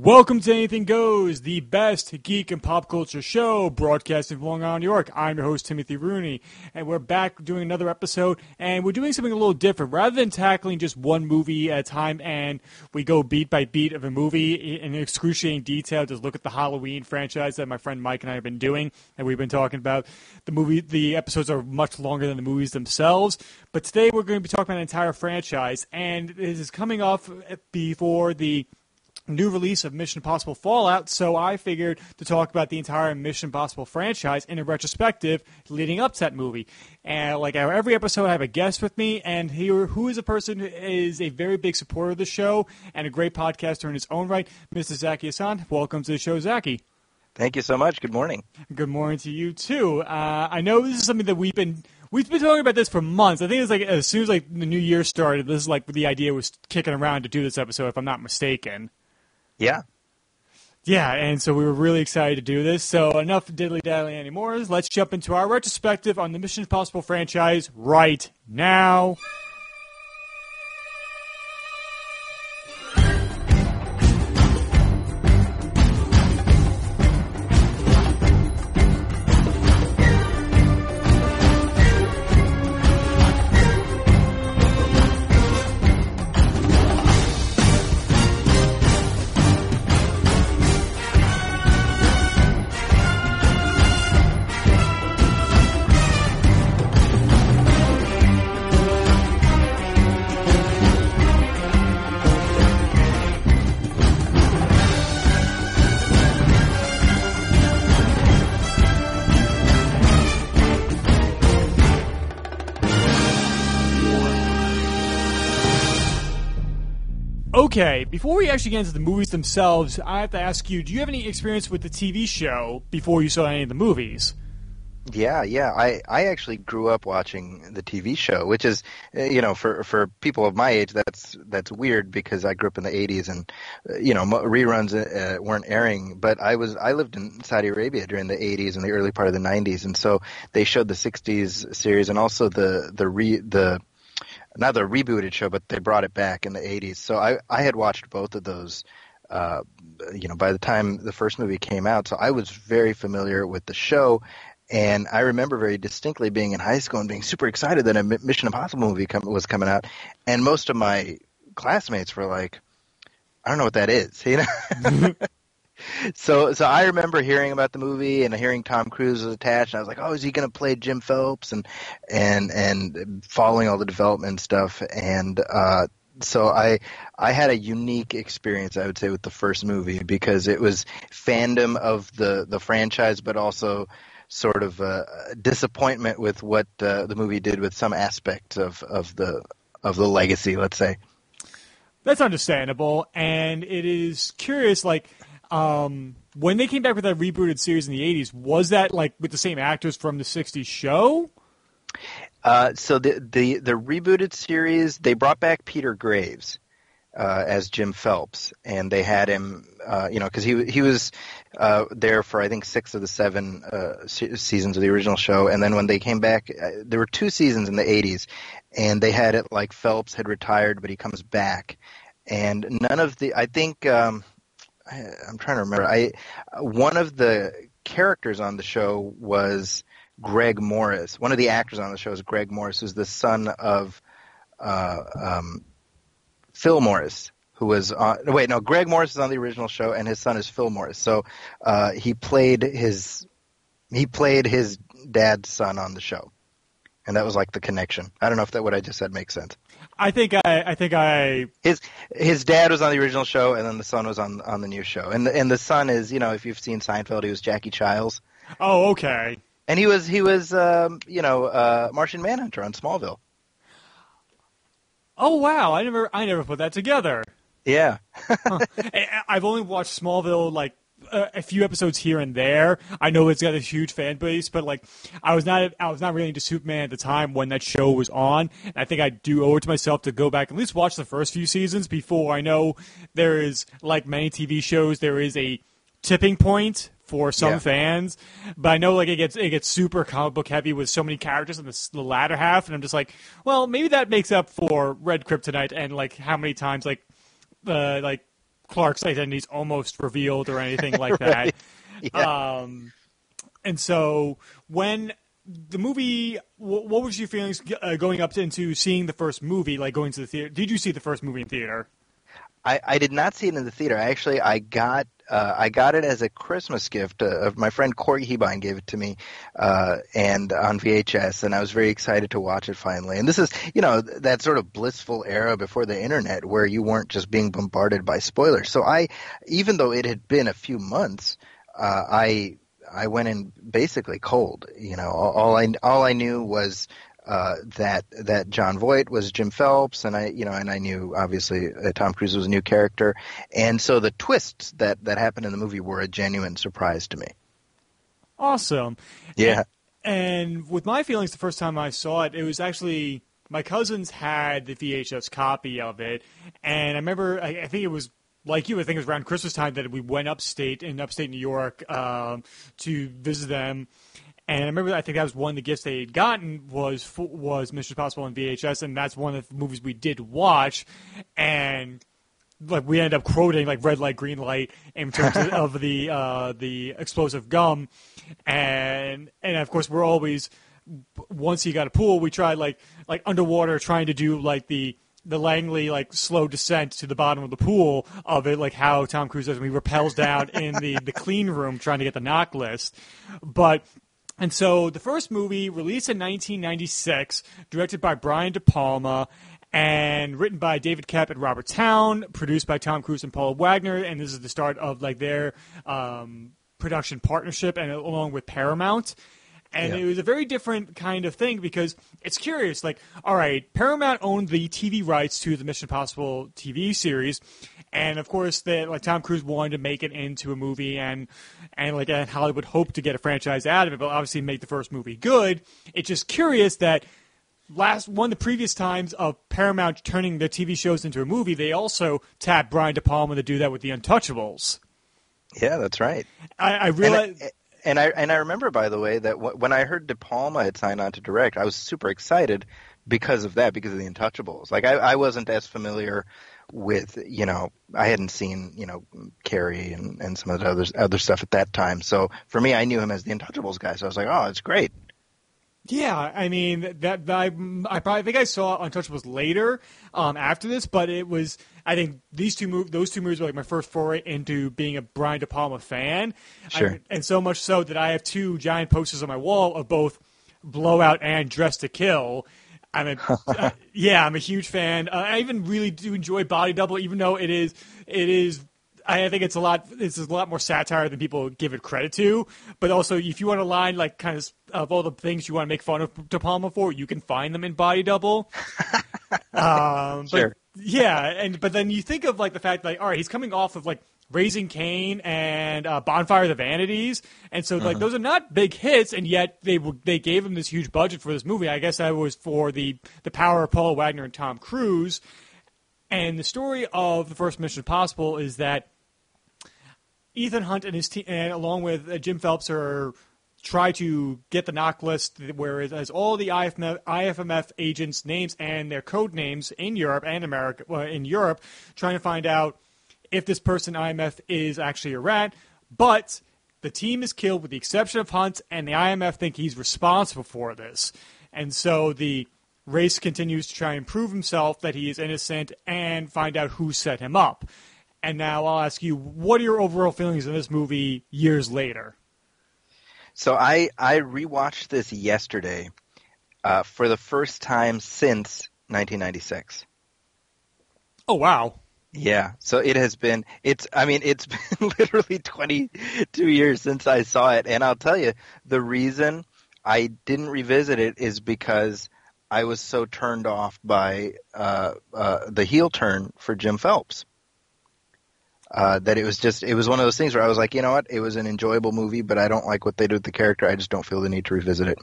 Welcome to Anything Goes, the best geek and pop culture show broadcasting from Long Island, New York. I'm your host, Timothy Rooney, and we're back doing another episode, and we're doing something a little different. Rather than tackling just one movie at a time and we go beat by beat of a movie in excruciating detail, just look at the Halloween franchise that my friend Mike and I have been doing, and we've been talking about. The movie, the episodes are much longer than the movies themselves, but today we're going to be talking about an entire franchise, and this is coming off before the new release of Mission Impossible Fallout, so I figured to talk about the entire Mission Impossible franchise in a retrospective leading up to that movie. And like every episode, I have a guest with me, and here who is a person who is a very big supporter of the show and a great podcaster in his own right, Mr. Zaki Hasan. Welcome to the show, Zaki. Thank you so much. Good morning. Good morning to you too. Uh, I know this is something that we've been we've been talking about this for months. I think it's like as soon as like the new year started, this is like the idea was kicking around to do this episode, if I'm not mistaken. Yeah. Yeah, and so we were really excited to do this. So enough diddly daddly anymore. Let's jump into our retrospective on the Mission Impossible franchise right now. Okay, before we actually get into the movies themselves, I have to ask you: Do you have any experience with the TV show before you saw any of the movies? Yeah, yeah. I, I actually grew up watching the TV show, which is, uh, you know, for for people of my age, that's that's weird because I grew up in the '80s and, uh, you know, reruns uh, weren't airing. But I was I lived in Saudi Arabia during the '80s and the early part of the '90s, and so they showed the '60s series and also the the re the not the rebooted show, but they brought it back in the 80s. So I, I had watched both of those, uh, you know, by the time the first movie came out. So I was very familiar with the show. And I remember very distinctly being in high school and being super excited that a Mission Impossible movie com- was coming out. And most of my classmates were like, I don't know what that is, you know? so so I remember hearing about the movie and hearing Tom Cruise was attached, and I was like, oh, is he going to play Jim Phelps? And and and following all the development stuff, and uh, so I I had a unique experience, I would say, with the first movie because it was fandom of the the franchise, but also sort of disappointment with what uh, the movie did with some aspects of of the of the legacy, let's say. That's understandable, and it is curious, like um, when they came back with that rebooted series in the 80s, was that like with the same actors from the 60s show? Uh, so the, the the rebooted series, they brought back Peter Graves uh, as Jim Phelps, and they had him, uh, you know, because he he was uh, there for I think six of the seven uh, se- seasons of the original show, and then when they came back, uh, there were two seasons in the '80s, and they had it like Phelps had retired, but he comes back, and none of the I think. Um, I, I'm trying to remember. I one of the characters on the show was Greg Morris. One of the actors on the show is Greg Morris, who's the son of uh, um, Phil Morris, who was on. Wait, no, Greg Morris is on the original show, and his son is Phil Morris. So uh, he played his he played his dad's son on the show, and that was like the connection. I don't know if that what I just said makes sense. I think I, I think I. His his dad was on the original show, and then the son was on on the new show. And the, and the son is, you know, if you've seen Seinfeld, he was Jackie Chiles. Oh, okay. And he was he was um, you know uh, Martian Manhunter on Smallville. Oh wow! I never I never put that together. Yeah. huh. I've only watched Smallville like a few episodes here and there. I know it's got a huge fan base, but like I was not I was not really into Superman at the time when that show was on. And I think I do owe it to myself to go back and at least watch the first few seasons before I know there is like many TV shows there is a tipping point for some yeah. fans, but I know like it gets it gets super comic book heavy with so many characters in the, the latter half, and I'm just like, well, maybe that makes up for Red Kryptonite and like how many times like uh, like Clark's identity is almost revealed or anything like that. Yeah. Um, and so when the movie, wh- what was your feelings uh, going up into seeing the first movie, like going to the theater? Did you see the first movie in theater? I, I did not see it in the theater. Actually, I got uh, I got it as a Christmas gift. Uh, my friend Corey Hebine gave it to me, uh, and on VHS, and I was very excited to watch it finally. And this is, you know, that sort of blissful era before the internet where you weren't just being bombarded by spoilers. So I, even though it had been a few months, uh, I I went in basically cold. You know, all, all I all I knew was uh, that that Jon Voight was Jim Phelps, and I, you know, and I knew obviously uh, Tom Cruise was a new character, and so the twists that that happened in the movie were a genuine surprise to me. Awesome. Yeah, And with my feelings, the first time I saw it, it was actually my cousins had the VHS copy of it, and I remember I, I think it was like you. I think it was around Christmas time that we went upstate in upstate New York um, to visit them. And I remember, I think that was one of the gifts they had gotten was was Mission Impossible on VHS, and that's one of the movies we did watch. And like we end up quoting like red light, green light in terms of, of the uh, the explosive gum, and and of course we're always once he got a pool, we tried like like underwater trying to do like the the Langley like slow descent to the bottom of the pool of it, like how Tom Cruise does when he repels down in the the clean room trying to get the NOC list, but. And so the first movie, released in 1996, directed by Brian De Palma, and written by David Koepp and Robert Towne, produced by Tom Cruise and Paula Wagner, and this is the start of like their um, production partnership, and along with Paramount. And Yeah. it was a very different kind of thing because it's curious. Like, all right, Paramount owned the TV rights to the Mission Impossible TV series, and of course, that like Tom Cruise wanted to make it into a movie, and and like and Hollywood hoped to get a franchise out of it, but obviously make the first movie good. It's just curious that last one of the previous times of Paramount turning their TV shows into a movie, they also tapped Brian De Palma to do that with The Untouchables. yeah, that's right. I, I And realize. I, and I and I remember, by the way, that w- when I heard De Palma had signed on to direct, I was super excited because of that, because of the Untouchables. Like I, I wasn't as familiar with, you know, I hadn't seen, you know, Carrie and, and some of the other other stuff at that time. So for me, I knew him as the Untouchables guy. So I was like, oh, it's great. Yeah, I mean that, that I, I probably think I saw Untouchables later um, after this, but it was I think these two mov- those two movies were like my first foray into being a Brian De Palma fan. Sure. I- and so much so that I have two giant posters on my wall of both Blowout and Dressed to Kill. I'm a uh, yeah, I'm a huge fan. Uh, I even really do enjoy Body Double, even though it is it is. I think it's a lot. It's a lot more satire than people give it credit to. But also, if you want to line like kind of of all the things you want to make fun of De Palma for, you can find them in Body Double. um, but, Sure. Yeah, and but then you think of like the fact like, all right, he's coming off of like Raising Cain and uh, Bonfire of the Vanities, and so like those are not big hits, and yet they they gave him this huge budget for this movie. I guess that was for the the power of Paul Wagner and Tom Cruise. And the story of the first Mission Impossible is that Ethan Hunt and his team, and along with uh, Jim Phelps, are try to get the NOC list, where whereas all the IFMF, IFMF agents' names and their code names in Europe and America, well, in Europe, trying to find out if this person IMF is actually a rat. But the team is killed with the exception of Hunt, and the IMF think he's responsible for this. And so the race continues to try and prove himself that he is innocent and find out who set him up. And now I'll ask you, what are your overall feelings in this movie years later? So I I rewatched this yesterday uh, for the first time since 1996. Oh wow. Yeah, so it has been it's I mean it's been literally 22 years since I saw it and I'll tell you the reason I didn't revisit it is because I was so turned off by uh, uh, the heel turn for Jim Phelps. Uh, that it was just it was one of those things where I was like, you know what, it was an enjoyable movie, but I don't like what they do with the character. I just don't feel the need to revisit it.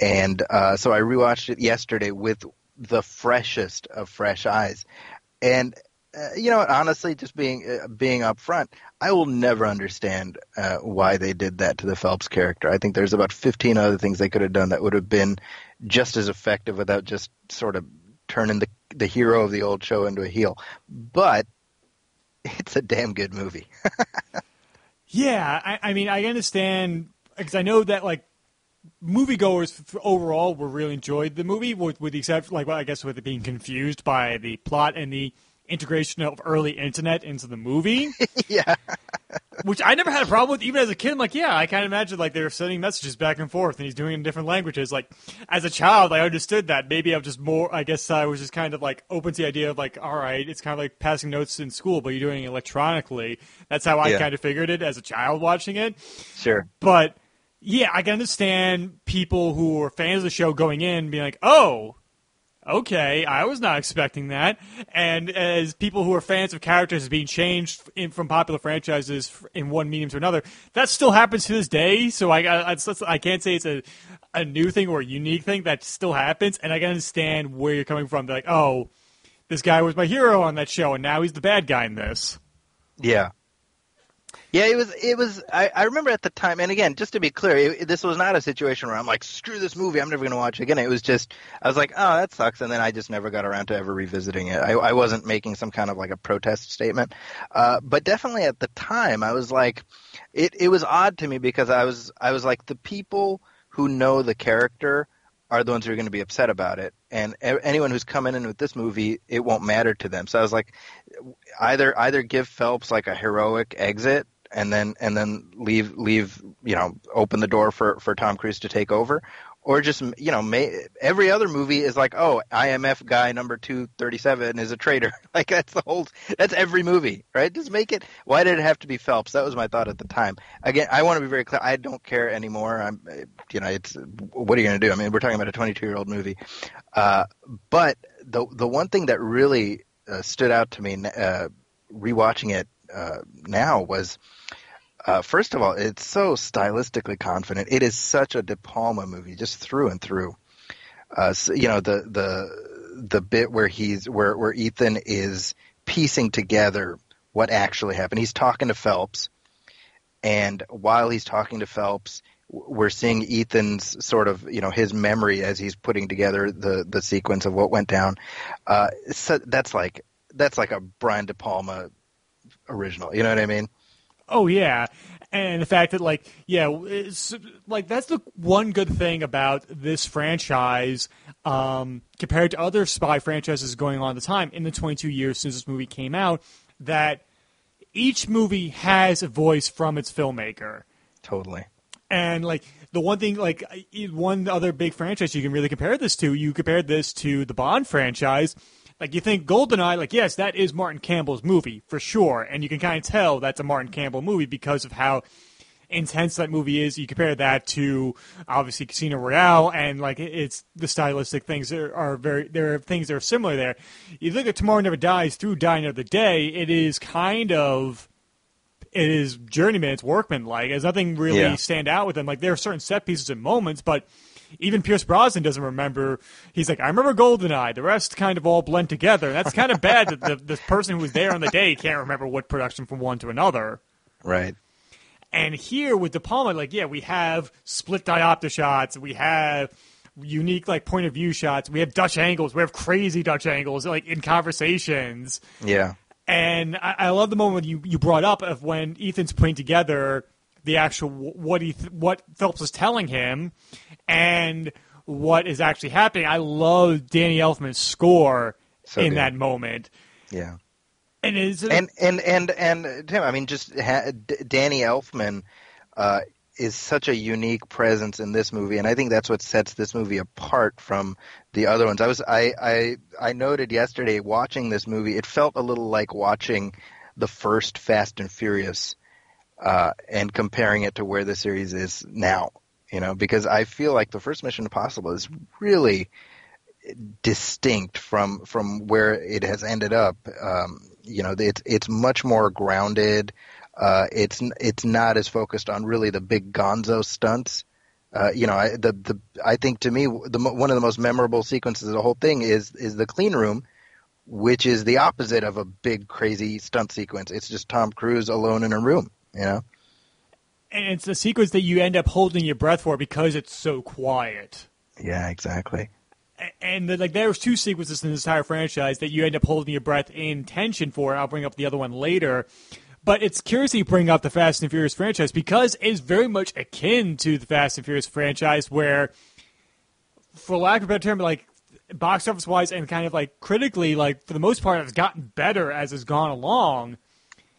And uh, so I rewatched it yesterday with the freshest of fresh eyes. And uh, you know honestly, just being uh, being upfront, I will never understand uh, why they did that to the Phelps character. I think there's about 15 other things they could have done that would have been just as effective without just sort of turning the the hero of the old show into a heel. But it's a damn good movie. yeah, I, I mean, I understand because I know that like moviegoers overall were really enjoyed the movie, with, with the exception, like, well, I guess with it being confused by the plot and the integration of early internet into the movie. yeah. Which I never had a problem with, even as a kid. I'm like, yeah, I kind of imagine like they were sending messages back and forth, and he's doing it in different languages. Like, as a child, I understood that. Maybe I'm just more. I guess I was just kind of like open to the idea of like, all right, it's kind of like passing notes in school, but you're doing it electronically. That's how I Yeah. kind of figured it as a child watching it. Sure. But yeah, I can understand people who are fans of the show going in and being like, "Oh, okay, I was not expecting that." And as people who are fans of characters being changed in, from popular franchises in one medium to another, that still happens to this day. So I, I, I can't say it's a a new thing or a unique thing that still happens. And I can understand where you're coming from. They're like, "Oh, this guy was my hero on that show, and now he's the bad guy in this." Yeah. Yeah, it was. It was. I, I remember at the time, and again, just to be clear, it, this was not a situation where I'm like, "Screw this movie, I'm never going to watch it again." It was just, I was like, "Oh, that sucks," and then I just never got around to ever revisiting it. I, I wasn't making some kind of like a protest statement, uh, but definitely at the time, I was like, it. It was odd to me because I was, I was like, the people who know the character are the ones who are going to be upset about it, and anyone who's coming in with this movie, it won't matter to them. So I was like, either either give Phelps like a heroic exit and then and then leave leave you know open the door for for Tom Cruise to take over? Or just you know may, every other movie is like oh IMF guy number 237 is a traitor. Like that's the whole that's every movie right? Just make it why did it have to be Phelps? That was my thought at the time. Again I want to be very clear I don't care anymore. I'm you know it's what are you going to do? I mean we're talking about a 22 year old movie. Uh, but the the one thing that really uh, stood out to me uh, rewatching it uh, now was uh, first of all, it's so stylistically confident. It is such a De Palma movie, just through and through. Uh, so, you know the the the bit where he's where where Ethan is piecing together what actually happened. He's talking to Phelps, and while he's talking to Phelps, we're seeing Ethan's sort of you know his memory as he's putting together the the sequence of what went down. Uh, so that's like that's like a Brian De Palma original. You know what I mean? Oh yeah, and the fact that like yeah, like that's the one good thing about this franchise um, compared to other spy franchises going on at the time in the 22 years since this movie came out. That each movie has a voice from its filmmaker. Totally. And like the one thing, like one other big franchise you can really compare this to, you compared this to the Bond franchise. Like you think GoldenEye, like yes, that is Martin Campbell's movie for sure, and you can kind of tell that's a Martin Campbell movie because of how intense that movie is. You compare that to obviously Casino Royale, and like it's the stylistic things are, are very there are things that are similar there. You look at Tomorrow Never Dies through Die Another Day, it is kind of it is journeyman, it's workman like. There's nothing really Yeah. stand out with them. Like there are certain set pieces and moments, but even Pierce Brosnan doesn't remember. He's like, I remember Goldeneye. The rest kind of all blend together. That's kind of bad that the, the person who was there on the day can't remember what production from one to another. Right. And here with De Palma, like, yeah, we have split diopter shots. We have unique, like, point of view shots. We have Dutch angles. We have crazy Dutch angles, like, in conversations. Yeah. And I, I love the moment you, you brought up of when Ethan's putting together the actual what he th- what Phelps is telling him and what is actually happening. I love Danny Elfman's score So in good. that moment. Yeah. And it's And and and and Tim, I mean, just ha- D- Danny Elfman uh, is such a unique presence in this movie, and I think that's what sets this movie apart from the other ones. I was I I I noted yesterday watching this movie, it felt a little like watching the first Fast and Furious, uh, and comparing it to where the series is now. You know, because I feel like the first Mission Impossible is really distinct from from where it has ended up. Um, you know, it's it's much more grounded. Uh, it's it's not as focused on really the big Gonzo stunts. Uh, you know, I, the the I think to me the one of the most memorable sequences of the whole thing is is the clean room, which is the opposite of a big crazy stunt sequence. It's just Tom Cruise alone in a room. You know. And it's a sequence that you end up holding your breath for because it's so quiet. Yeah, exactly. and the, like there's two sequences in this entire franchise that you end up holding your breath in tension for. I'll bring up the other one later. But it's curious that you bring up the Fast and Furious franchise because it's very much akin to the Fast and Furious franchise, where, for lack of a better term, like box office wise and kind of like critically, like for the most part, it's gotten better as it's gone along.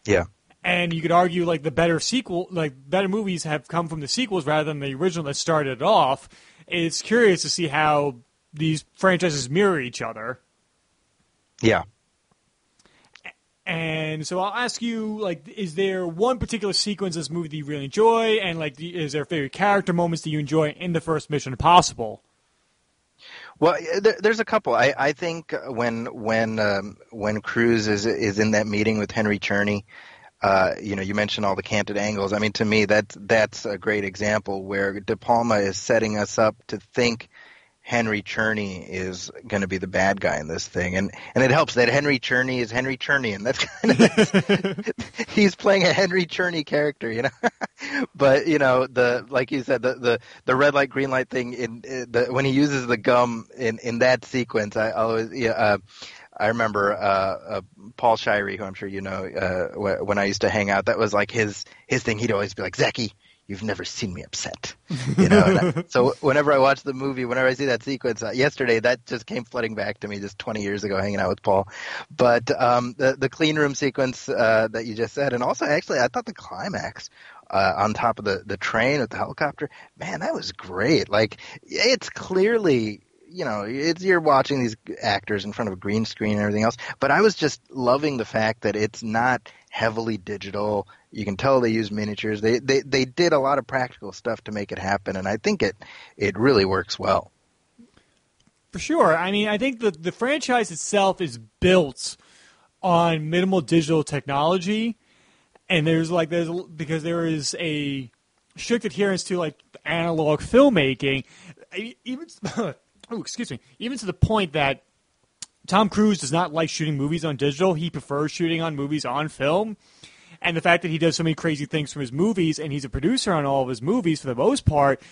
Yeah. And you could argue like the better sequel, like better movies have come from the sequels rather than the original that started it off. It's curious to see how these franchises mirror each other. Yeah. And so I'll ask you, like, is there one particular sequence in this movie that you really enjoy, and like, is there favorite character moments that you enjoy in the first Mission Impossible? Well, there, there's a couple. I, I think when when um, when Cruise is is in that meeting with Henry Czerny, uh, you know, you mentioned all the canted angles. I mean, to me, that's that's a great example where De Palma is setting us up to think Henry Czerny is going to be the bad guy in this thing, and and it helps that Henry Czerny is Henry Czerny, and that's kind of he's playing a Henry Czerny character, you know. but you know the like you said the the, the red light green light thing in, in the when he uses the gum in in that sequence, I always yeah. Uh, I remember uh, uh, Paul Shirey, who I'm sure you know, uh, when I used to hang out. That was like his his thing. He'd always be like, "Zaki, you've never seen me upset. You know, I, so whenever I watch the movie, whenever I see that sequence, uh, yesterday that just came flooding back to me just 20 years ago hanging out with Paul. But um, the the clean room sequence uh, that you just said, and also actually I thought the climax uh, on top of the the train with the helicopter, man, that was great. Like it's clearly you know, it's you're watching these actors in front of a green screen and everything else. But I was just loving the fact that it's not heavily digital. You can tell they use miniatures. They they they did a lot of practical stuff to make it happen, and I think it it really works well. For sure. I mean, I think the the franchise itself is built on minimal digital technology, and there's like there's because there is a strict adherence to like analog filmmaking. Even oh, excuse me, even to the point that Tom Cruise does not like shooting movies on digital. He prefers shooting on movies on film. And the fact that he does so many crazy things from his movies and he's a producer on all of his movies for the most part,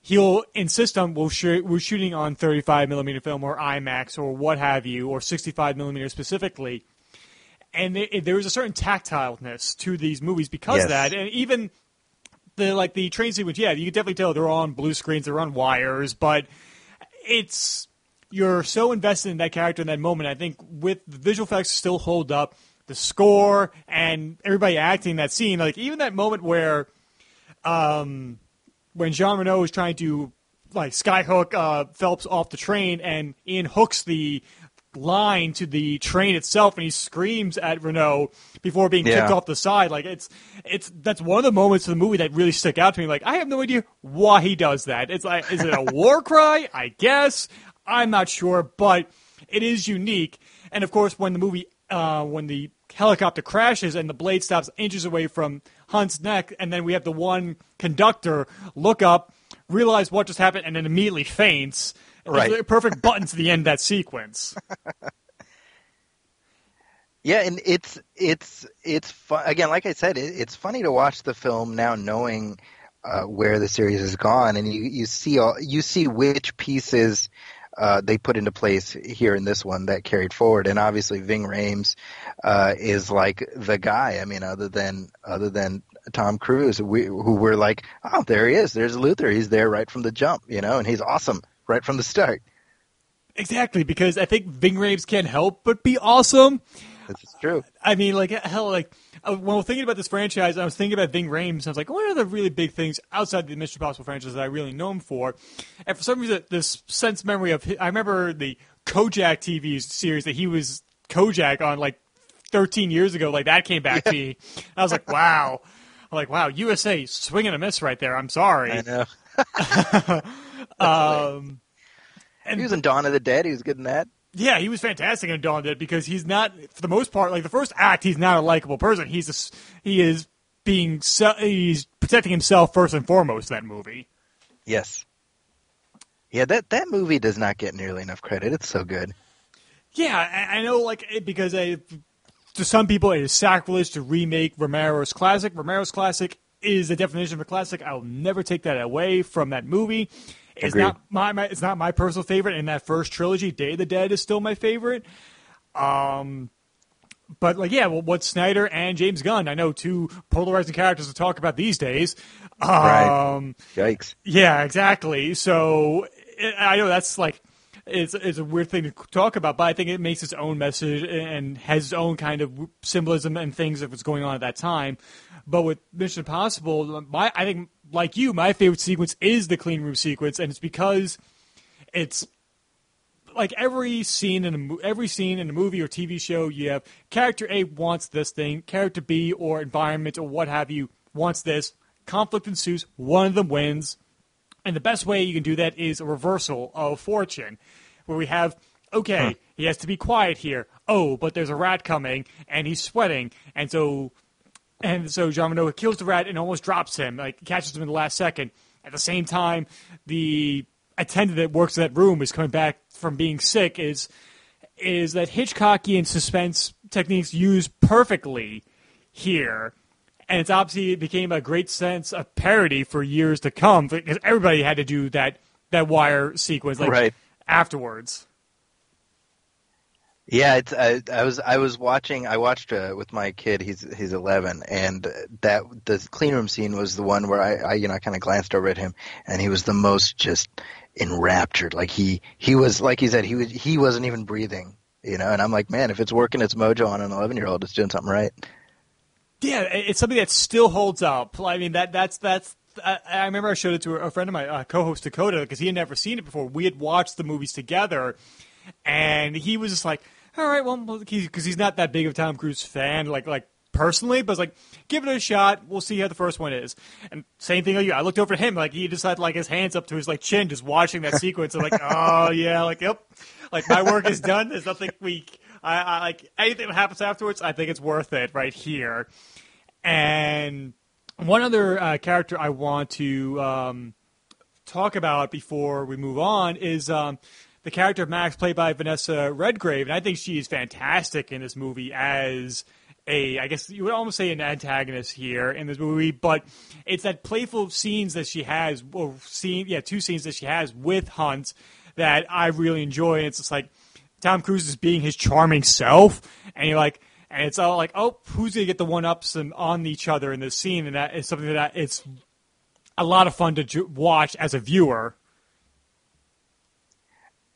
he'll insist on we'll sh- we're shooting on 35 millimeter film or IMAX or what have you, or 65 millimeter specifically. And there is a certain tactileness to these movies because yes. of that. And even the like the train sequence, yeah, you can definitely tell they're on blue screens, they're on wires, but it's you're so invested in that character in that moment. I think with the visual effects still hold up, the score and everybody acting that scene, like even that moment where, um, when Jean Reno is trying to like skyhook uh, Phelps off the train and Ethan hooks the line to the train itself and he screams at Reno before being yeah. kicked off the side. Like it's it's that's one of the moments of the movie that really stick out to me. Like I have no idea why he does that. It's like is it a war cry? I guess. I'm not sure, but it is unique. And of course when the movie uh, when the helicopter crashes and the blade stops inches away from Hunt's neck and then we have the one conductor look up, realize what just happened and then immediately faints Right. perfect button to the end of that sequence. Yeah, and it's it's it's fun. Again, like I said, it, it's funny to watch the film now, knowing uh, where the series has gone, and you you see all you see which pieces uh, they put into place here in this one that carried forward. And obviously, Ving Rhames uh, is like the guy. I mean, other than other than Tom Cruise, we, who were like, oh, there he is. There's Luther. He's there right from the jump, you know, and he's awesome right from the start. Exactly, because I think Ving Rhames can't help but be awesome. This is true. I mean, like hell, like uh, when I was thinking about this franchise, I was thinking about Ving Rhames. I was like, what are the really big things outside the Mission Impossible franchise that I really know him for? And for some reason, this sense memory of I remember the Kojak TV series that he was Kojak on like 13 years ago. Like that came back yeah. to me. I was like, wow. I'm like, wow, USA swinging a miss right there. I'm sorry. I know. um, and he was in Dawn of the Dead. He was good in that. Yeah, he was fantastic in Dawn of the Dead because he's not, for the most part, like the first act, he's not a likable person. He's a, he is being he's protecting himself first and foremost. In that movie. Yes. Yeah, that that movie does not get nearly enough credit. It's so good. Yeah, I, I know, like because I, to some people it is sacrilege to remake Romero's classic. Romero's classic is the definition of a classic. I'll never take that away from that movie. It's Agreed. not my, my it's not my personal favorite. In that first trilogy, Day of the Dead is still my favorite. Um, but like, yeah, well, what Snyder and James Gunn, I know two polarizing characters to talk about these days. Um, Right. Yikes. yeah, exactly. So I I know that's like it's it's a weird thing to talk about, but I think it makes its own message and has its own kind of symbolism and things of what's going on at that time. But with Mission Impossible, my I think like you, my favorite sequence is the clean room sequence, and it's because it's like every scene in a every scene in a movie or TV show, you have character A wants this thing, character B or environment or what have you wants this. Conflict ensues. One of them wins, and the best way you can do that is a reversal of fortune, where we have okay, he has to be quiet here. Oh, but there's a rat coming and he's sweating, and so and so Jean Reno kills the rat and almost drops him, like catches him in the last second. At the same time, the attendant that works in that room is coming back from being sick. Is is that Hitchcockian suspense techniques used perfectly here, and it's obviously it became a great sense of parody for years to come because everybody had to do that that wire sequence like Right. afterwards. Yeah, it's I, I was I was watching I watched uh, with my kid he's he's 11 and that the clean room scene was the one where I, I you know I kind of glanced over at him and he was the most just enraptured like he he was like he said he was he wasn't even breathing you know and I'm like man if it's working its mojo on an 11 year old it's doing something right Yeah, it's something that still holds up. I mean, that that's that's. I, I remember I showed it to a friend of my uh, co-host Dakota because he had never seen it before. We had watched the movies together, and he was just like, "All right, well," because he's not that big of a Tom Cruise fan, like like personally, but it's like, give it a shot. We'll see how the first one is. And same thing like you. I looked over at him, like he just had like his hands up to his like chin, just watching that sequence. I'm like, oh yeah, like yep, like my work is done. There's nothing we. I, I like anything that happens afterwards. I think it's worth it right here. And one other uh, character I want to um, talk about before we move on is um, the character of Max, played by Vanessa Redgrave, and I think she is fantastic in this movie as a, I guess you would almost say an antagonist here in this movie, but it's that playful scenes that she has, or scene, yeah, two scenes that she has with Hunt that I really enjoy. And it's just like Tom Cruise is being his charming self, and you're like, and it's all like, oh, who's gonna get the one ups on each other in this scene, and that is something that it's a lot of fun to ju- watch as a viewer.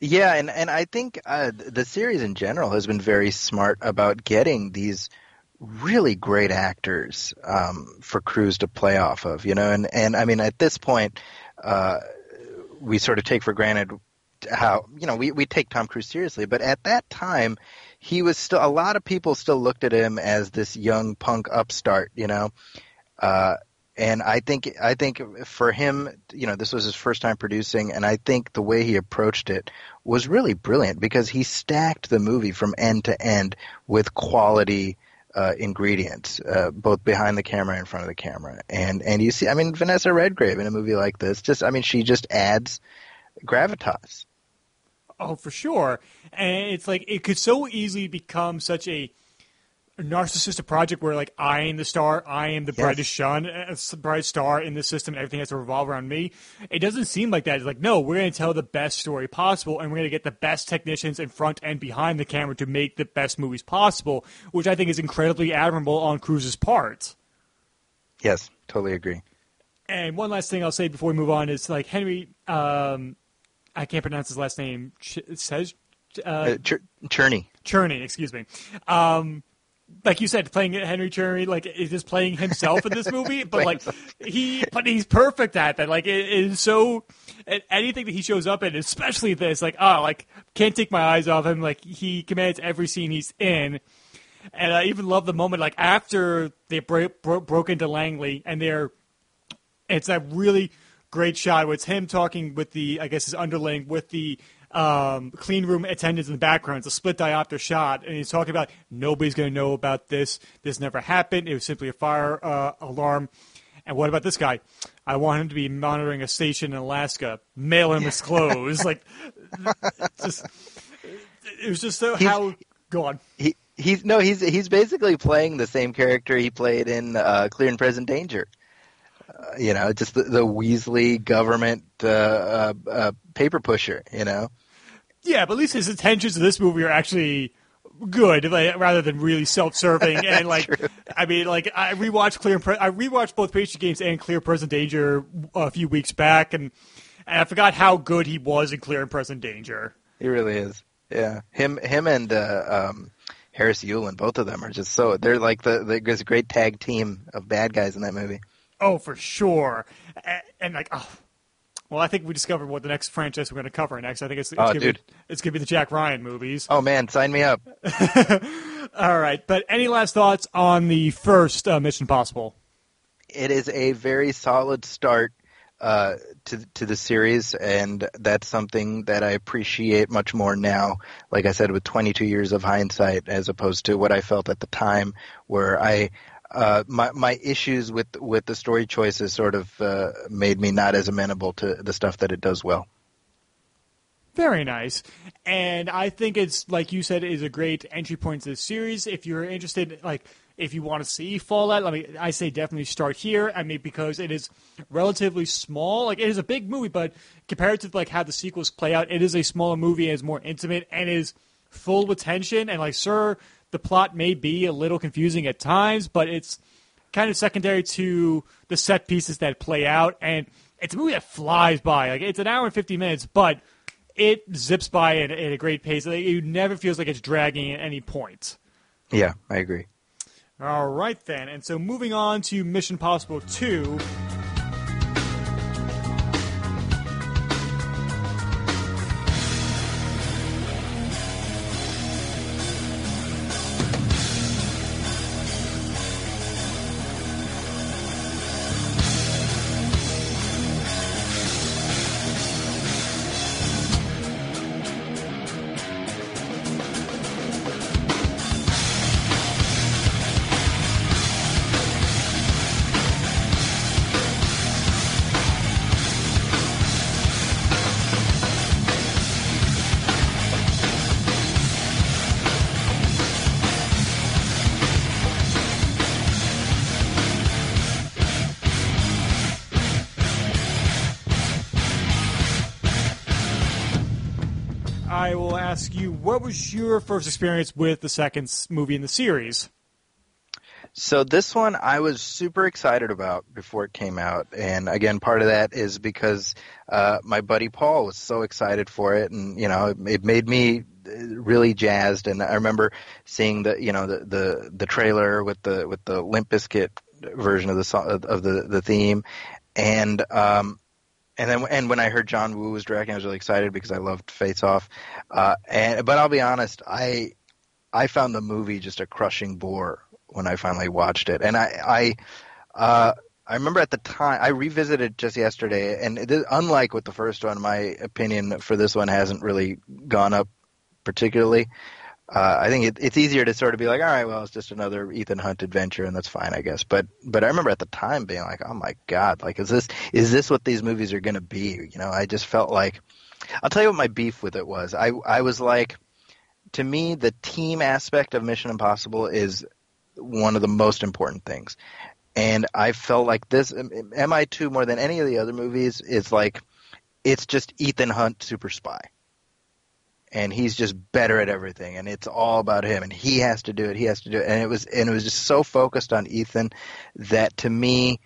Yeah, and and I think uh, the series in general has been very smart about getting these really great actors um, for Cruise to play off of, you know. And and I mean, at this point, uh, we sort of take for granted how you know we we take Tom Cruise seriously, but at that time, he was still a lot of people still looked at him as this young punk upstart, you know. Uh, and I think I think for him, you know, this was his first time producing, and I think the way he approached it was really brilliant because he stacked the movie from end to end with quality uh, ingredients, uh, both behind the camera and in front of the camera. And and you see, I mean, Vanessa Redgrave in a movie like this, just I mean, she just adds gravitas. Oh, for sure. And it's like it could so easily become such a narcissistic project where like I am the star, I am the Yes. brightest sun, uh, bright star in the system, and everything has to revolve around me. It doesn't seem like that. It's like no, we're going to tell the best story possible, and we're going to get the best technicians in front and behind the camera to make the best movies possible, which I think is incredibly admirable on Cruise's part. Yes, totally agree. And one last thing I'll say before we move on is like Henry, um, I can't pronounce his last name. Ch- says uh, Uh, Ch- Czerny. Czerny, excuse me. Um, like you said, playing Henry Czerny, like is just playing himself in this movie, but like he, but he's perfect at that. Like it is so anything that he shows up in, especially this, like oh, like can't take my eyes off him. Like he commands every scene he's in, and I even love the moment like after they bro- bro- broke into Langley and they're it's that really great shot where it's him talking with the I guess his underling with the um, clean room attendants in the background. It's a split diopter shot, and he's talking about nobody's going to know about this. This never happened. It was simply a fire uh, alarm. And what about this guy? I want him to be monitoring a station in Alaska. Mail him his clothes. like, just it was just so how. Go on. He he's no he's he's basically playing the same character he played in uh, Clear and Present Danger. Uh, you know, just the, the Weasley government uh, uh, uh, paper pusher. You know. Yeah, but at least his intentions in this movie are actually good, like, rather than really self-serving. and like, True. I mean, like I rewatched Clear. Pre- I rewatched both Patriot Games and Clear Present Danger a few weeks back, and, and I forgot how good he was in Clear and Present Danger. He really is. Yeah, him, him, and uh, um, Harris Yulin, both of them are just so. They're like the, the a great tag team of bad guys in that movie. Oh, for sure. And, and like, oh, well, I think we discovered what the next franchise we're going to cover next. I think it's, it's Oh, gonna. Be, it's going to be the Jack Ryan movies. Oh man, sign me up. All right, but any last thoughts on the first uh, Mission Possible? It is a very solid start uh, to to the series, and that's something that I appreciate much more now. Like I said, with 22 years of hindsight, as opposed to what I felt at the time, where I uh, my my issues with with the story choices sort of uh, made me not as amenable to the stuff that it does well. Very nice. And I think it's, like you said, is a great entry point to the series. If you're interested, like, if you want to see Fallout, I mean, I say definitely start here. I mean, because it is relatively small. Like, it is a big movie, but compared to, like, how the sequels play out, it is a smaller movie and is more intimate and is full with tension. And, like, sir, the plot may be a little confusing at times, but it's kind of secondary to the set pieces that play out. And it's a movie that flies by. Like, it's an hour and 50 minutes, but it zips by at, at a great pace. It never feels like it's dragging at any point. Yeah, I agree. All right, then. And so moving on to Mission Possible 2. What was your first experience with the second movie in the series? So this one I was super excited about before it came out, and again, part of that is because uh, my buddy Paul was so excited for it, and you know, it, it made me uh, really jazzed. And I remember seeing the you know the the, the trailer with the with the Limp Bizkit version of the song, of the the theme, and um, and then and when I heard John Woo was directing, I was really excited because I loved Face Off. Uh, and but I'll be honest, I I found the movie just a crushing bore when I finally watched it, and I I uh, I remember at the time I revisited just yesterday, and is, unlike with the first one, my opinion for this one hasn't really gone up particularly. Uh, I think it, it's easier to sort of be like, all right, well, it's just another Ethan Hunt adventure, and that's fine, I guess. But but I remember at the time being like, oh my god, like is this is this what these movies are going to be? You know, I just felt like, I'll tell you what my beef with it was. I I was like, to me, the team aspect of Mission Impossible is one of the most important things, and I felt like this MI2 more than any of the other movies is like, it's just Ethan Hunt super spy and he's just better at everything and it's all about him and he has to do it he has to do it and it was and it was just so focused on Ethan that to me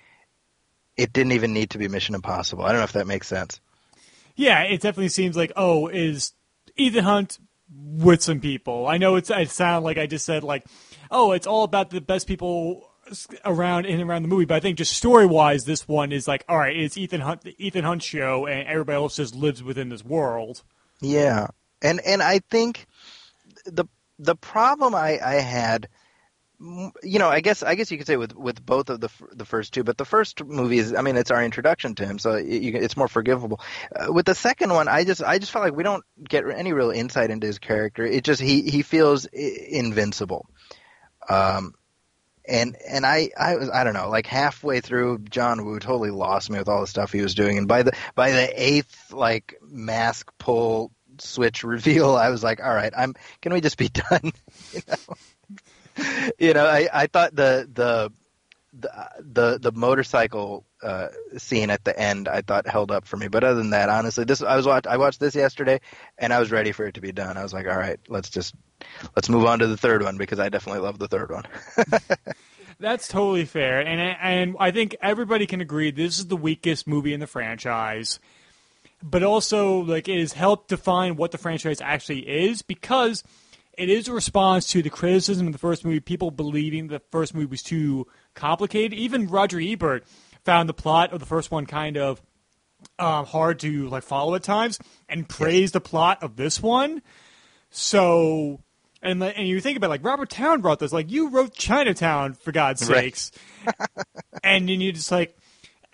it didn't even need to be Mission Impossible. I don't know if that makes sense. Yeah, it definitely seems like, oh, is Ethan Hunt with some people? I know it's it sound like I just said like, oh, it's all about the best people around in and around the movie, but I think just story wise, this one is like, all right, it's Ethan Hunt, the Ethan Hunt show, and everybody else just lives within this world. Yeah. And and I think the the problem I, I had you know, I guess I guess you could say with with both of the the first two, but the first movie is, I mean, it's our introduction to him, so it, it's more forgivable. Uh, with the second one, I just I just felt like we don't get any real insight into his character. It just he he feels invincible. Um, and and I I was I don't know like halfway through John Woo totally lost me with all the stuff he was doing, and by the by the eighth like mask pull switch reveal, I was like, all right, I'm can we just be done? you know, you know I I thought the the the the, the motorcycle uh, scene at the end I thought held up for me. But other than that, honestly, this I was watch, I watched this yesterday and I was ready for it to be done. I was like, all right, let's just let's move on to the third one because I definitely love the third one. That's totally fair, and and I think everybody can agree this is the weakest movie in the franchise. But also, like, it has helped define what the franchise actually is because it is a response to the criticism of the first movie, people believing the first movie was too complicated. Even Roger Ebert found the plot of the first one kind of um, hard to like follow at times, and praised the plot of this one. So, and and you think about it, like Robert Towne wrote this, like you wrote Chinatown for God's Right. sakes, and then you just like.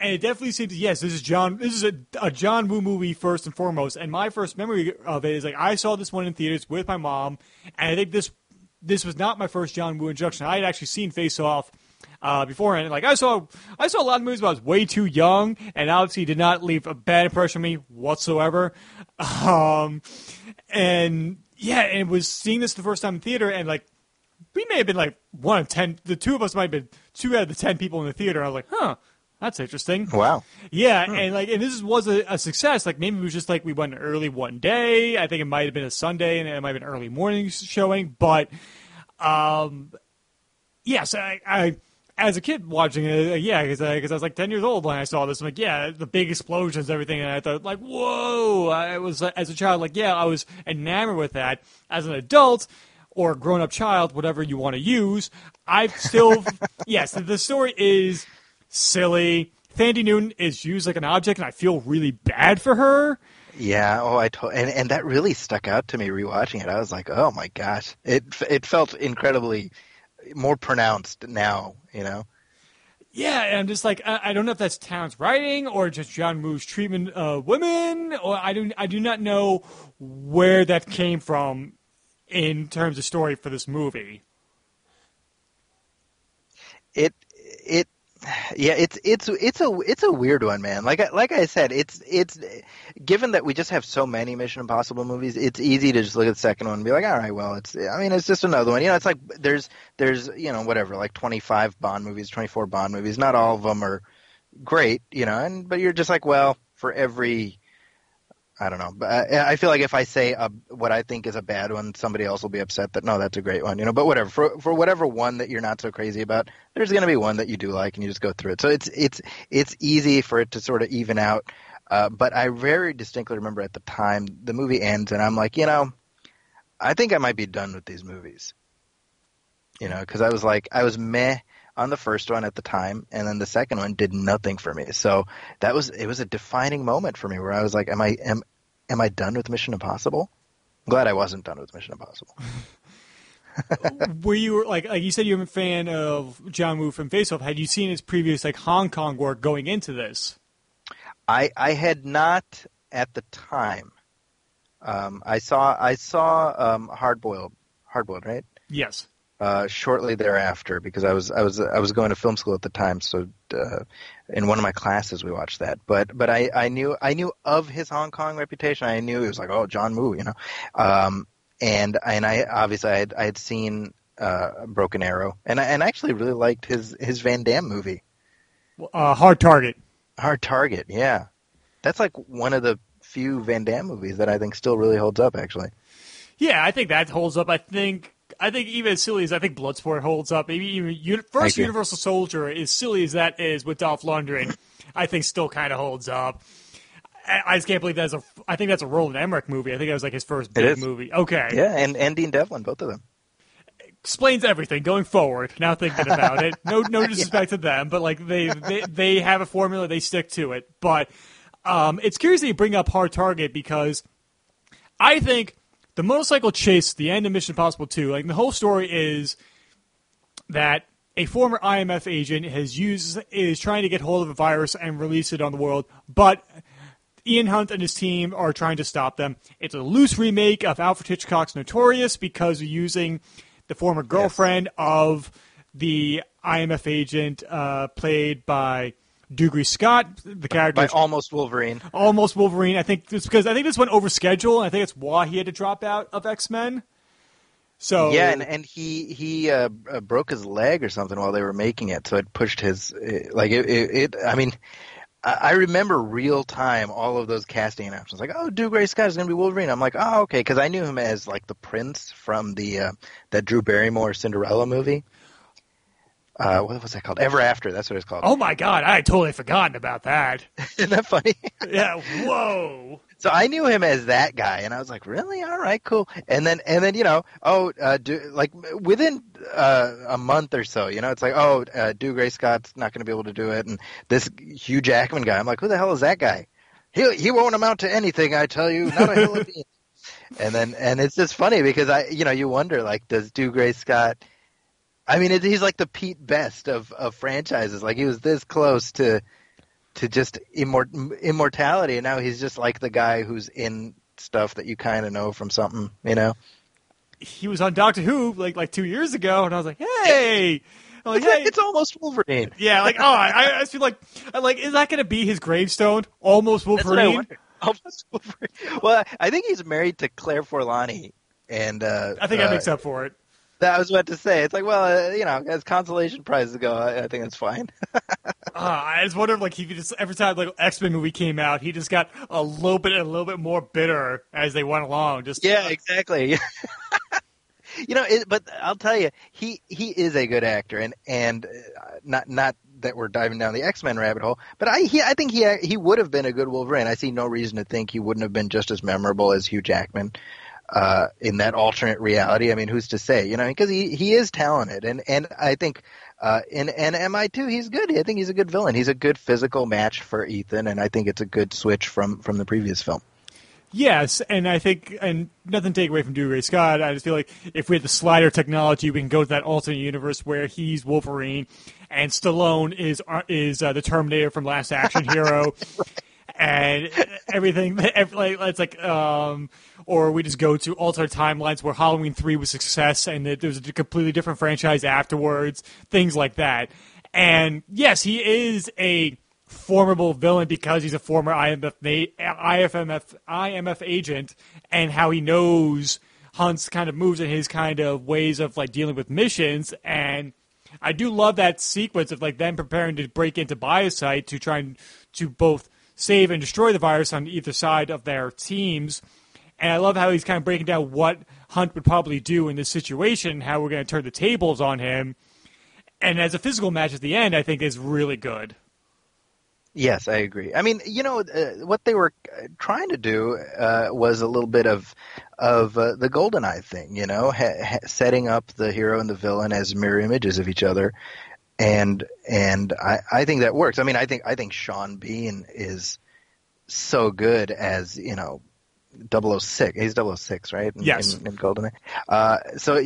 And it definitely seems yes, this is John. This is a, a John Woo movie first and foremost. And my first memory of it is like I saw this one in theaters with my mom, and I think this this was not my first John Woo introduction. I had actually seen Face Off uh, beforehand. Like I saw I saw a lot of movies, but I was way too young, and obviously did not leave a bad impression on me whatsoever. Um, and yeah, and it was seeing this the first time in theater, and like we may have been like one of ten. The two of us might have been two out of the ten people in the theater. I was like, huh, that's interesting. Wow. Yeah, and like, and this was a, a success. Like, maybe it was just like we went early one day. I think it might have been a Sunday, and it might have been early morning showing. But, um, yes, I, I as a kid watching it, uh, yeah, because I, 'cause I was like ten years old when I saw this. I'm like, yeah, the big explosions, everything, and I thought like, whoa! I was uh, as a child, like, yeah, I was enamored with that. As an adult. Or grown up child, whatever you want to use. I've still, yes, the story is silly. Thandie Newton is used like an object, and I feel really bad for her. Yeah. Oh, I to- and and that really stuck out to me rewatching it. I was like, oh my gosh, it it felt incredibly more pronounced now. You know. Yeah, and I'm just like, I, I don't know if that's Towne's writing or just John Woo's treatment of women, or I do I do not know where that came from in terms of story for this movie. it it yeah it's it's it's a it's a weird one man. Like I, like I said it's it's given that we just have so many Mission Impossible movies it's easy to just look at the second one and be like all right well it's I mean it's just another one. You know it's like there's there's you know whatever like 25 Bond movies 24 Bond movies. Not all of them are great you know and but you're just like well for every I don't know, but I, I feel like if I say a, what I think is a bad one, somebody else will be upset that no, that's a great one, you know. But whatever, for for whatever one that you're not so crazy about, there's going to be one that you do like, and you just go through it. So it's it's it's easy for it to sort of even out. Uh, but I very distinctly remember at the time the movie ends, and I'm like, you know, I think I might be done with these movies. You know, because I was like, I was meh on the first one at the time, and then the second one did nothing for me. So that was it was a defining moment for me where I was like, am I am am I done with Mission Impossible? I'm glad I wasn't done with Mission Impossible. Were you like like you said you're a fan of John Woo from Face Off? Had you seen his previous like Hong Kong work going into this? I I had not at the time. Um, I saw I saw um, Hard Boiled Hard Boiled right Yes. Uh, shortly thereafter because I was I was I was going to film school at the time, so uh, in one of my classes we watched that. But but I, I knew I knew of his Hong Kong reputation. I knew he was like oh John Woo, you know, um, and and I obviously I had I had seen uh, Broken Arrow, and I, and I actually really liked his his Van Damme movie, Uh, hard target. Hard Target. Yeah, that's like one of the few Van Damme movies that I think still really holds up. Actually, Yeah, I think that holds up. I think I think even as silly as I think Bloodsport holds up, maybe even Uni- first. Universal Soldier, as silly as that is with Dolph Lundgren, I think still kind of holds up. I, I just can't believe that's a. I think that's a Roland Emmerich movie. I think that was like his first big movie. Okay, yeah, and and Dean Devlin, both of them. explains everything going forward. Now thinking about it, no no disrespect to them, but like they, they they have a formula, they stick to it. But um, it's curious that you bring up Hard Target because I think the motorcycle chase, the end of Mission Impossible Two, like the whole story is that a former IMF agent has used is trying to get hold of a virus and release it on the world, but Ian Hunt and his team are trying to stop them. It's a loose remake of Alfred Hitchcock's Notorious because you're using the former girlfriend of the IMF agent, uh, played by Dougray Scott, the character By almost Wolverine. almost Wolverine. I think it's because I think this went over schedule. And I think it's why he had to drop out of X Men. So Yeah, and, and he he uh, uh, broke his leg or something while they were making it, so it pushed his like it. it, it I mean, I, remember real time all of those casting announcements. Like, oh, Dougray Scott is going to be Wolverine. I'm like, oh, okay, because I knew him as like the Prince from the uh, that Drew Barrymore Cinderella movie. Uh, what was that called? Ever After. That's what it's called. oh my god, I had totally forgotten about that. Isn't that funny? Yeah, whoa. So I knew him as that guy, and I was like, "Really? All right, cool." And then, and then, you know, oh, uh, do, like within uh, a month or so, you know, it's like, oh, uh, Dougray Scott's not going to be able to do it, and this Hugh Jackman guy, I'm like, who the hell is that guy? He he won't amount to anything, I tell you, not a hill of beans. And then, and it's just funny because I, you know, you wonder, like, does Dougray Scott? I mean, it, he's like the Pete Best of of franchises. Like, he was this close to to just immort- immortality, and now he's just like the guy who's in stuff that you kind of know from something, you know. He was on Doctor Who like like two years ago, and I was like, hey. I'm like, hey. It's almost Wolverine. Yeah, like oh, I, I feel like, I like, is that going to be his gravestone? Almost That's what I Wolverine. Almost Wolverine. Well, I think he's married to Claire Forlani, and uh, I think uh, that makes up for it. That was what to say. It's like, well, uh, you know, as consolation prizes go, I, I think it's fine. Uh, I just wonder, if, like, he just every time like X Men movie came out, he just got a little bit, a little bit more bitter as they went along. Just yeah, exactly. you know, it, but I'll tell you, he he is a good actor, and and uh, not not that we're diving down the X Men rabbit hole, but I he I think he he would have been a good Wolverine. I see no reason to think he wouldn't have been just as memorable as Hugh Jackman. Uh, in that alternate reality, I mean, who's to say? You know, because he he is talented, and and I think uh, in and MI two, he's good. I think he's a good villain. He's a good physical match for Ethan, and I think it's a good switch from from the previous film. Yes, and I think, and nothing to take away from Dougray Scott. I just feel like if we had the slider technology, we can go to that alternate universe where he's Wolverine, and Stallone is is uh, the Terminator from Last Action Hero, and everything. ev- Like it's like, um, or we just go to alternate timelines where Halloween three was success, and that there's a completely different franchise afterwards. Things like that. And yes, he is a formidable villain because he's a former IMF, IFMF, IMF agent and how he knows Hunt's kind of moves and his kind of ways of like dealing with missions. And I do love that sequence of like them preparing to break into Biocyte to try and to both save and destroy the virus on either side of their teams. And I love how he's kind of breaking down what Hunt would probably do in this situation, how we're going to turn the tables on him. And as a physical match at the end, I think is really good. Yes, I agree. I mean, you know, uh, what they were uh, trying to do uh, was a little bit of of uh, the GoldenEye thing, you know, ha- ha- setting up the hero and the villain as mirror images of each other, and and I, I think that works. I mean, I think I think Sean Bean is so good as you know 006. He's 006, right? In, Yes. In, in GoldenEye. Uh, so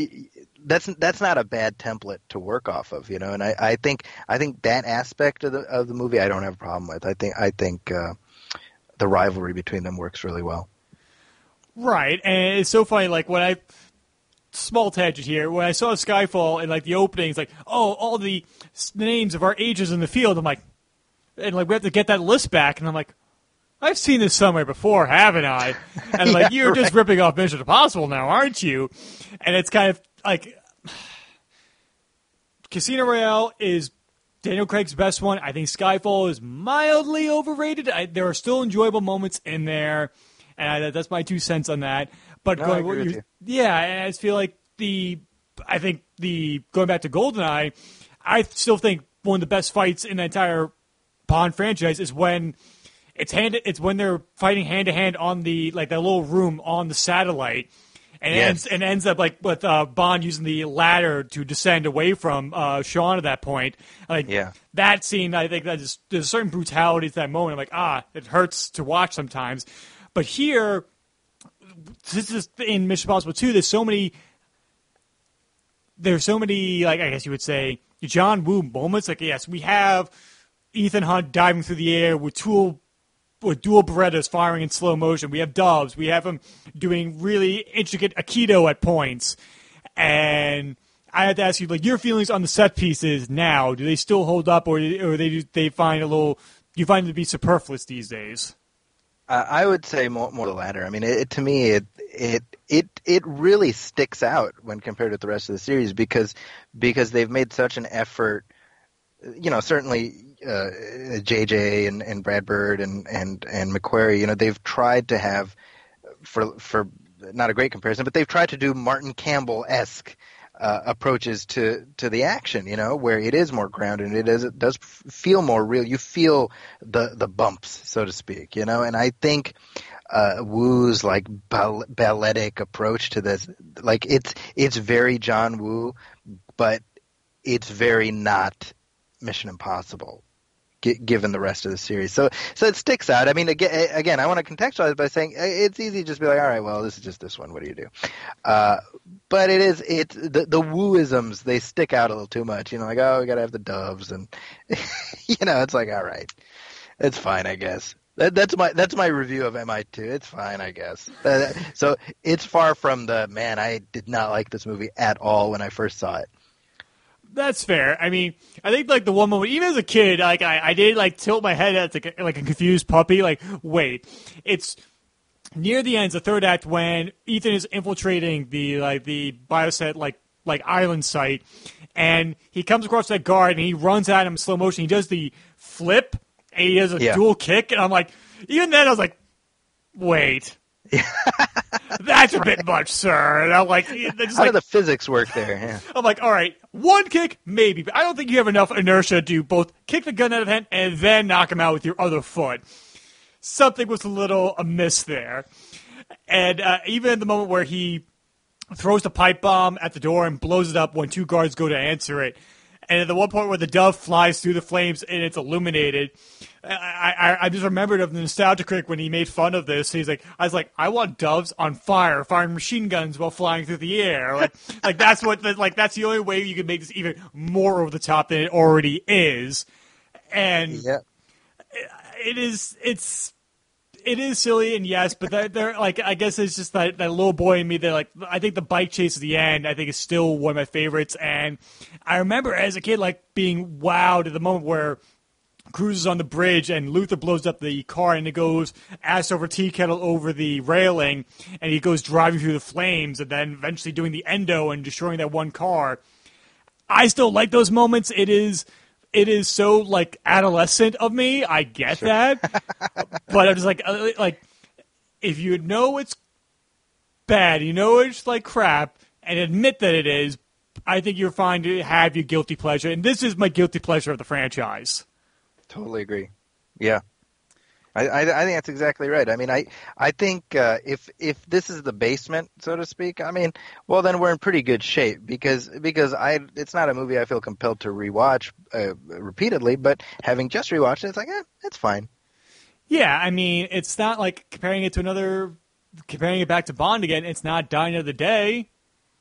that's that's not a bad template to work off of, you know. And I, I think I think that aspect of the of the movie I don't have a problem with. I think I think uh, the rivalry between them works really well. Right, and it's so funny. Like when I small tangent here, when I saw Skyfall and like the opening, it's like, oh, all the names of our ages in the field. I'm like, and like we have to get that list back, and I'm like. I've seen this somewhere before, haven't I? And like Yeah, you're just ripping off Mission Impossible now, aren't you? And it's kind of like Casino Royale is Daniel Craig's best one. I think Skyfall is mildly overrated. I, there are still enjoyable moments in there, and I, that's my two cents on that. But No, going, agree what with you- yeah, and I just feel like the, I think the going back to Goldeneye, I still think one of the best fights in the entire Bond franchise is when it's hand. It's when they're fighting hand to hand on the like that little room on the satellite, and Yes. ends and ends up like with uh, Bond using the ladder to descend away from uh, Sean at that point. Like Yeah. that scene, I think that is there's a certain brutality to that moment. I'm like, ah, it hurts to watch sometimes, but here. This is in Mission Impossible 2. There's so many there's so many like I guess you would say John Woo moments. Like yes, we have Ethan Hunt diving through the air with tool with dual Berettas firing in slow motion. We have Dobbs. We have him doing really intricate aikido at points. And I had to ask you like your feelings on the set pieces now. Do they still hold up, or or they they find a little? You find them to be superfluous these days? Uh, I would say more, more the latter. I mean, it, to me, it it it it really sticks out when compared with the rest of the series because because they've made such an effort. You know, certainly uh, JJ and, and Brad Bird and and and McQuarrie. You know, they've tried to have for for not a great comparison, but they've tried to do Martin Campbell esque uh, approaches to to the action, you know, where it is more grounded. It is it does feel more real. You feel the the bumps, so to speak, you know. And I think uh, like ball- balletic approach to this, like it's it's very John Woo, but it's very not Mission Impossible given the rest of the series. So so it sticks out. I mean, again, again, I want to contextualize by saying it's easy to just be like, all right, well, this is just this one. What do you do? Uh, but it is it the the wooisms they stick out a little too much. You know, like oh, we gotta have the doves, and you know, it's like all right, it's fine, I guess. That, that's my that's my review of MI2. It's fine, I guess. Uh, so it's far from the man. I did not like this movie at all when I first saw it. That's fair. I mean, I think like the one moment, even as a kid, like I, I did like tilt my head at like a, like a confused puppy. Like, wait, it's near the end, the third act, when Ethan is infiltrating the like the Biocyte like like island site, and he comes across that guard and he runs at him in slow motion. He does the flip and he does a yeah. dual kick, and I'm like, even then I was like, wait. That's a bit much, sir. And I'm like, how like, do the physics work there? Yeah. I'm like, all right, one kick, maybe, but I don't think you have enough inertia to both kick the gun out of hand and then knock him out with your other foot. Something was a little amiss there. And uh, even in the moment where he throws the pipe bomb at the door and blows it up when two guards go to answer it, and at the one point where the dove flies through the flames and it's illuminated, I, I, I just remembered of the nostalgia critic when he made fun of this. He's like, I was like, I want doves on fire, firing machine guns while flying through the air. Like, like that's what, like that's the only way you can make this even more over the top than it already is. And yeah. it is, it's it is silly and yes, but they're, they're, like I guess it's just that, that little boy in me that like I think the bike chase at the end I think is still one of my favorites, and I remember as a kid like being wowed at the moment where Cruise is on the bridge and Luther blows up the car and it goes ass over tea kettle over the railing and he goes driving through the flames and then eventually doing the endo and destroying that one car. I still like those moments. It is it is so like adolescent of me. I get sure. that, but I'm just like uh, like if you know it's bad, you know it's like crap, and admit that it is. I think you're fine to have your guilty pleasure, and this is my guilty pleasure of the franchise. Totally agree. Yeah. I, I, I, think that's exactly right. I mean, I I think uh, if if this is the basement, so to speak, I mean, well, then we're in pretty good shape because because I it's not a movie I feel compelled to rewatch uh, repeatedly, but having just rewatched it, it's like, eh, it's fine. Yeah, I mean, it's not like comparing it to another, comparing it back to Bond again. It's not Die Another Day.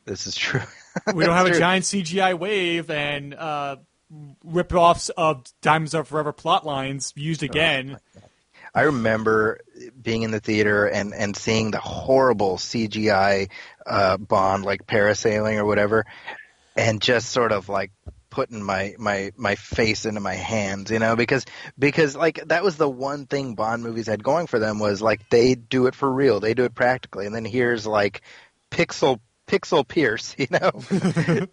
This is true. we don't have true. a giant CGI wave and uh, rip-offs of Diamonds Are Forever plot lines used again. Oh, I remember being in the theater and, and seeing the horrible CGI uh, Bond, like parasailing or whatever, and just sort of like putting my, my, my face into my hands, you know, because because like that was the one thing Bond movies had going for them was like they do it for real, they do it practically, and then here's like pixel pixel pierce, you know.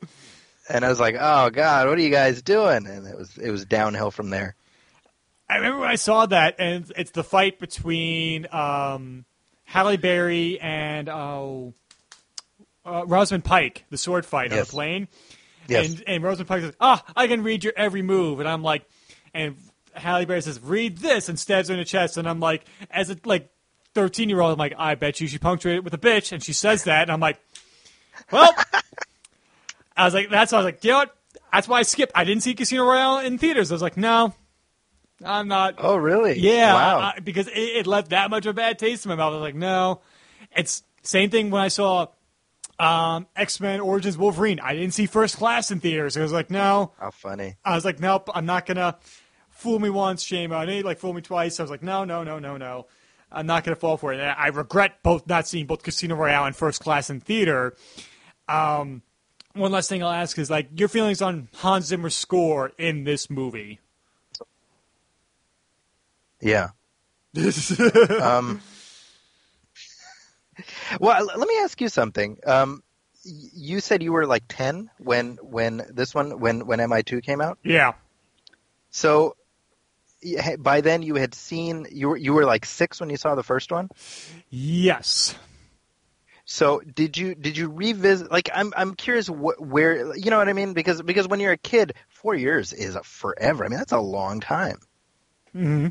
and I was like, "Oh God, what are you guys doing?" And it was it was downhill from there. I remember when I saw that, and it's the fight between um, Halle Berry and oh, uh, Rosamund Pike, the sword fight yes. on the plane. Yes. And, and Rosamund Pike says, "Ah, oh, I can read your every move," and I'm like, and Halle Berry says, "Read this," and stabs her in the chest, and I'm like, as a like thirteen year old, I'm like, I bet you she punctuated it with a bitch, and she says that, and I'm like, well, I was like, that's why I was like, you know what? That's why I skipped. I didn't see Casino Royale in theaters. I was like, no, I'm not. Oh, really? Yeah. Wow. I, because it, it, left that much of a bad taste in my mouth. I was like, no. It's same thing when I saw um, X Men Origins Wolverine. I didn't see First Class in theaters. I was like, no. How funny. I was like, nope. I'm not gonna fool me once, shame on me. Like fool me twice. I was like, no, no, no, no, no. I'm not gonna fall for it. And I regret both not seeing both Casino Royale and First Class in theater. Um, one last thing I'll ask is like your feelings on Hans Zimmer's score in this movie. Yeah. um, well, let me ask you something. Um, you said you were like ten when when this one when when MI2 came out. Yeah. So by then you had seen you were you were like six when you saw the first one. Yes. So did you did you revisit? Like I'm I'm curious wh- where you know what I mean because because when you're a kid, four years is forever. I mean that's a long time. hmm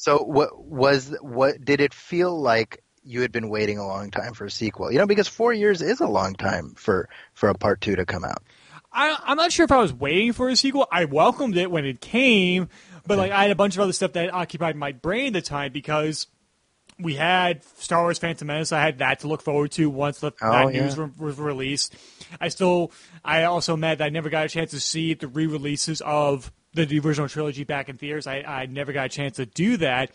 So what was what did it feel like you had been waiting a long time for a sequel? You know because four years is a long time for for a part two to come out. I, I'm not sure if I was waiting for a sequel. I welcomed it when it came, but like I had a bunch of other stuff that occupied my brain at the time because we had Star Wars: Phantom Menace. I had that to look forward to once the Oh, that yeah. news re- was released. I still, I also mad that I never got a chance to see the re-releases of the, original trilogy back in theaters. I, I never got a chance to do that.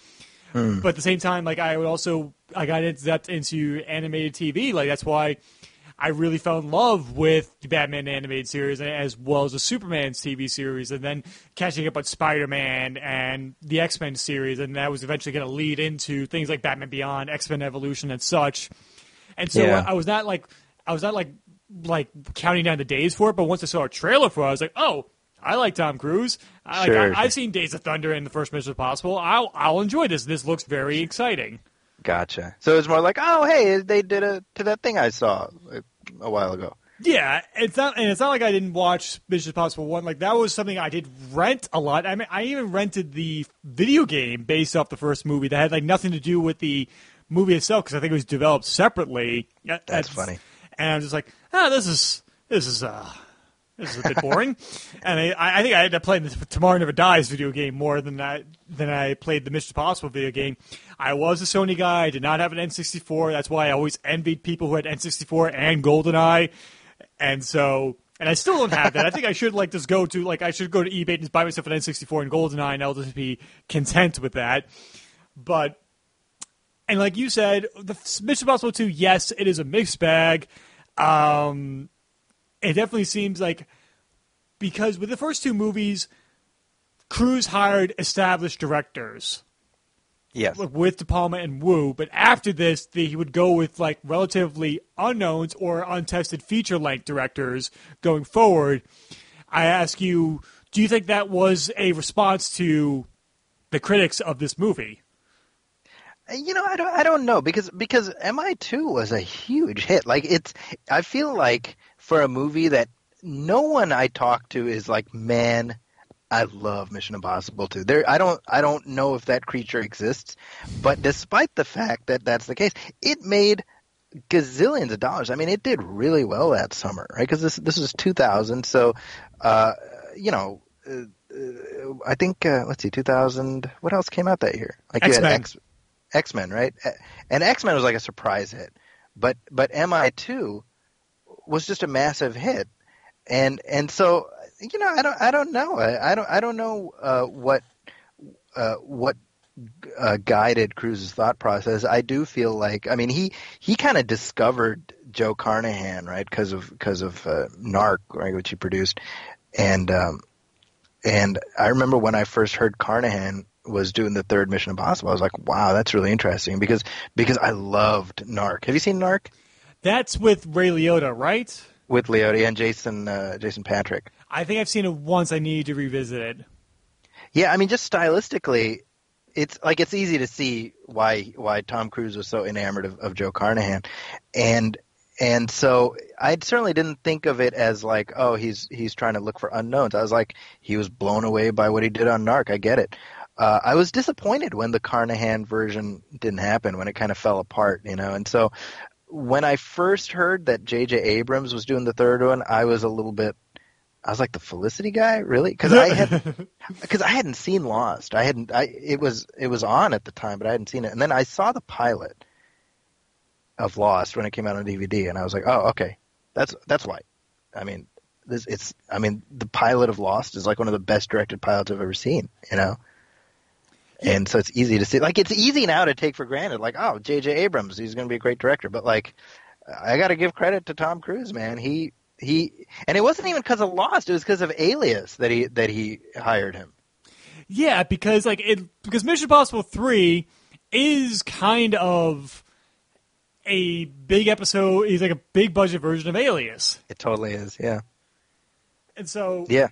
Hmm. But at the same time, like I would also, I got into that into animated TV. Like that's why I really fell in love with the Batman animated series as well as the Superman's TV series, and then catching up on Spider Man and the X Men series, and that was eventually going to lead into things like Batman Beyond, X Men Evolution, and such. And so Yeah. I was not like I was not like like counting down the days for it, but once I saw a trailer for it, I was like, oh. I like Tom Cruise. I, like, Sure, I, sure. I've seen Days of Thunder and the first Mission Impossible. I'll I'll enjoy this. This looks very exciting. Gotcha. So it's more like oh hey they did a to that thing I saw a, while ago. Yeah, it's not, and it's not like I didn't watch Mission Impossible One. Like that was something I did rent a lot. I mean, I even rented the video game based off the first movie that had like nothing to do with the movie itself because I think it was developed separately. Yeah, That's funny. And I'm just like, ah, this is this is uh this is a bit boring. and I, I think I had to play the Tomorrow Never Dies video game more than I than I played the Mission Impossible video game. I was a Sony guy. I did not have an N64. That's why I always envied people who had N64 and GoldenEye. And so, and I still don't have that. I think I should like just go to like I should go to eBay and just buy myself an N64 and GoldenEye, and I'll just be content with that. But and like you said, the Mission Impossible 2, yes, it is a mixed bag. Um, it definitely seems like because with the first two movies, Cruise hired established directors Yes. with De Palma and Woo, but after this, the, he would go with like relatively unknowns or untested feature length directors going forward. I ask you, do you think that was a response to the critics of this movie? Uh, you know, I don't, I don't know because because MI2 was a huge hit. Like it's, I feel like for a movie that no one I talk to is like, man, I love Mission Impossible 2. There, I don't, I don't know if that creature exists, but despite the fact that that's the case, it made gazillions of dollars. I mean, it did really well that summer, right? Because this this was 2000, so uh, you know. Uh, I think uh, let's see, 2000. What else came out that year? Like you had X-Men. X, X Men, right? And X Men was like a surprise hit, but but MI two was just a massive hit, and and so you know I don't I don't know I, I don't I don't know uh, what uh, what uh, guided Cruise's thought process. I do feel like I mean he he kind of discovered Joe Carnahan right because of because of uh, Narc right which he produced, and um, and I remember when I first heard Carnahan was doing the third Mission Impossible, I was like, wow, that's really interesting because because I loved Narc. Have you seen Narc That's with Ray Liotta, right? with Liotta and Jason uh, Jason Patric? I think I've seen it once. I need to revisit it. Yeah, I mean, just stylistically, it's like it's easy to see why why Tom Cruise was so enamored of, of Joe Carnahan, and and so I certainly didn't think of it as like, oh, he's he's trying to look for unknowns. I was like, he was blown away by what he did on Narc. I get it. Uh, I was disappointed when the Carnahan version didn't happen, when it kind of fell apart, you know. And so when I first heard that J.J. Abrams was doing the third one, I was a little bit. I was like the Felicity guy, really? Because I had because I hadn't seen Lost. I hadn't. I it was it was on at the time, but I hadn't seen it. And then I saw the pilot of Lost when it came out on DVD, and I was like, oh, okay, that's that's why. I mean, this it's. I mean, the pilot of Lost is like one of the best directed pilots I've ever seen. You know. And so it's easy to see. Like it's easy now to take for granted. Like, oh, J.J. Abrams, he's going to be a great director. But like, I got to give credit to Tom Cruise, man. He he, and it wasn't even because of Lost. It was because of Alias that he that he hired him. Yeah, because like it because Mission Impossible three is kind of a big episode. He's like a big budget version of Alias, It totally is. Yeah. and so Yeah,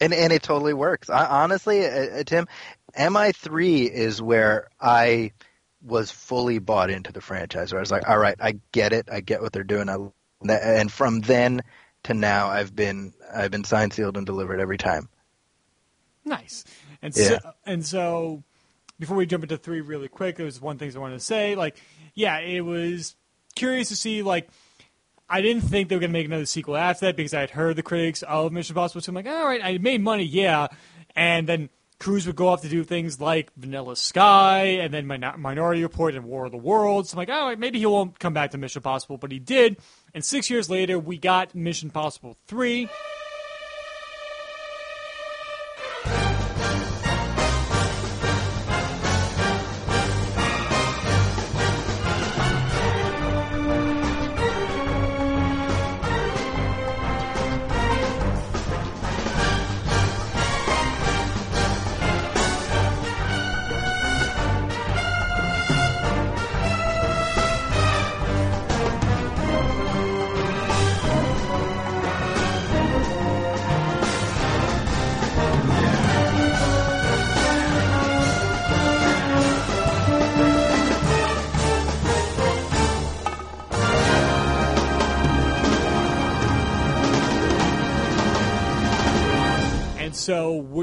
and and it totally works. I, honestly, uh, uh, Tim, MI3 is where I was fully bought into the franchise. Where I was like, all right, I get it. I get what they're doing. I, and from then to now, I've been I've been signed, sealed, and delivered every time. Nice. And Yeah. so, and so before we jump into three really quick, there was one thing I wanted to say. Like, yeah, it was curious to see like I didn't think they were gonna make another sequel after that because I had heard the critics of Mission Impossible 2. I'm like, all right, I made money, yeah. And then Cruise would go off to do things like Vanilla Sky and then Min- Minority Report and War of the Worlds. So I'm like, oh, maybe he won't come back to Mission Impossible, but he did. And six years later, we got Mission Impossible 3.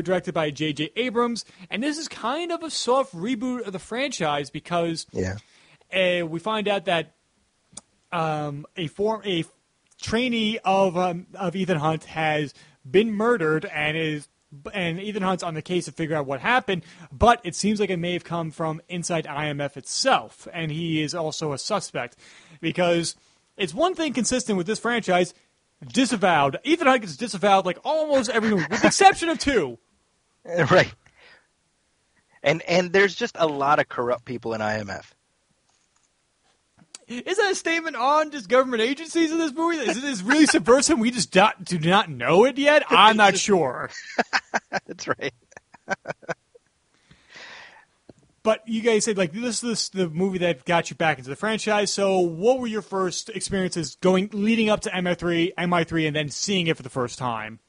We're directed by J.J. Abrams, and this is kind of a soft reboot of the franchise because Yeah, uh, we find out that um, a form a trainee of um, of Ethan Hunt has been murdered and is and Ethan Hunt's on the case to figure out what happened, but it seems like it may have come from inside IMF itself, and he is also a suspect because it's one thing consistent with this franchise. Disavowed. Ethan Hunt gets disavowed like almost every movie, with the exception of two. right. And and there's just a lot of corrupt people in IMF. Is that a statement on just government agencies in this movie? Is this really subversive? We just do, do not know it yet. I'm not sure. That's right. But you guys said like this is the movie that got you back into the franchise. So what were your first experiences going leading up to MI3, MI3, and then seeing it for the first time?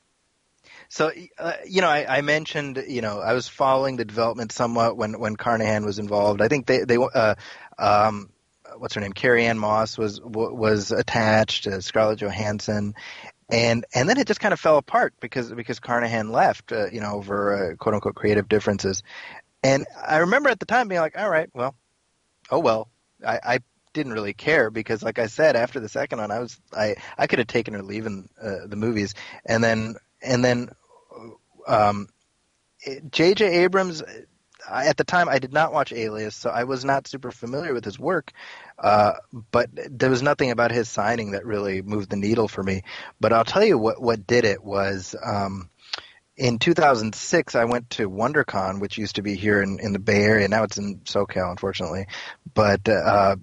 So, uh, you know, I, I mentioned, you know, I was following the development somewhat when, when Carnahan was involved. I think they, they, uh, um, what's her name? Carrie-Anne Moss was, was attached to Scarlett Johansson. And, and then it just kind of fell apart because, because Carnahan left, uh, you know, over uh, quote unquote creative differences. And I remember at the time being like, all right, well, oh well. I, I didn't really care because, like I said, after the second one, I was I I could have taken or leaving uh, the movies, and then and then um, J.J. Abrams. At the time, I did not watch Alias, so I was not super familiar with his work. Uh, but there was nothing about his signing that really moved the needle for me. But I'll tell you what what did it was. Um, in 2006, I went to WonderCon, which used to be here in, in the Bay Area. Now it's in SoCal, unfortunately. But uh,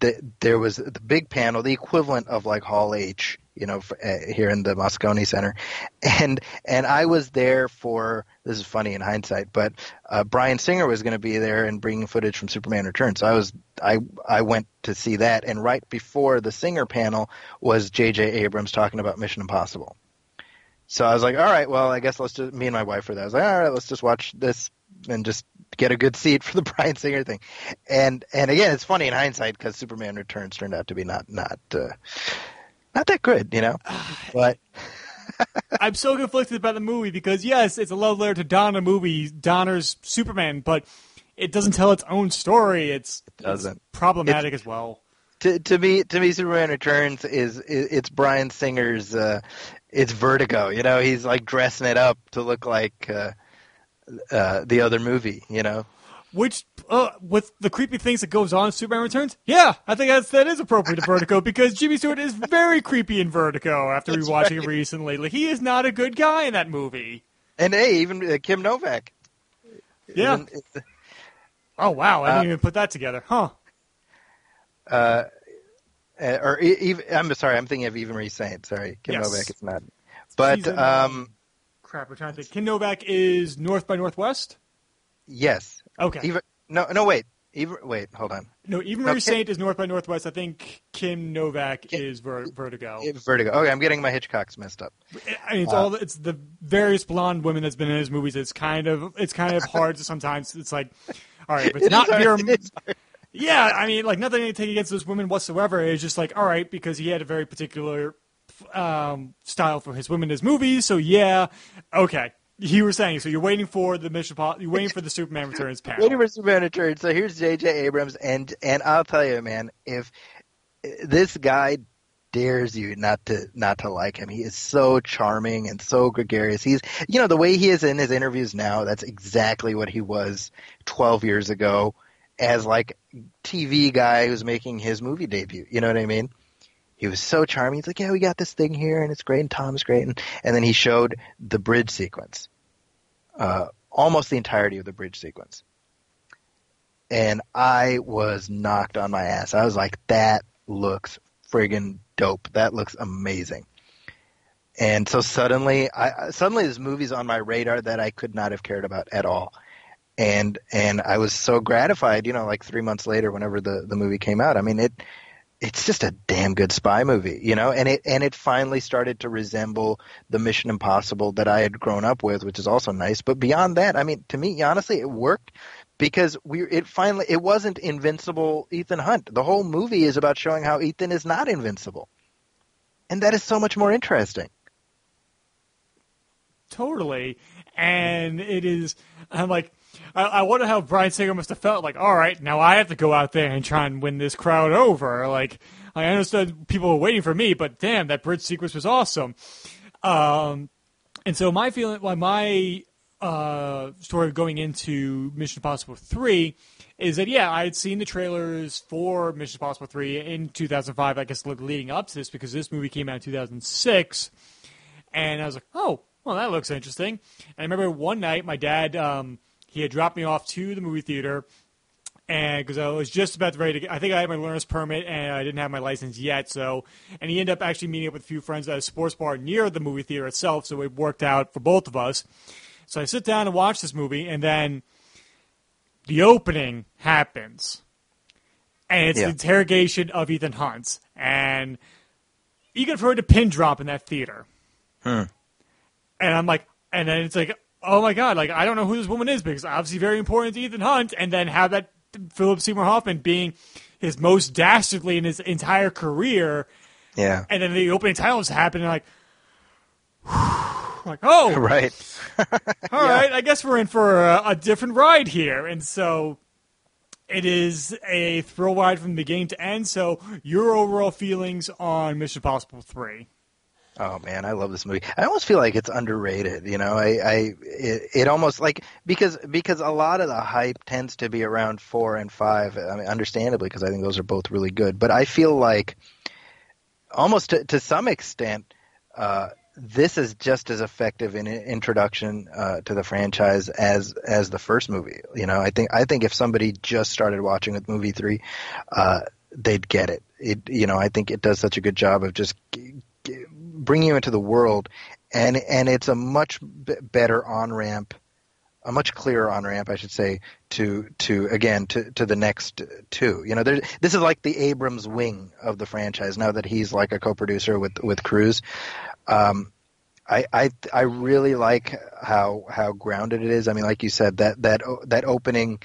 the, there was the big panel, the equivalent of like Hall H, you know, uh, here in the Moscone Center, and and I was there for this is funny in hindsight, but uh, Bryan Singer was going to be there and bringing footage from Superman Returns. So I was I I went to see that, and right before the Singer panel was J.J. Abrams talking about Mission Impossible. So I was like, all right, well, I guess let's just, me and my wife were there. I was like, all right, let's just watch this and just get a good seat for the Bryan Singer thing. And, and again, it's funny in hindsight because Superman Returns turned out to be not, not, uh, not that good, you know, but I'm so conflicted about the movie because yes, it's a love letter to Donner movie, Donner's Superman, but it doesn't tell its own story. It's, doesn't. it's problematic as well. to, to me, to me, Superman Returns is, is it's Bryan Singer's, uh, it's Vertigo, you know, he's like dressing it up to look like, uh, uh, the other movie, you know. Which, uh, with the creepy things that goes on in Superman Returns, yeah, I think that's, that is appropriate to Vertigo because Jimmy Stewart is very creepy in Vertigo after That's rewatching right. it recently. Like, he is not a good guy in that movie. And hey, even uh, Kim Novak. Yeah. Isn't- it's- Oh, wow. I didn't Uh, even put that together. Huh. uh, uh, or even, I'm sorry, I'm thinking of Eva Marie Saint. Sorry, Kim Yes. Novak is not. But She's um, Crap, we're trying to think. Kim Novak is North by Northwest? yes, Okay. Eva. No, no, wait. Even, wait, hold on. No, Eva Marie Saint is North by Northwest. I think Kim Novak is Ver- Vertigo. Vertigo. Okay, I'm getting my Hitchcocks messed up. I mean, it's Uh, all it's the various blonde women that's been in his movies. It's kind of it's kind of hard to sometimes. It's like, all right, but it's It not hard. Vera. It is. Yeah, I mean, like nothing to take against those women whatsoever. It's just like, all right, because he had a very particular um, style for his women in his movies. So yeah, okay. You were saying so. You're waiting for the mission. You're waiting for the Superman Returns panel. Waiting for Superman return. So here's J.J. Abrams, and and I'll tell you, man, if this guy dares you not to not to like him, he is so charming and so gregarious. He's you know the way he is in his interviews now. That's exactly what he was 12 years ago, as like TV guy who's making his movie debut. You know what I mean? He was so charming. He's like, yeah, we got this thing here, and it's great, and Tom's great, and, and then he showed the bridge sequence, uh, almost the entirety of the bridge sequence and I was knocked on my ass. I was like, that looks friggin' dope. That looks amazing. And so suddenly, I suddenly this movie's on my radar that I could not have cared about at all. And and I was so gratified, you know, like three months later, whenever the the movie came out. I mean, it it's just a damn good spy movie, you know, and it and it finally started to resemble the Mission Impossible that I had grown up with, which is also nice. But beyond that, I mean, to me, honestly, it worked because we it finally it wasn't invincible Ethan Hunt. The whole movie is about showing how Ethan is not invincible. And that is so much more interesting. totally. And it is. I'm like, I, I wonder how Bryan Singer must have felt. Like, all right, now I have to go out there and try and win this crowd over. Like, I understood people were waiting for me, but damn, that bridge sequence was awesome. Um, and so my feeling, well, my uh, story of going into Mission Impossible three is that yeah, I had seen the trailers for Mission Impossible three in 2005. I guess leading up to this because this movie came out in 2006 and I was like, oh, well, that looks interesting. And I remember one night my dad, um, he had dropped me off to the movie theater, and because I was just about ready to, get, I think I had my learner's permit and I didn't have my license yet. So, and he ended up actually meeting up with a few friends at a sports bar near the movie theater itself. So it worked out for both of us. So I sit down and watch this movie, and then the opening happens, and it's Yeah. the interrogation of Ethan Hunt, and you can heard a pin drop in that theater. Hmm. And I'm like, and then it's like, oh my god, like I don't know who this woman is because obviously very important to Ethan Hunt, and then have that Philip Seymour Hoffman being his most dastardly in his entire career, Yeah. and then the opening titles happen, and like, like oh, Right. all right, I guess we're in for a, a different ride here. And so it is a thrill ride from the beginning to end. So your overall feelings on Mission Impossible 3? Oh man, I love this movie. I almost feel like it's underrated. You know, I, I it, it almost like because because a lot of the hype tends to be around four and five. I mean, understandably, because I think those are both really good. But I feel like almost to, to some extent, uh, this is just as effective in an introduction uh, to the franchise as as the first movie. You know, I think I think if somebody just started watching with movie three, uh, they'd get it. It you know, I think it does such a good job of just bringing you into the world, and and it's a much b- better on ramp. A much clearer on ramp, I should say, to to again to, to the next two. You know, there, this is like the Abrams wing of the franchise. Now that he's like a co-producer with with Cruise, um, I, I I really like how how grounded it is. I mean, like you said, that that that opening,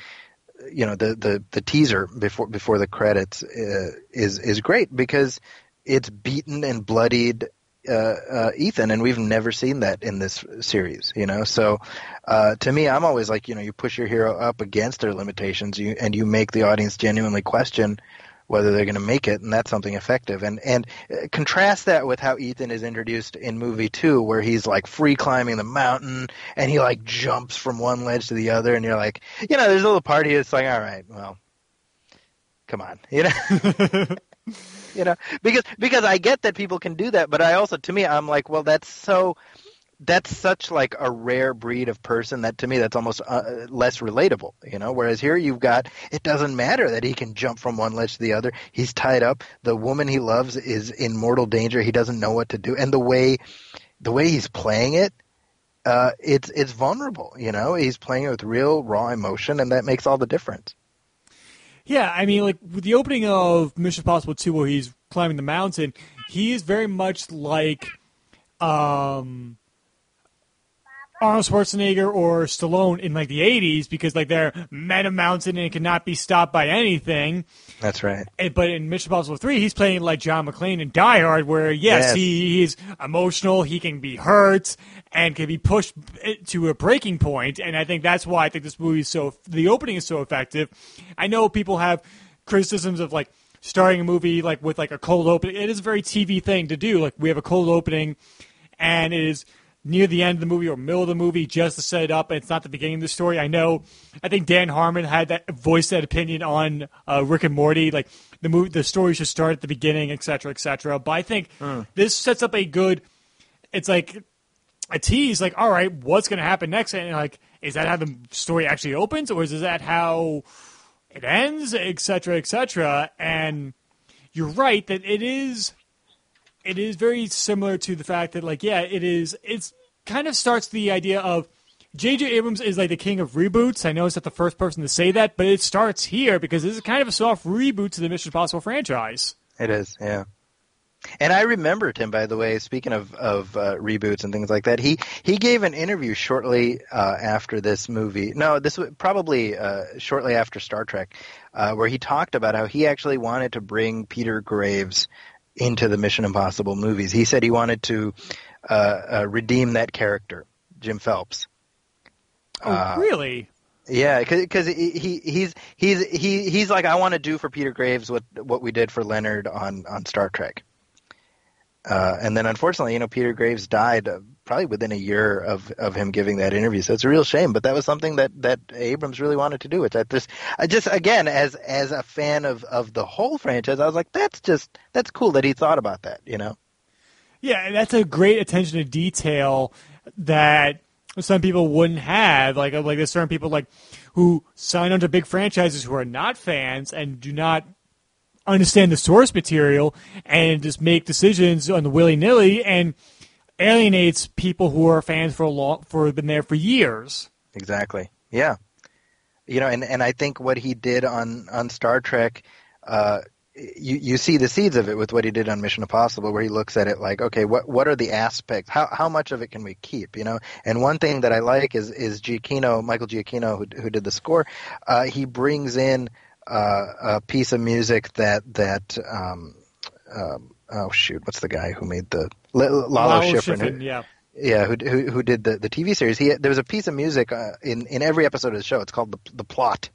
you know, the the, the teaser before before the credits uh, is is great because it's beaten and bloodied uh, uh, Ethan, and we've never seen that in this series. You know, so uh, to me, I'm always like, you know, you push your hero up against their limitations, you and you make the audience genuinely question whether they're going to make it, and that's something effective. And and uh, contrast that with how Ethan is introduced in movie two, where he's like free climbing the mountain and he like jumps from one ledge to the other, and you're like, you know, there's a little part of you that's like, all right, well, come on, you know. you know because because i get that people can do that but i also to me i'm like well that's so that's such like a rare breed of person that to me that's almost uh, less relatable you know? Whereas here you've got it doesn't matter that he can jump from one ledge to the other. He's tied up. The woman he loves is in mortal danger. He doesn't know what to do. And the way the way he's playing it uh it's it's vulnerable you know? He's playing it with real raw emotion and that makes all the difference Yeah, I mean, like with the opening of Mission Impossible 2, where he's climbing the mountain, he is very much like um, Arnold Schwarzenegger or Stallone in like the 80s because like they're men of mountain and it cannot be stopped by anything. That's right. And- But in Mission Impossible 3, he's playing like John McClane in Die Hard, where yes, Yes. he he's emotional, he can be hurt, and can be pushed eh, to a breaking point. And I think that's why I think this movie is so the opening is so effective. I know people have criticisms of like starting a movie like with like a cold opening. It is a very TV thing to do. Like we have a cold opening, and it is near the end of the movie or middle of the movie just to set it up and it's not the beginning of the story. I know I think Dan Harmon had that voiced that opinion on uh, Rick and Morty, like the movie the story should start at the beginning, etc., cetera, et cetera. But I think this sets up a good it's like a tease, like, all right, what's gonna happen next? And like, is that how the story actually opens, or is that how it ends, etc., cetera, et cetera? And you're right that it is it is very similar to the fact that like yeah it is it's kind of starts the idea of J.J. Abrams is like the king of reboots. I know it's not the first person to say that, but it starts here because this is kind of a soft reboot to the Mission Impossible franchise. It is, yeah. And I remember Tim, by the way. Speaking of of uh, reboots and things like that, he he gave an interview shortly uh, after this movie. No, this was probably uh, shortly after Star Trek, uh, where he talked about how he actually wanted to bring Peter Graves into the Mission Impossible movies. He said he wanted to uh, uh, redeem that character, Jim Phelps. Oh, Uh, really? Yeah, because he, he he's he's he he's like I want to do for Peter Graves what what we did for Leonard on on Star Trek. Uh, and then unfortunately, you know, Peter Graves died uh, probably within a year of of him giving that interview. So it's a real shame. But that was something that that Abrams really wanted to do. Which I just I just again as as a fan of of the whole franchise, I was like, that's just that's cool that he thought about that. You know. Yeah, that's a great attention to detail that some people wouldn't have. Like, like there's certain people like who sign on to big franchises who are not fans and do not understand the source material and just make decisions on the willy nilly and alienates people who are fans for a long for been there for years. Exactly. Yeah. You know, and, and I think what he did on, on Star Trek, uh, you, you see the seeds of it with what he did on Mission Impossible, where he looks at it like, okay, what, what are the aspects? How, how much of it can we keep? You know, and one thing that I like is, is Giacchino, Michael Giacchino, who, who did the score, uh, he brings in, uh, a piece of music that, that, um, um, oh shoot, what's the guy who made the, Lalo Lalo Schifrin, who- yeah. yeah, who who, who did the, the TV series? He there was a piece of music uh, in in every episode of the show. It's called the the plot,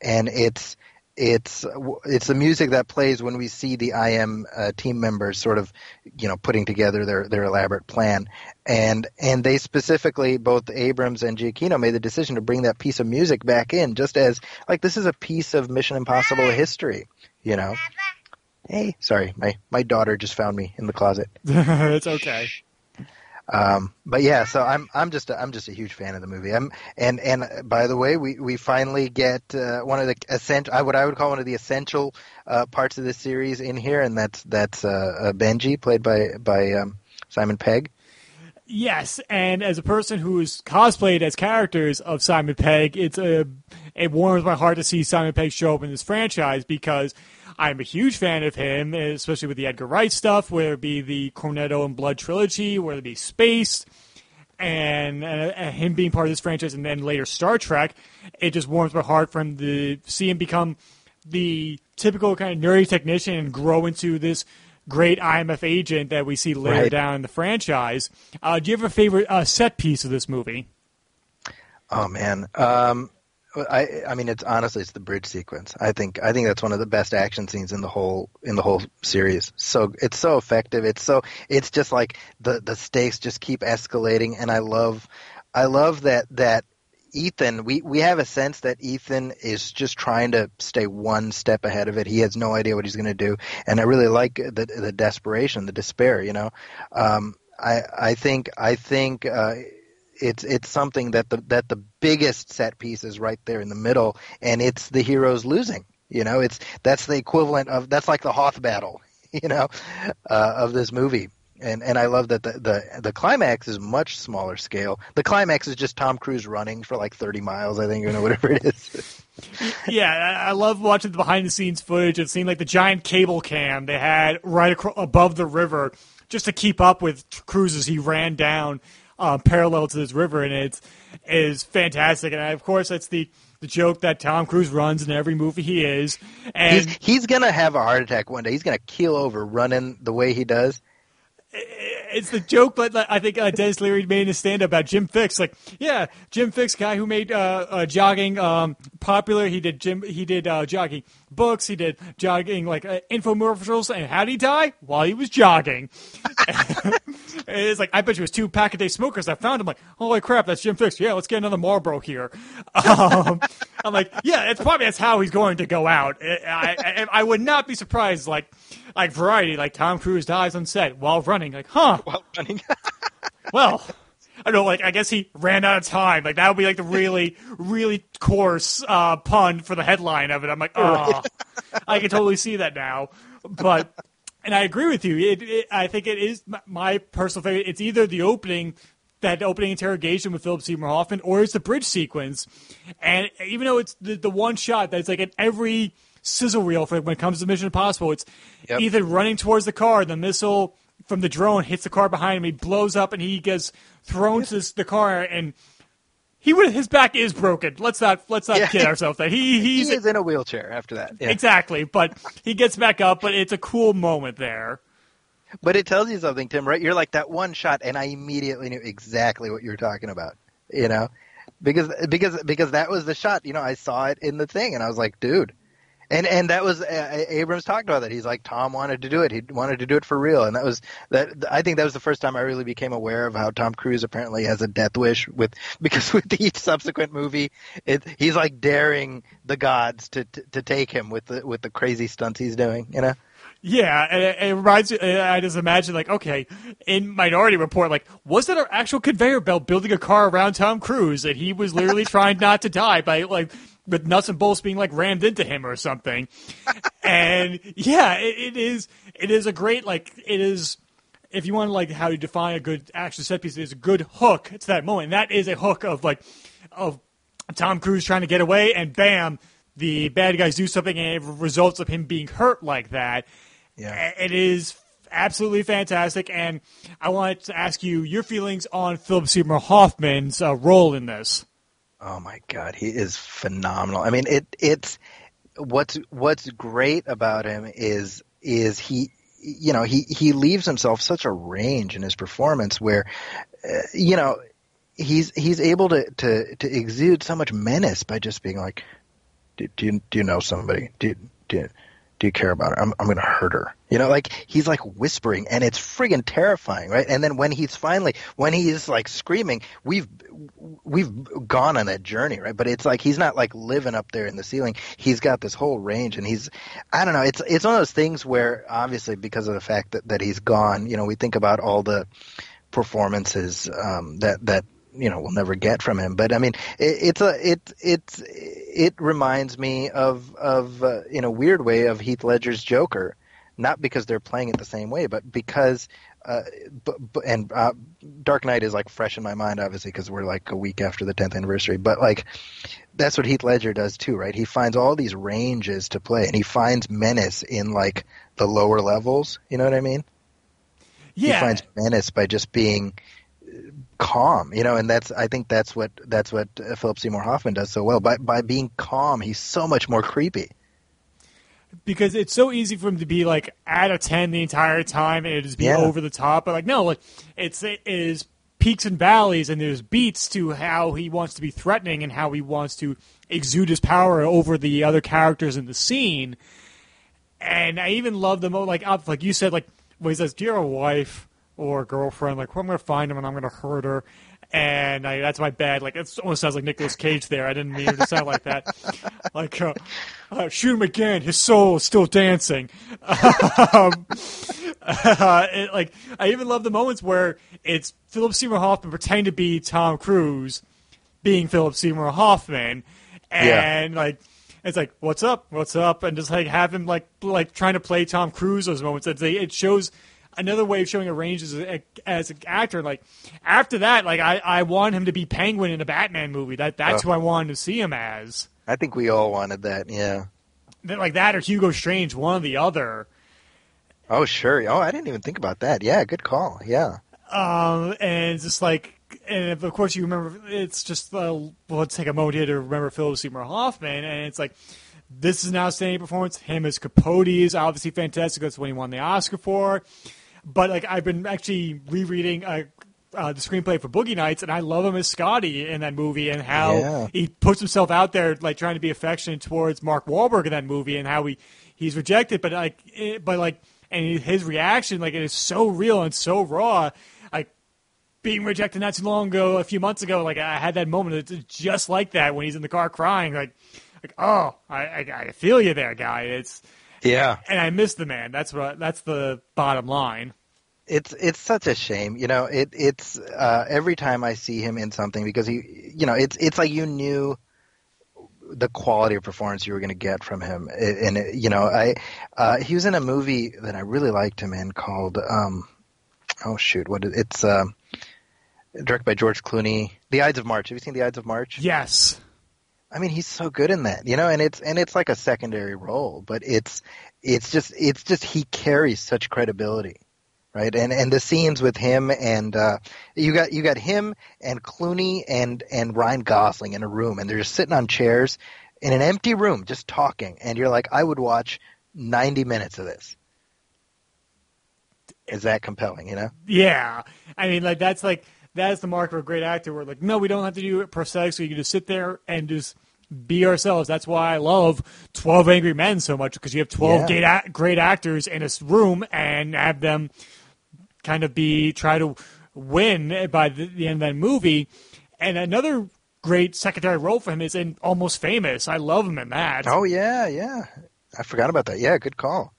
and it's it's it's the music that plays when we see the IM uh, team members sort of you know putting together their their elaborate plan, and and they specifically both Abrams and Giacchino made the decision to bring that piece of music back in, just as like this is a piece of Mission Impossible history, you know. Hey, sorry, my my daughter just found me in the closet. it's okay. Um, but yeah, so I'm I'm just a, I'm just a huge fan of the movie. I'm and and uh, by the way, we we finally get uh, one of the essential what I would call one of the essential uh, parts of this series in here, and that's that's uh, uh, Benji, played by by um, Simon Pegg. Yes, and as a person who's cosplayed as characters of Simon Pegg, it's a it warms my heart to see Simon Pegg show up in this franchise because I'm a huge fan of him, especially with the Edgar Wright stuff, whether it be the Cornetto and Blood trilogy, whether it be Spaced, and, and, and him being part of this franchise, and then later Star Trek. It just warms my heart him to see him become the typical kind of nerdy technician and grow into this great IMF agent that we see later Right. down in the franchise. Uh, do you have a favorite uh, set piece of this movie? Oh man, um, I I mean it's honestly it's the bridge sequence. I think I think that's one of the best action scenes in the whole in the whole series. So it's so effective. It's so it's just like the the stakes just keep escalating, and I love I love that that Ethan, we, we have a sense that Ethan is just trying to stay one step ahead of it. He has no idea what he's going to do, and I really like the the desperation, the despair. You know, um, I I think I think uh, it's it's something that the that the biggest set piece is right there in the middle, and it's the heroes losing. You know, it's that's the equivalent of that's like the Hoth battle. You know, uh, of this movie and and I love that the, the the climax is much smaller scale. The climax is just Tom Cruise running for like 30 miles, I think, or whatever it is. yeah, I I love watching the behind the scenes footage. It seeing like the giant cable cam they had right above the river just to keep up with Cruise as he ran down uh, parallel to this river, and it's is fantastic. And of course, that's the the joke that Tom Cruise runs in every movie he is. And He's he's gonna have a heart attack one day. He's gonna keel over running the way he does. It's the joke, but I think uh, Denis Leary made his stand up about Jim Fixx. Like, yeah, Jim Fixx, guy who made uh, uh, jogging um, popular. He did Jim. He did uh, jogging books. He did jogging like uh, infomercials. And how did he die? While he was jogging. it's like I bet you it was two pack a day smokers I found him. Like, holy crap, that's Jim Fixx. Yeah, let's get another Marlboro here. Um, I'm like, yeah, it's probably that's how he's going to go out. I, I, I would not be surprised. Like, like Variety, like Tom Cruise dies on set while running. Like, huh? While running. Well, I don't know. Like, I guess he ran out of time. Like, that would be like the really, really coarse uh, pun for the headline of it. I'm like, oh, I can totally see that now. But, and I agree with you. It, it, I think it is my personal favorite. It's either the opening, that opening interrogation with Philip Seymour Hoffman, or it's the bridge sequence. And even though it's the, the one shot that's like at every sizzle reel for when it comes to Mission Impossible, it's Yep. either running towards the car, the missile from the drone hits the car behind him, he blows up, and he gets thrown to this, the car, and he would his back is broken. Let's not let's not Yeah. kid ourselves that he he he's is in a wheelchair after that. Yeah. exactly, but he gets back up. But it's a cool moment there. But it tells you something, Tim, right? You're like that one shot, and I immediately knew exactly what you were talking about. You know, because because because that was the shot. You know, I saw it in the thing, and I was like, dude. And and that was uh, Abrams talked about that. He's like Tom wanted to do it. He wanted to do it for real, and that was that. I think that was the first time I really became aware of how Tom Cruise apparently has a death wish with because with each subsequent movie, it he's like daring the gods to to, to take him with the with the crazy stunts he's doing. You know. Yeah, it, it reminds me. I just imagine like, okay, in Minority Report, like, was that an actual conveyor belt building a car around Tom Cruise, and he was literally trying not to die by like with nuts and bolts being like rammed into him or something. and yeah, it, it is. It is a great like. It is. If you want to like how you define a good action set piece, it is a good hook to that moment. And that is a hook of like of Tom Cruise trying to get away, and bam, the bad guys do something, and it results of him being hurt like that. Yeah. It is absolutely fantastic, and I wanted to ask you your feelings on Philip Seymour Hoffman's uh, role in this. Oh my god, he is phenomenal. I mean, it it's what's what's great about him is is he you know he he leaves himself such a range in his performance where uh, you know he's he's able to to to exude so much menace by just being like do, do you do you know somebody do do do you care about her? I'm I'm gonna hurt her. You know, like he's like whispering, and it's friggin' terrifying, right? And then when he's finally when he's like screaming, we've we've gone on that journey, right? But it's like he's not like living up there in the ceiling. He's got this whole range, and he's I don't know. It's it's one of those things where obviously because of the fact that that he's gone, you know, we think about all the performances um, that that you know we'll never get from him. But I mean, it, it's a it it's it reminds me of of uh, in a weird way of Heath Ledger's Joker, not because they're playing it the same way, but because. Uh, but, but and uh, Dark Knight is like fresh in my mind, obviously, because we're like a week after the 10th anniversary. But like, that's what Heath Ledger does too, right? He finds all these ranges to play, and he finds menace in like the lower levels. You know what I mean? Yeah, he finds menace by just being calm, you know, and that's I think that's what that's what uh, Philip Seymour Hoffman does so well. By by being calm, he's so much more creepy. because it's so easy for him to be like at a ten the entire time and it just be Yeah. over the top. But like no, like it's it is peaks and valleys and there's beats to how he wants to be threatening and how he wants to exude his power over the other characters in the scene. And I even love the mo like up like you said like when he says, "Do you have a wife or girlfriend?" Like, well, I'm gonna find him and I'm gonna hurt her. And I, that's my bad. Like it almost sounds like Nicolas Cage there. I didn't mean it to sound like that. Like uh, uh, shoot him again. His soul is still dancing. um, uh, it, like I even love the moments where it's Philip Seymour Hoffman pretending to be Tom Cruise, being Philip Seymour Hoffman, and like it's like what's up, what's up, and just like have him like like trying to play Tom Cruise those moments. It shows another way of showing a range as, a, as an actor. Like after that, like I, I want him to be Penguin in a Batman movie. That that's Oh. who I wanted to see him as. I think we all wanted that. Yeah. Like that or Hugo Strange, one or the other. Oh sure. Oh, I didn't even think about that. Yeah, good call. Yeah. Um, and it's just like, and of course you remember, it's just uh, well, let's take a moment here to remember Philip Seymour Hoffman, and it's like this is an outstanding performance. Him as Capote is obviously fantastic. That's what he won the Oscar for. But like I've been actually rereading uh, uh, the screenplay for Boogie Nights, and I love him as Scotty in that movie, and how Yeah. he puts himself out there, like trying to be affectionate towards Mark Wahlberg in that movie, and how he he's rejected, but like, it, but like, and his reaction, like, it is so real and so raw. Like being rejected not too long ago, a few months ago, like I had that moment. It's just like that when he's in the car crying, like, like oh, I, I, I feel you there, guy. It's Yeah. and I miss the man. That's what that's the bottom line. It's it's such a shame, you know. It it's uh, every time I see him in something because he, you know, it's it's like you knew the quality of performance you were going to get from him, and you know, I uh, he was in a movie that I really liked him in called um, oh shoot, what is, it's um, directed by George Clooney, The Ides of March. Have you seen The Ides of March? Yes. I mean, he's so good in that, you know, and it's and it's like a secondary role, but it's it's just it's just he carries such credibility, right? And and the scenes with him and uh, you got you got him and Clooney and and Ryan Gosling in a room, and they're just sitting on chairs in an empty room, just talking, and you're like, I would watch ninety minutes of this. Is that compelling, you know? Yeah, I mean, like that's like that's the mark of a great actor. Where like, no, we don't have to do prosthetics. We can just sit there and just be ourselves. That's why I love Twelve Angry Men so much because you have twelve Yeah. great, great actors in a room and have them kind of be try to win by the, the end of that movie. And another great secondary role for him is in Almost Famous. I love him in that. Oh yeah, yeah. I forgot about that. Yeah, good call.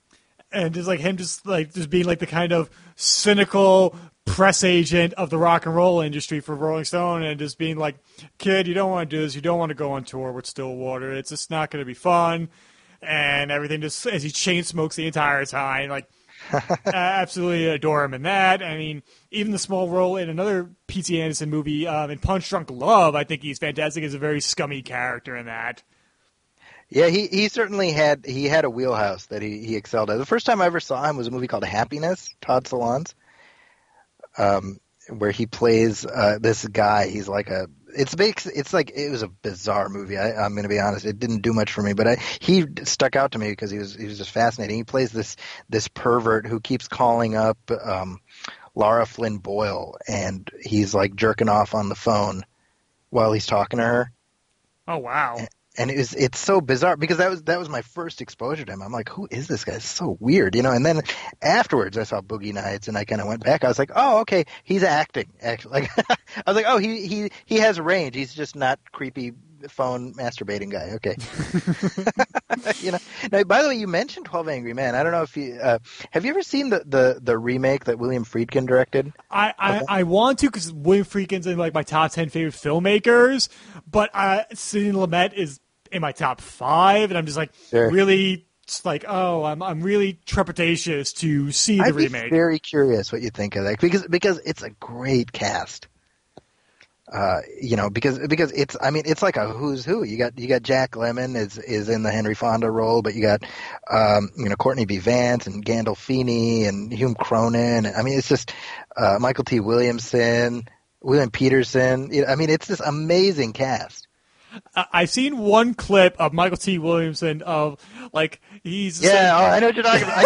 and just like him just like just being like the kind of cynical press agent of the rock and roll industry for Rolling Stone and just being like, kid, you don't want to do this. You don't want to go on tour with Stillwater. It's just not going to be fun. And everything just as he chain smokes the entire time. Like, absolutely adore him in that. I mean, even the small role in another P.T. Anderson movie, um, in Punch Drunk Love, I think he's fantastic as a very scummy character in that. Yeah, he, he certainly had he had a wheelhouse that he, he excelled at. The first time I ever saw him was a movie called Happiness, Todd Solondz, um, where he plays uh, this guy. He's like a it's makes It's like it was a bizarre movie. I, I'm going to be honest; it didn't do much for me, but I, he stuck out to me because he was he was just fascinating. He plays this this pervert who keeps calling up um, Laura Flynn Boyle, and he's like jerking off on the phone while he's talking to her Oh wow! and it was it's so bizarre because that was that was my first exposure to him. I'm like, who is this guy? It's so weird, you know. And then afterwards, I saw Boogie Nights, and I kind of went back. I was like, oh, okay, he's acting. Actually, like I was like, oh, he he he has range. He's just not creepy phone masturbating guy. Okay, you know. Now, by the way, you mentioned Twelve Angry Men. I don't know if you uh, have you ever seen the the the remake that William Friedkin directed. I, I, I want to because William Friedkin's in like my top ten favorite filmmakers, but uh, Sidney Lumet is in my top five, and I'm just like Sure. really just like oh, I'm I'm really trepidatious to see the I'd be remake. very curious what you think of that because because it's a great cast. Uh, you know, because because it's I mean it's like a who's who. You got you got Jack Lemmon is is in the Henry Fonda role, but you got um, you know Courtney B. Vance and Gandolfini and Hume Cronyn. I mean it's just uh, Mykelti Williamson, William Petersen. I mean it's this amazing cast. I've seen one clip of Mykelti Williamson of like he's Yeah, like- oh, I know what you're talking about. I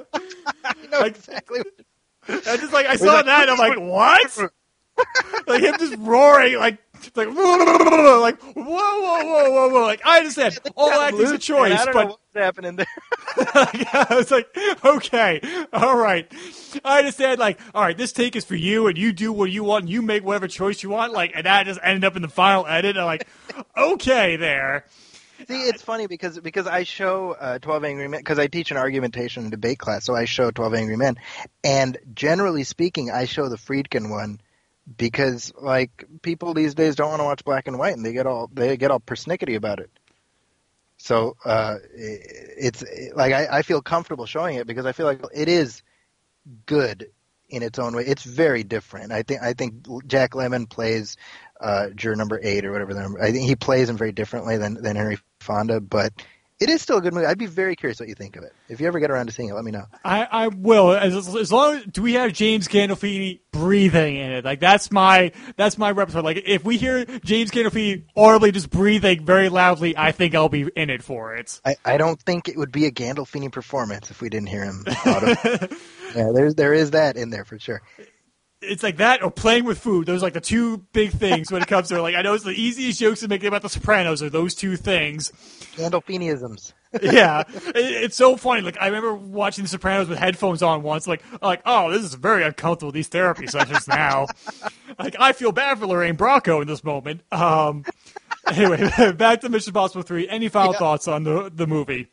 know exactly. I know exactly. What I just like I saw that and I'm like what? like him just roaring like like like whoa whoa whoa whoa whoa like I understand all acting's a choice, man. I don't but happening there. I was like, okay, all right. I understand, like, all right, this take is for you, and you do what you want, and you make whatever choice you want, like, and that just ended up in the final edit. I'm like, okay, there. See, it's funny because because I show uh, Twelve Angry Men because I teach an argumentation and debate class, so I show Twelve Angry Men, and generally speaking, I show the Friedkin one because like people these days don't want to watch black and white, and they get all they get all persnickety about it. So uh, it's like I, I feel comfortable showing it because I feel like it is good in its own way. It's very different. I think I think Jack Lemmon plays uh, juror number eight or whatever. The number, I think he plays him very differently than than Henry Fonda, but it is still a good movie. I'd be very curious what you think of it. If you ever get around to seeing it, let me know. I, I will as, as long as do we have James Gandolfini breathing in it? Like that's my that's my repertoire. Like if we hear James Gandolfini audibly just breathing very loudly, I think I'll be in it for it. I, I don't think it would be a Gandolfini performance if we didn't hear him. yeah, there's there is that in there for sure it's like that or playing with food. Those are like the two big things when it comes to like I know it's the easiest jokes to make about the Sopranos are those two things. Gandolfiniisms. yeah, it, it's so funny. Like I remember watching The Sopranos with headphones on once. Like, like oh, this is very uncomfortable. These therapy sessions now. like I feel bad for Lorraine Bracco in this moment. Um, anyway, back to Mission Impossible Three. Any final yeah. thoughts on the the movie?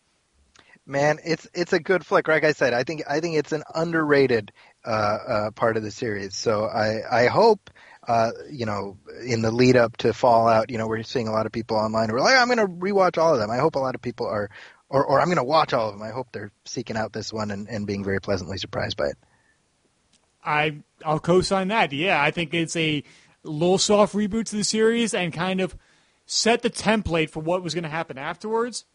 Man, it's it's a good flick. Like I said, I think I think it's an underrated part of the series. So I I hope uh, you know in the lead up to Fallout, you know we're seeing a lot of people online who are like I'm going to rewatch all of them. I hope a lot of people are, or or I'm going to watch all of them. I hope they're seeking out this one and, and being very pleasantly surprised by it. I I'll co-sign that. Yeah, I think it's a little soft reboot to the series and kind of set the template for what was going to happen afterwards.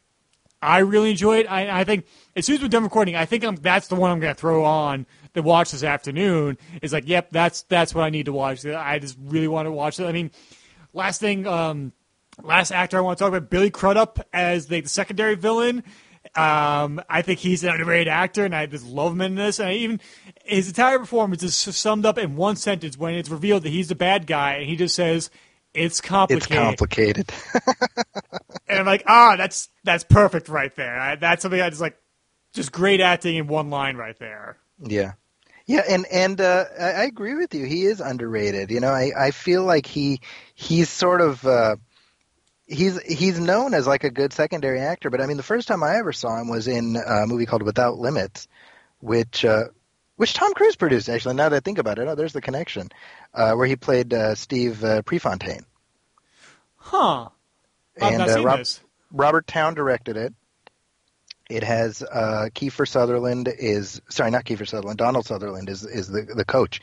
I really enjoy it. I, I think as soon as we're done recording, I think I'm, that's the one I'm going to throw on to watch this afternoon. Is like, yep, that's that's what I need to watch. I just really want to watch it. I mean, last thing, um, last actor I want to talk about, Billy Crudup as the, the secondary villain. Um, I think he's an underrated actor, and I just love him in this. And I even his entire performance is summed up in one sentence when it's revealed that he's the bad guy, and he just says, "It's complicated." It's complicated. and I'm like, ah, that's that's perfect right there. I, that's something I just like, just great acting in one line right there. Yeah, yeah, and and uh, I, I agree with you. He is underrated. You know, I I feel like he he's sort of. Uh, he's he's known as like a good secondary actor, but I mean the first time I ever saw him was in a movie called Without Limits, which uh, which Tom Cruise produced. Actually, now that I think about it, oh, there's the connection, uh, where he played uh, Steve uh, Prefontaine. Huh. I've and uh, Rob, Robert Towne directed it. It has uh, Kiefer Sutherland is sorry, not Kiefer Sutherland. Donald Sutherland is is the the coach,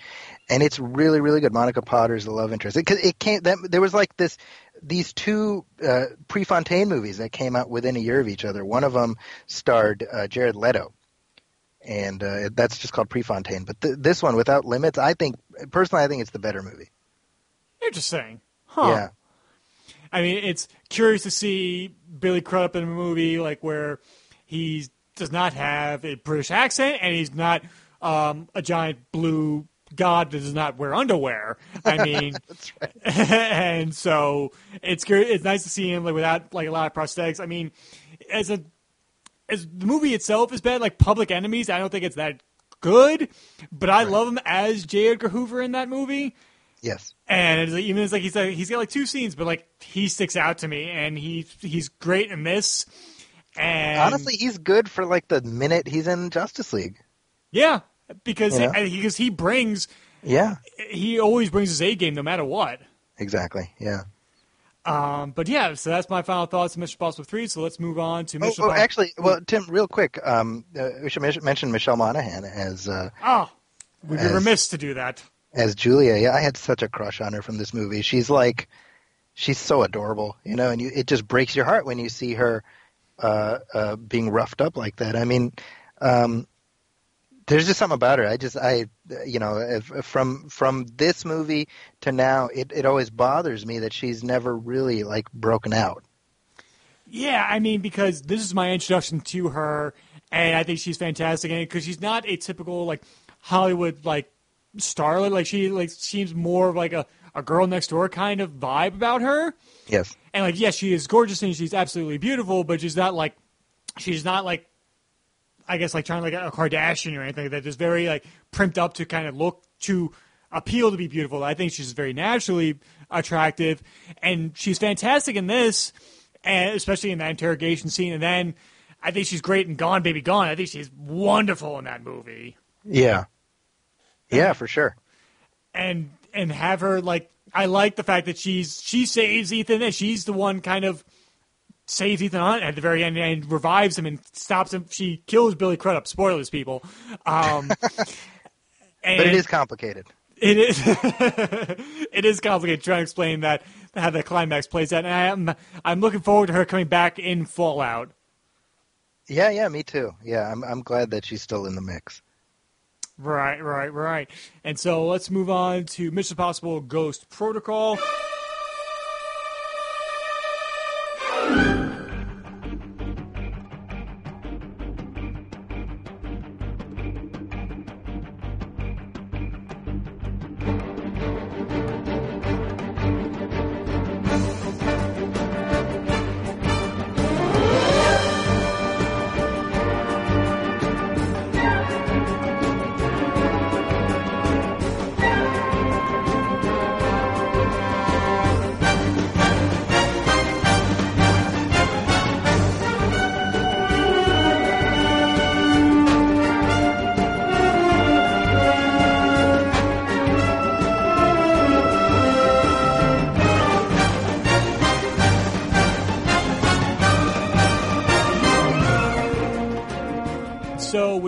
and it's really really good. Monica Potter is the love interest. It, it came that there was like this these two uh, Prefontaine movies that came out within a year of each other. One of them starred uh, Jared Leto, and uh, that's just called Prefontaine. But th- this one, Without Limits, I think personally, I think it's the better movie. Interesting, huh? Yeah. I mean, it's curious to see Billy Crudup in a movie like where he does not have a British accent and he's not um, a giant blue god that does not wear underwear. I mean, and so it's it's nice to see him like without like a lot of prosthetics. I mean, as a as the movie itself is bad, like Public Enemies, I don't think it's that good, but I right. love him as J. Edgar Hoover in that movie. Yes. And it's like, even it's like he's like, he's got like two scenes, but like he sticks out to me, and he he's great in this. And honestly, he's good for like the minute he's in Justice League. Yeah, because you know? he, because he brings. Yeah. He always brings his A game, no matter what. Exactly. Yeah. Um, but yeah, so that's my final thoughts on Mission Impossible Three. So let's move on to Mission. Oh, oh actually, well, Tim, real quick, um, uh, we should mention Michelle Monaghan as. Uh, oh, we'd be remiss to do that as Julia. Yeah, I had such a crush on her from this movie. She's like, she's so adorable, you know, and you, it just breaks your heart when you see her uh, uh, being roughed up like that. I mean, um, there's just something about her. I just, I, you know, if, from from this movie to now, it it always bothers me that she's never really like broken out. Yeah, I mean, because this is my introduction to her, and I think she's fantastic in it because she's not a typical like Hollywood like starlet. Like she like seems more of like a, a girl next door kind of vibe about her. Yes. And like yes, she is gorgeous and she's absolutely beautiful, but she's not like she's not like I guess like trying like a Kardashian or anything that is very like primped up to kind of look to appeal to be beautiful. I think she's very naturally attractive, and she's fantastic in this, and especially in that interrogation scene. And then I think she's great in Gone Baby Gone. I think she's wonderful in that movie. Yeah, yeah, for sure. And and have her like I like the fact that she's she saves Ethan and she's the one kind of saves Ethan Hunt at the very end and revives him and stops him. She kills Billy Crudup. Spoilers, people. Um, but it is complicated. It is. it is complicated trying to explain that how the climax plays out, and I am I'm looking forward to her coming back in Fallout. Yeah, yeah, me too. Yeah, I'm I'm glad that she's still in the mix. Right, right, right. And so let's move on to Mission Impossible Ghost Protocol.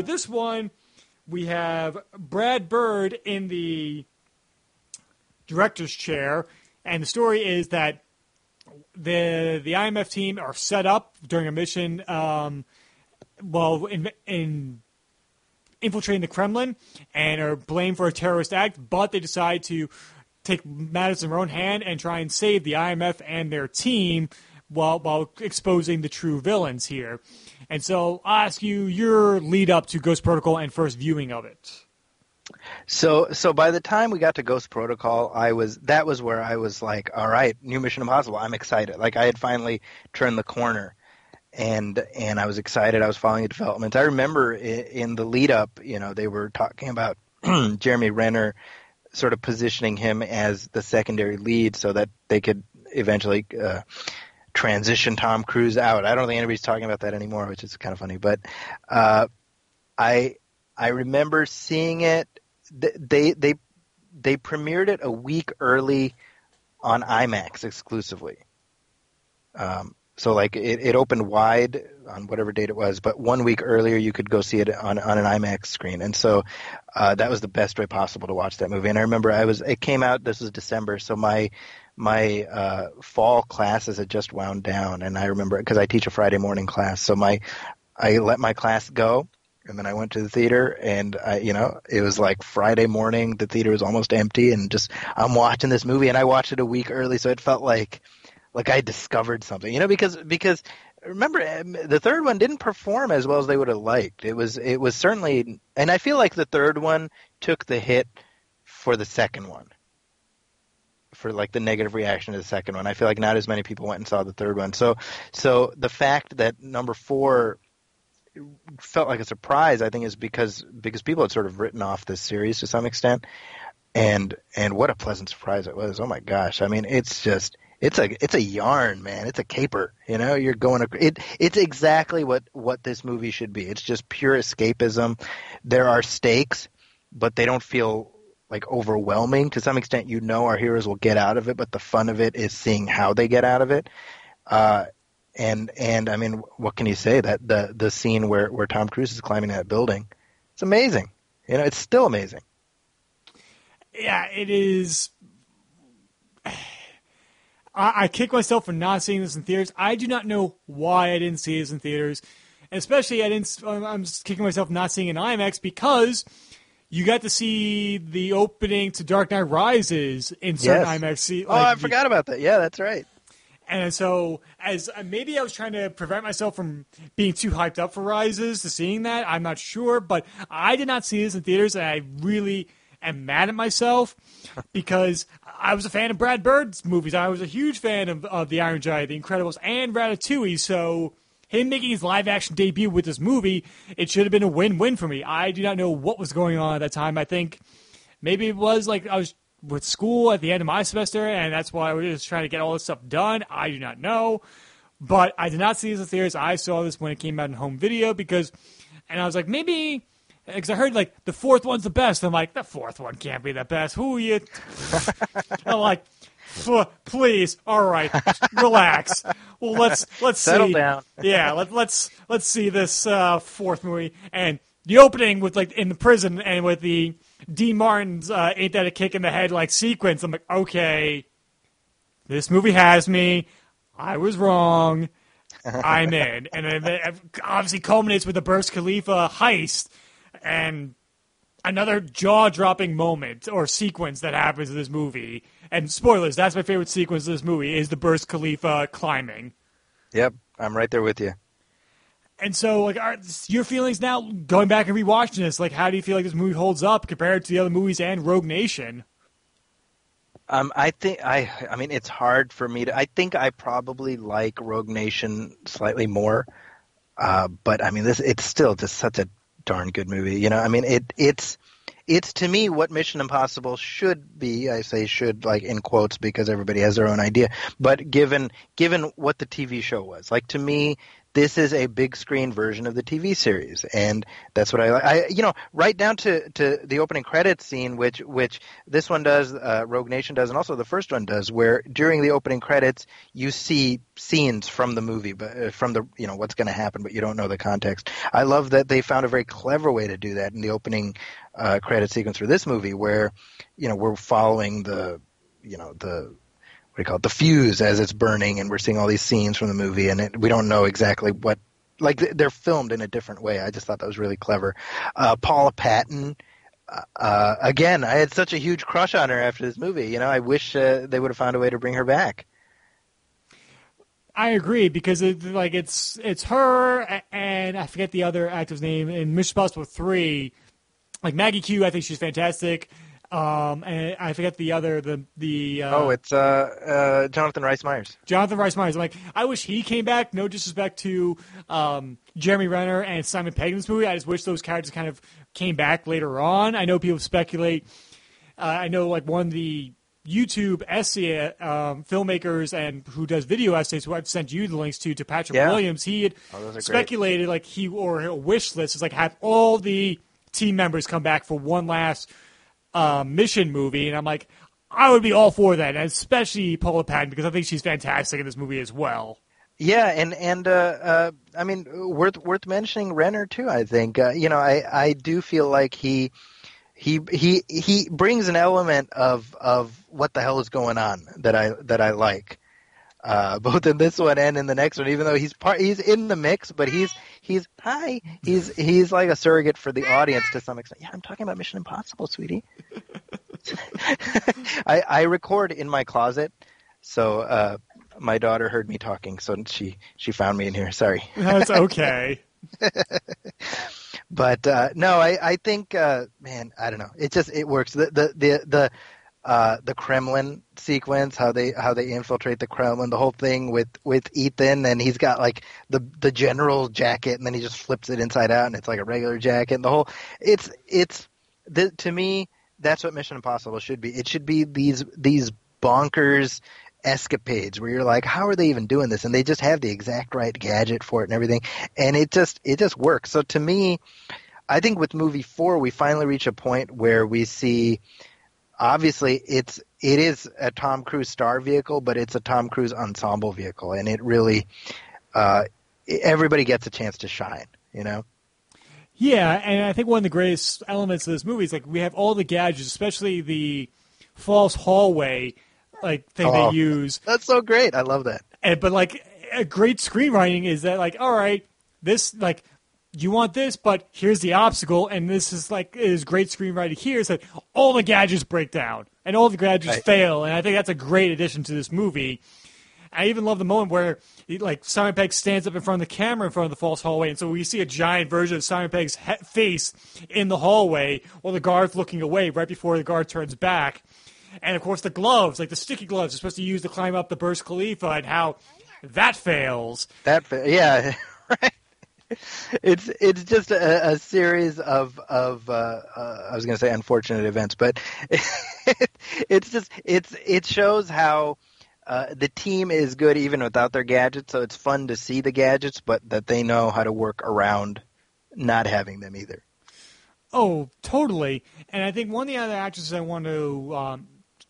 This one, we have Brad Bird in the director's chair, and the story is that the the IMF team are set up during a mission, um, well, in, in infiltrating the Kremlin, and are blamed for a terrorist act, but they decide to take matters in their own hand and try and save the IMF and their team while while exposing the true villains here. And so I'll ask you your lead up to Ghost Protocol and first viewing of it. So so by the time we got to Ghost Protocol, I was that was where I was like, all right, new Mission Impossible. I'm excited. Like I had finally turned the corner. And and I was excited. I was following the developments. I remember in, in the lead up, you know, they were talking about Jeremy Renner sort of positioning him as the secondary lead so that they could eventually uh, transition Tom Cruise out. I don't think anybody's talking about that anymore, which is kind of funny. But uh, I I remember seeing it. They they they premiered it a week early on IMAX exclusively. Um, so like it, it opened wide on whatever date it was, but one week earlier you could go see it on on an IMAX screen, and so uh, that was the best way possible to watch that movie. And I remember I was it came out this was December, so my my uh, fall classes had just wound down, and I remember because I teach a Friday morning class, so my I let my class go, and then I went to the theater, and I, you know, it was like Friday morning. The theater was almost empty, and just I'm watching this movie, and I watched it a week early, so it felt like like I discovered something, you know, because because remember the third one didn't perform as well as they would have liked. It was it was certainly, and I feel like the third one took the hit for the second one for like the negative reaction to the second one. I feel like not as many people went and saw the third one. So so the fact that number four felt like a surprise, I think, is because because people had sort of written off this series to some extent, and and what a pleasant surprise it was. Oh my gosh! I mean, it's just it's a it's a yarn, man. It's a caper. You know, you're going to it. It's exactly what what this movie should be. It's just pure escapism. There are stakes, but they don't feel like overwhelming. To some extent, you know our heroes will get out of it, but the fun of it is seeing how they get out of it. Uh, and and I mean, what can you say? That the the scene where where Tom Cruise is climbing that building, it's amazing. You know, it's still amazing. Yeah, it is. I, I kick myself for not seeing this in theaters. I do not know why I didn't see this in theaters, and especially I didn't. I'm just kicking myself not seeing in IMAX because you got to see the opening to Dark Knight Rises in certain Yes. IMAX. See, Oh, I forgot about that. Yeah, that's right. And so, as uh, maybe I was trying to prevent myself from being too hyped up for Rises to seeing that. I'm not sure, but I did not see this in theaters, and I really am mad at myself because I was a fan of Brad Bird's movies. I was a huge fan of, of The Iron Giant, The Incredibles, and Ratatouille. So him making his live action debut with this movie, it should have been a win win for me. I do not know what was going on at that time. I think maybe it was like I was with school at the end of my semester, and that's why I was trying to get all this stuff done. I do not know. But I did not see this in theaters. I saw this when it came out in home video because, and I was like, maybe, because I heard like the fourth one's the best. I'm like, the fourth one can't be the best. Who you? I'm like, "F- please, all right, relax. Well, let's let's Settle see. down. yeah, let, let's let's see this uh, fourth movie and the opening with like in the prison and with the Dean Martin's uh, "Ain't That a Kick in the Head" like sequence. I'm like, okay, this movie has me. I was wrong. I'm in, and it obviously culminates with the Burj Khalifa heist and another jaw-dropping moment or sequence that happens in this movie. And spoilers, that's my favorite sequence of this movie is the Burj Khalifa climbing. Yep, I'm right there with you. And so, like, are your feelings now going back and rewatching this? Like, how do you feel like this movie holds up compared to the other movies and Rogue Nation? Um, I think I. I mean, it's hard for me to. I think I probably like Rogue Nation slightly more, uh, but I mean, this it's still just such a darn good movie. You know, I mean, it it's it's to me what Mission Impossible should be. I say should like in quotes because everybody has their own idea. But given given what the TV show was, like to me, this is a big screen version of the TV series, and that's what I like. I you know right down to, to the opening credits scene, which which this one does, uh, Rogue Nation does, and also the first one does, where during the opening credits you see scenes from the movie, but uh, from the you know what's going to happen, but you don't know the context. I love that they found a very clever way to do that in the opening uh, credit sequence for this movie, where you know we're following the you know the what do you call it, the fuse as it's burning, and we're seeing all these scenes from the movie, and it, we don't know exactly what. Like they're filmed in a different way. I just thought that was really clever. Uh, Paula Patton, uh, uh, again, I had such a huge crush on her after this movie. You know, I wish uh, they would have found a way to bring her back. I agree because it, like it's it's her and I forget the other actor's name in Mission Impossible Three. Like Maggie Q, I think she's fantastic. Um, and I forget the other the the uh, oh, it's uh, uh, Jonathan Rhys Meyers. Jonathan Rhys Meyers. I'm like, I wish he came back. No disrespect to um, Jeremy Renner and Simon Pegg in this movie. I just wish those characters kind of came back later on. I know people speculate. Uh, I know like one of the YouTube essay um, filmmakers and who does video essays, who I've sent you the links to, to Patrick Yeah. Williams. He had Oh, speculated like he or a wish list is like have all the team members come back for one last uh, mission movie, and I'm like, I would be all for that, and especially Paula Patton because I think she's fantastic in this movie as well. Yeah, and and uh, uh, I mean, worth worth mentioning Renner too. I think uh, you know, I I do feel like he he he he brings an element of of what the hell is going on that I that I like. Uh, both in this one and in the next one, even though he's part, he's in the mix, but he's he's hi, he's he's like a surrogate for the audience to some extent. Yeah, I'm talking about Mission Impossible, sweetie. I I record in my closet, so uh, my daughter heard me talking, so she she found me in here. Sorry, That's okay. but uh, no, I I think uh, man, I don't know. It just it works. The the the the uh, the Kremlin sequence, how they how they infiltrate the Kremlin, the whole thing with with Ethan, and he's got like the the general jacket, and then he just flips it inside out, and it's like a regular jacket. And the whole it's it's the, to me that's what Mission Impossible should be. It should be these these bonkers escapades where you're like, how are they even doing this? And they just have the exact right gadget for it and everything, and it just it just works. So to me, I think with movie four, we finally reach a point where we see. Obviously, it's it is a Tom Cruise star vehicle, but it's a Tom Cruise ensemble vehicle, and it really uh, everybody gets a chance to shine. You know. Yeah, and I think one of the greatest elements of this movie is like we have all the gadgets, especially the false hallway like thing Oh. they use. That's so great. I love that. And, but like a great screenwriting is that like all right, this like you want this, but here's the obstacle, and this is like is great screenwriting here is that all the gadgets break down and all the gadgets Right. fail, and I think that's a great addition to this movie. I even love the moment where he, like Simon Pegg stands up in front of the camera in front of the false hallway, and so we see a giant version of Simon Pegg's he- face in the hallway while the guard's looking away right before the guard turns back. And of course, the gloves, like the sticky gloves, are supposed to use to climb up the Burj Khalifa, and how that fails. That fa- yeah, right. It's it's just a, a series of of uh, uh, I was going to say unfortunate events, but it's just it's it shows how uh, the team is good even without their gadgets. So it's fun to see the gadgets, but that they know how to work around not having them either. Oh, totally. And I think one of the other actresses I want to um,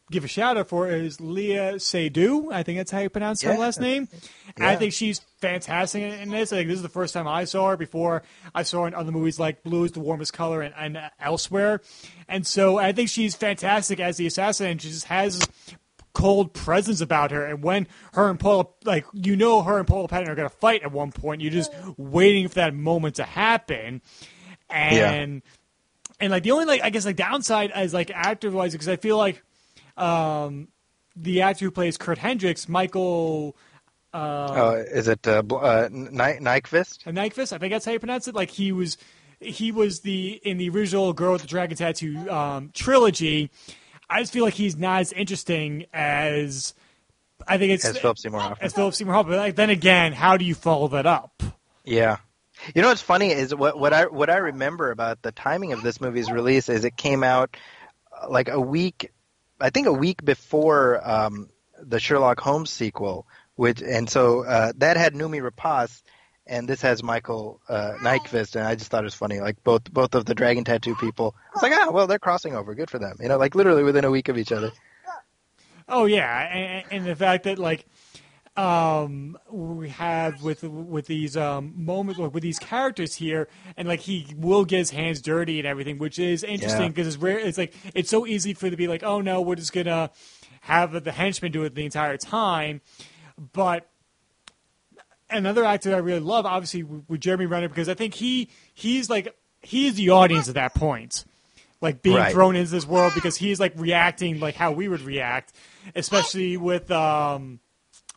give a shout out for is Leah Seydoux. I think that's how you pronounce her last name. And I think she's fantastic in this. I think this is the first time I saw her. Before I saw her in other movies like Blue is the Warmest Color and, and elsewhere. And so I think she's fantastic as the assassin. And she just has cold presence about her. And when her and Paul, like you know, her and Paula Patton are going to fight at one point. You're just waiting for that moment to happen. And and like the only like I guess like downside is like actor wise because I feel like um the actor who plays Kurt Hendricks, Michael Uh, is it uh, uh, Ny- Nyqvist? Nyqvist, I think that's how you pronounce it. Like he was he was the in the original Girl with the Dragon Tattoo um, trilogy. I just feel like he's not as interesting as I think it's As Philip Seymour Hoffman. as Philip Seymour Hoffman. But like, then again, how do you follow that up? Yeah. You know what's funny is what what I what I remember about the timing of this movie's release is it came out uh, like a week, I think a week before um, the Sherlock Holmes sequel, which and so uh, that had Noomi Rapace, and this has Michael uh, Nyqvist, and I just thought it was funny, like both both of the Dragon Tattoo people. It's like ah, well they're crossing over, good for them, you know, like literally within a week of each other. Oh yeah, and, and the fact that like um we have with with these um moments with these characters here and like he will get his hands dirty and everything which is interesting Yeah. because it's rare it's like it's so easy for it to be like oh no we're just gonna have the henchman do it the entire time but another actor I really love obviously with with Jeremy Renner because I think he he's like he's the audience at that point like being Right. thrown into this world because he's like reacting like how we would react, especially with um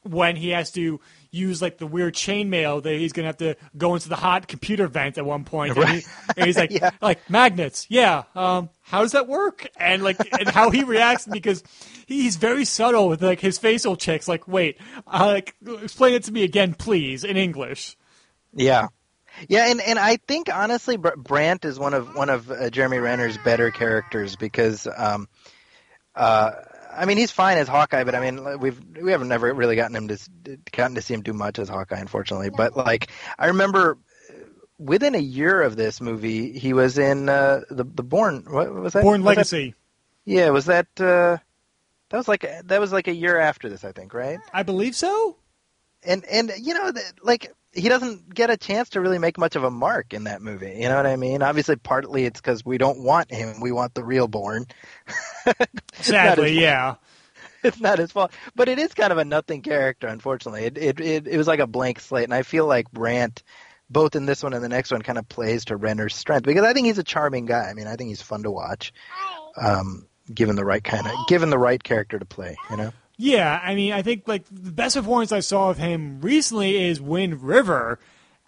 when he has to use like the weird chainmail that he's gonna have to go into the hot computer vent at one point. And, he, and he's like, Yeah. like magnets, yeah. Um, how does that work? And like, and how he reacts because he's very subtle with like his facial checks. Like, wait, uh, like explain it to me again, please, in English. Yeah, yeah, and, and I think honestly, Br- Brandt is one of one of uh, Jeremy Renner's better characters because, um, uh, I mean, he's fine as Hawkeye, but I mean, we've we haven't never really gotten him to s- gotten to see him do much as Hawkeye, unfortunately. But like, I remember uh, within a year of this movie, he was in uh, the the Bourne. What was that? Bourne was that- Legacy, yeah, was that? Uh, that was like that was like a year after this, I think, right? I believe so. and and you know th- like he doesn't get a chance to really make much of a mark in that movie you know what i mean? Obviously partly it's because we don't want him we want the real Bourne. Sadly, yeah. it's not his fault. But it is kind of a nothing character unfortunately. It it it, it was like a blank slate and i feel like Brandt both in this one and the next one kind of plays to renner's strength because i think he's a charming guy. I mean i think he's fun to watch um given the right kind of given the right character to play you know Yeah, I mean, I think like the best performance I saw of him recently is Wind River.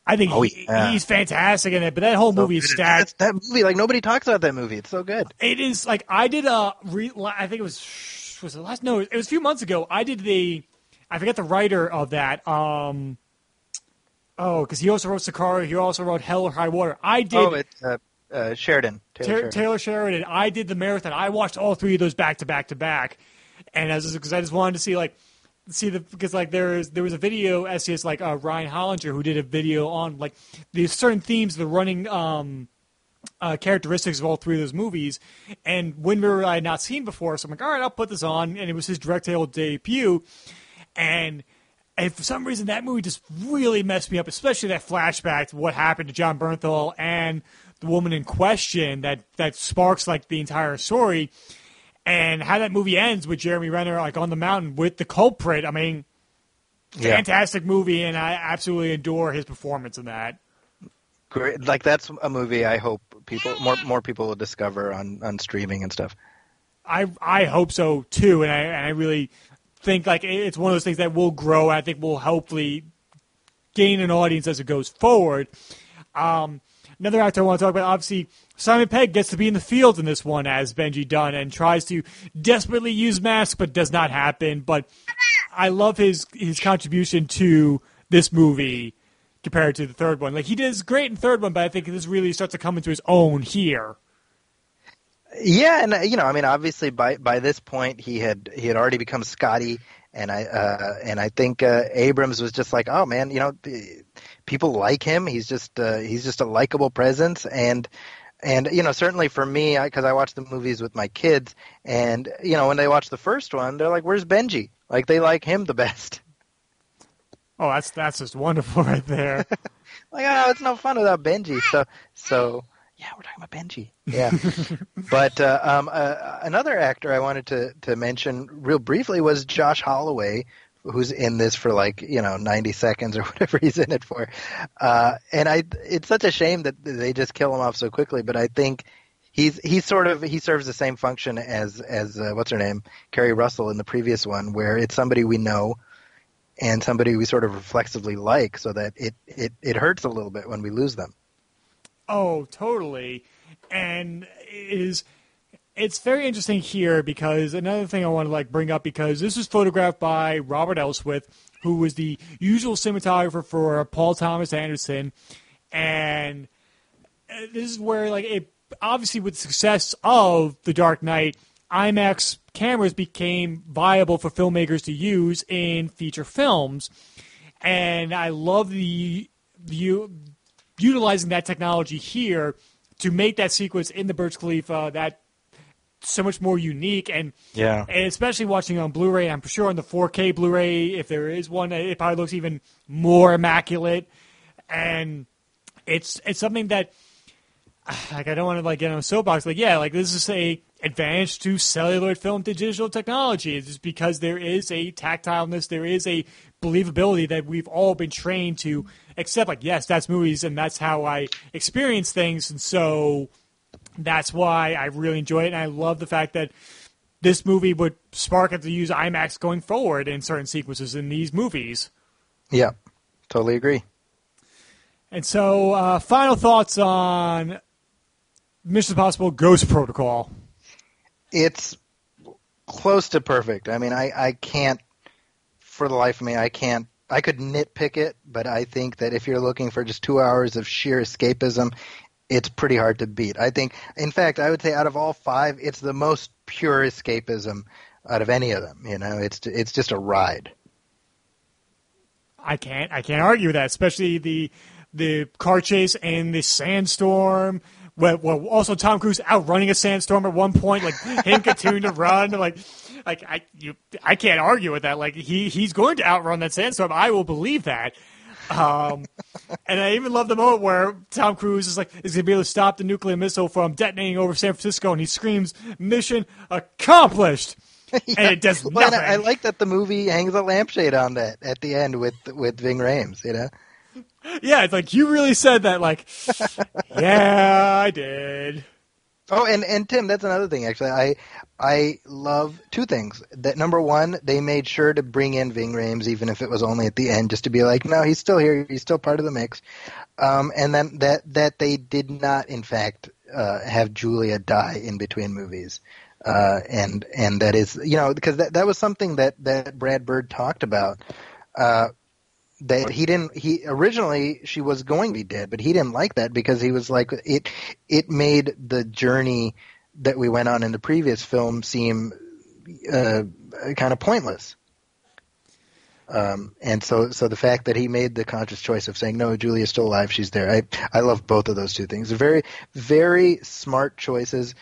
I think Oh, he, yeah. he's fantastic in it, but that whole movie is stacked. that movie like nobody talks about that movie it's so good It is like I did a re, I think it was was it last no, it was a few months ago. I did the I forget the writer of that. Um Oh, because he also wrote Sicario. He also wrote Hell or High Water. I did oh it's uh, uh sheridan Taylor Taylor, Sheridan. Taylor Sheridan. I did the marathon. I watched all three of those back to back to back, and as because I just wanted to see like see the because like there is there was a video essayist like uh, Ryan Hollinger who did a video on like the certain themes, the running um uh, characteristics of all three of those movies, and Wind River I had not seen before, so I'm like, all right, I'll put this on, and it was his direct tail debut, and. And for some reason, that movie just really messed me up, especially that flashback to what happened to Jon Bernthal and the woman in question that, that sparks like the entire story. And how that movie ends with Jeremy Renner like on the mountain with the culprit. I mean, Yeah. fantastic movie, and I absolutely adore his performance in that. Great. Like that's a movie I hope people more more people will discover on on streaming and stuff. I I hope so too, and I and I really think like it's one of those things that will grow. I think will hopefully gain an audience as it goes forward. Um, another actor I want to talk about, obviously, Simon Pegg gets to be in the field in this one as Benji Dunn and tries to desperately use masks, but does not happen. But I love his his contribution to this movie compared to the third one. Like he does great in third one, but I think this really starts to come into his own here. Yeah, and uh, you know, I mean, obviously by by this point he had he had already become Scotty, and I uh, and I think uh, Abrams was just like, oh man, you know, people like him. He's just uh, he's just a likable presence, and and you know certainly for me because I, I watch the movies with my kids and you know when they watch the first one they're like where's benji? Like they like him the best. Oh that's that's just wonderful right there. Like oh it's no fun without benji. So so yeah we're talking about benji. Yeah. But uh, um, uh, another actor i wanted to to mention real briefly was josh holloway who's in this for like you know 90 seconds or whatever he's in it for. Uh, and i it's such a shame that they just kill him off so quickly but i think he's he's sort of he serves the same function as as uh, what's her name? Keri Russell in the previous one where it's somebody we know and somebody we sort of reflexively like so that it it it hurts a little bit when we lose them. Oh totally. And is it's very interesting here because another thing I want to like bring up because this was photographed by Robert Elswit, who was the usual cinematographer for Paul Thomas Anderson, and uh, this is where like it obviously with the success of The Dark Knight, IMAX cameras became viable for filmmakers to use in feature films, and I love the the utilizing that technology here to make that sequence in the Burj Khalifa that so much more unique. And yeah. and especially watching on blu-ray i'm sure on the 4k blu-ray if there is one it probably looks even more immaculate. And it's it's something that like i don't want to like get on a soapbox like yeah like this is a advantage to celluloid film to digital technology. It's just because there is a tactileness there is a believability that we've all been trained to accept. Like yes that's movies and that's how i experience things. And so that's why I really enjoy it, and I love the fact that this movie would spark it to use IMAX going forward in certain sequences in these movies. Yeah, totally agree. And so, uh, final thoughts on Mission Impossible Ghost Protocol. It's close to perfect. I mean, I, I can't, for the life of me, I can't. I could nitpick it, but I think that if you're looking for just two hours of sheer escapism, it's pretty hard to beat. I think, in fact, I would say out of all five, it's the most pure escapism out of any of them. You know, it's it's just a ride. I can't I can't argue with that, especially the the car chase and the sandstorm. Well, well, also Tom Cruise outrunning a sandstorm at one point, like him continuing to run, like, like I, you, I can't argue with that. Like he, he's going to outrun that sandstorm. I will believe that. Um, and I even love the moment where Tom Cruise is like, is going to be able to stop the nuclear missile from detonating over San Francisco, and he screams, "Mission accomplished!" yeah. And it does well, nothing. I, I like that the movie hangs a lampshade on that at the end with with Ving Rhames. You know. Yeah, it's like you really said that. Like, yeah, I did. Oh, and and Tim, that's another thing. Actually, I I love two things. That number one, they made sure to bring in Ving Rhames, even if it was only at the end, just to be like, no, he's still here. He's still part of the mix. Um, and then that that they did not, in fact, uh, have Julia die in between movies. Uh, and and that is, you know, because that that was something that that Brad Bird talked about. Uh, that he didn't he originally she was going to be dead but he didn't like that because he was like it it made the journey that we went on in the previous film seem uh, kind of pointless. Um, and so, so the fact that he made the conscious choice of saying, no, Julia's still alive, she's there. I, I love both of those two things. Very, very smart choices.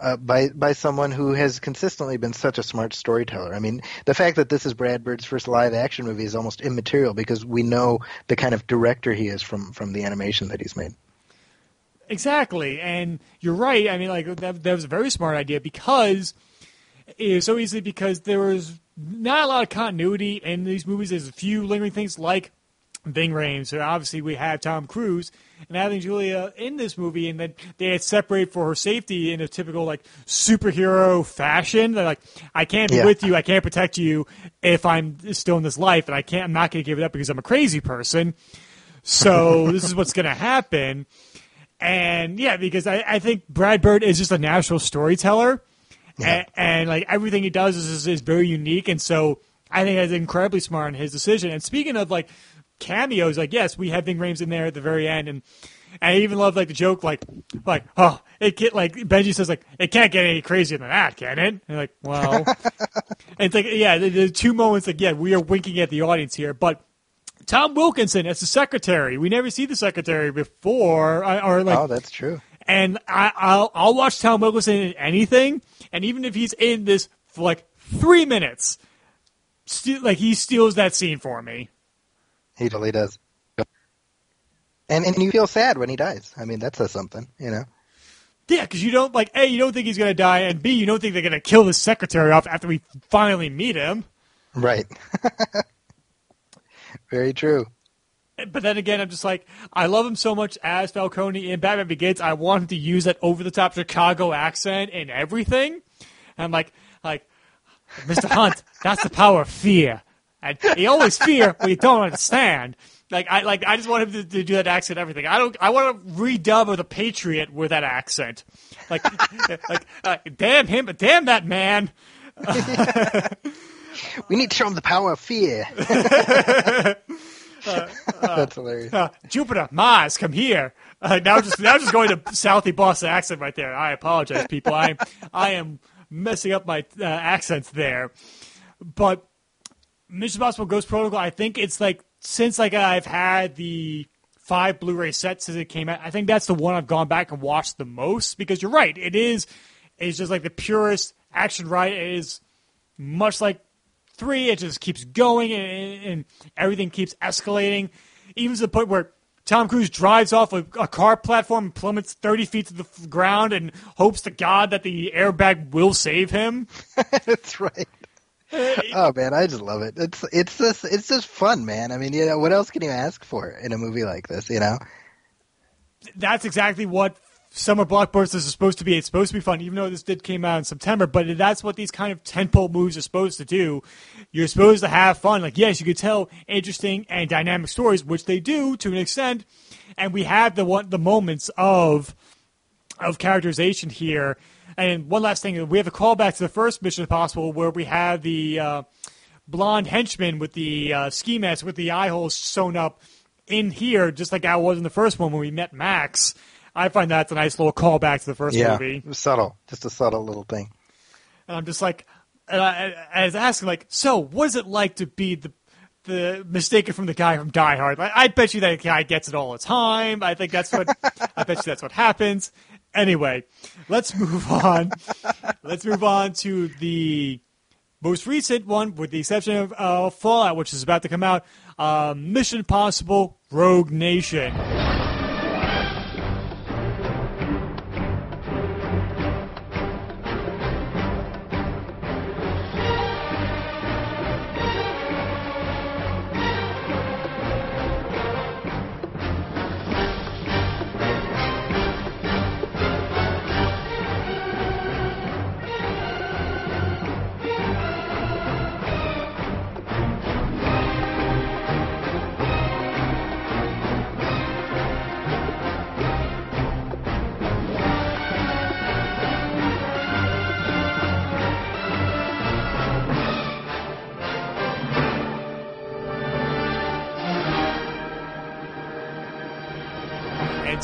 Uh, by by someone who has consistently been such a smart storyteller. I mean, the fact that this is Brad Bird's first live action movie is almost immaterial because we know the kind of director he is from from the animation that he's made. Exactly, and you're right. I mean, like that, that was a very smart idea because it was so easily because there was not a lot of continuity in these movies. There's a few lingering things like Ving Rhames. So obviously, we have Tom Cruise and having Julia in this movie, and then they had separated for her safety in a typical like superhero fashion. They're like, I can't be yeah. with you, I can't protect you if I'm still in this life, and I can't. I'm not going to give it up because I'm a crazy person. So this is what's going to happen. And yeah, because I, I think Brad Bird is just a natural storyteller. Yeah. And, and, like everything he does is, is, very unique. And so I think that's incredibly smart in his decision. And speaking of like cameos, like yes, we have Ving Rhames in there at the very end, and, and I even love like the joke, like like oh it get like Benji says like it can't get any crazier than that, can it? And like well, it's like yeah, the, the two moments like yeah, we are winking at the audience here, but Tom Wilkinson as the secretary. We never see the secretary before, or like. Oh, that's true. and I, I'll I'll watch Tom Wilkinson in anything, and even if he's in this for like three minutes, st- like he steals that scene for me. He totally does. And and you feel sad when he dies. I mean, that says something, you know. Yeah, because you don't like a you don't think he's gonna die, and b you don't think they're gonna kill the secretary off after we finally meet him. Right. Very true. But then again, I'm just like, I love him so much as Falcone in Batman Begins. I want him to use that over the top Chicago accent in everything. And I'm like, like, Mr. Hunt, that's the power of fear. And you always fear what you don't understand. Like I like I just want him to, to do that accent. Everything. I don't. I want to redub of the Patriot with that accent. Like, like, uh, damn him, but damn that man. we need to show him the power of fear. That's hilarious. Uh, Jupiter, Mars, come here. Uh, now just now just going to Southie Boston accent right there. I apologize, people. I I am messing up my uh, accents there, but Mission Impossible Ghost Protocol. I think it's like since like I've had the five Blu-ray sets since it came out. I think that's the one I've gone back and watched the most because you're right. It is. It's just like the purest action. Right. It is much like three. It just keeps going and, and everything keeps escalating, even to the point where Tom Cruise drives off a, a, car platform and plummets 30 feet to the f- ground and hopes to God that the airbag will save him. That's right. Oh man, I just love it. It's it's just it's just fun, man. I mean, you know, what else can you ask for in a movie like this? You know, that's exactly what summer blockbusters are supposed to be. It's supposed to be fun, even though this did came out in September. But that's what these kind of tentpole moves are supposed to do. You're supposed to have fun. Like, yes, you could tell interesting and dynamic stories, which they do to an extent. And we have the one the moments of of characterization here and one last thing, we have a callback to the first Mission Impossible where we have the uh, blonde henchman with the uh, ski mask with the eye holes sewn up in here, just like I was in the first one when we met Max. I find that's a nice little callback to the first yeah, movie. subtle, just a subtle little thing. And I'm just like, and I, I was asking, like, so what is it like to be the the mistaken from the guy from Die Hard? I, I bet you that guy gets it all the time. I think that's what I bet you that's what happens. Anyway, let's move on. let's move on to the most recent one, with the exception of uh, Fallout, which is about to come out. Uh, Mission Impossible: Rogue Nation.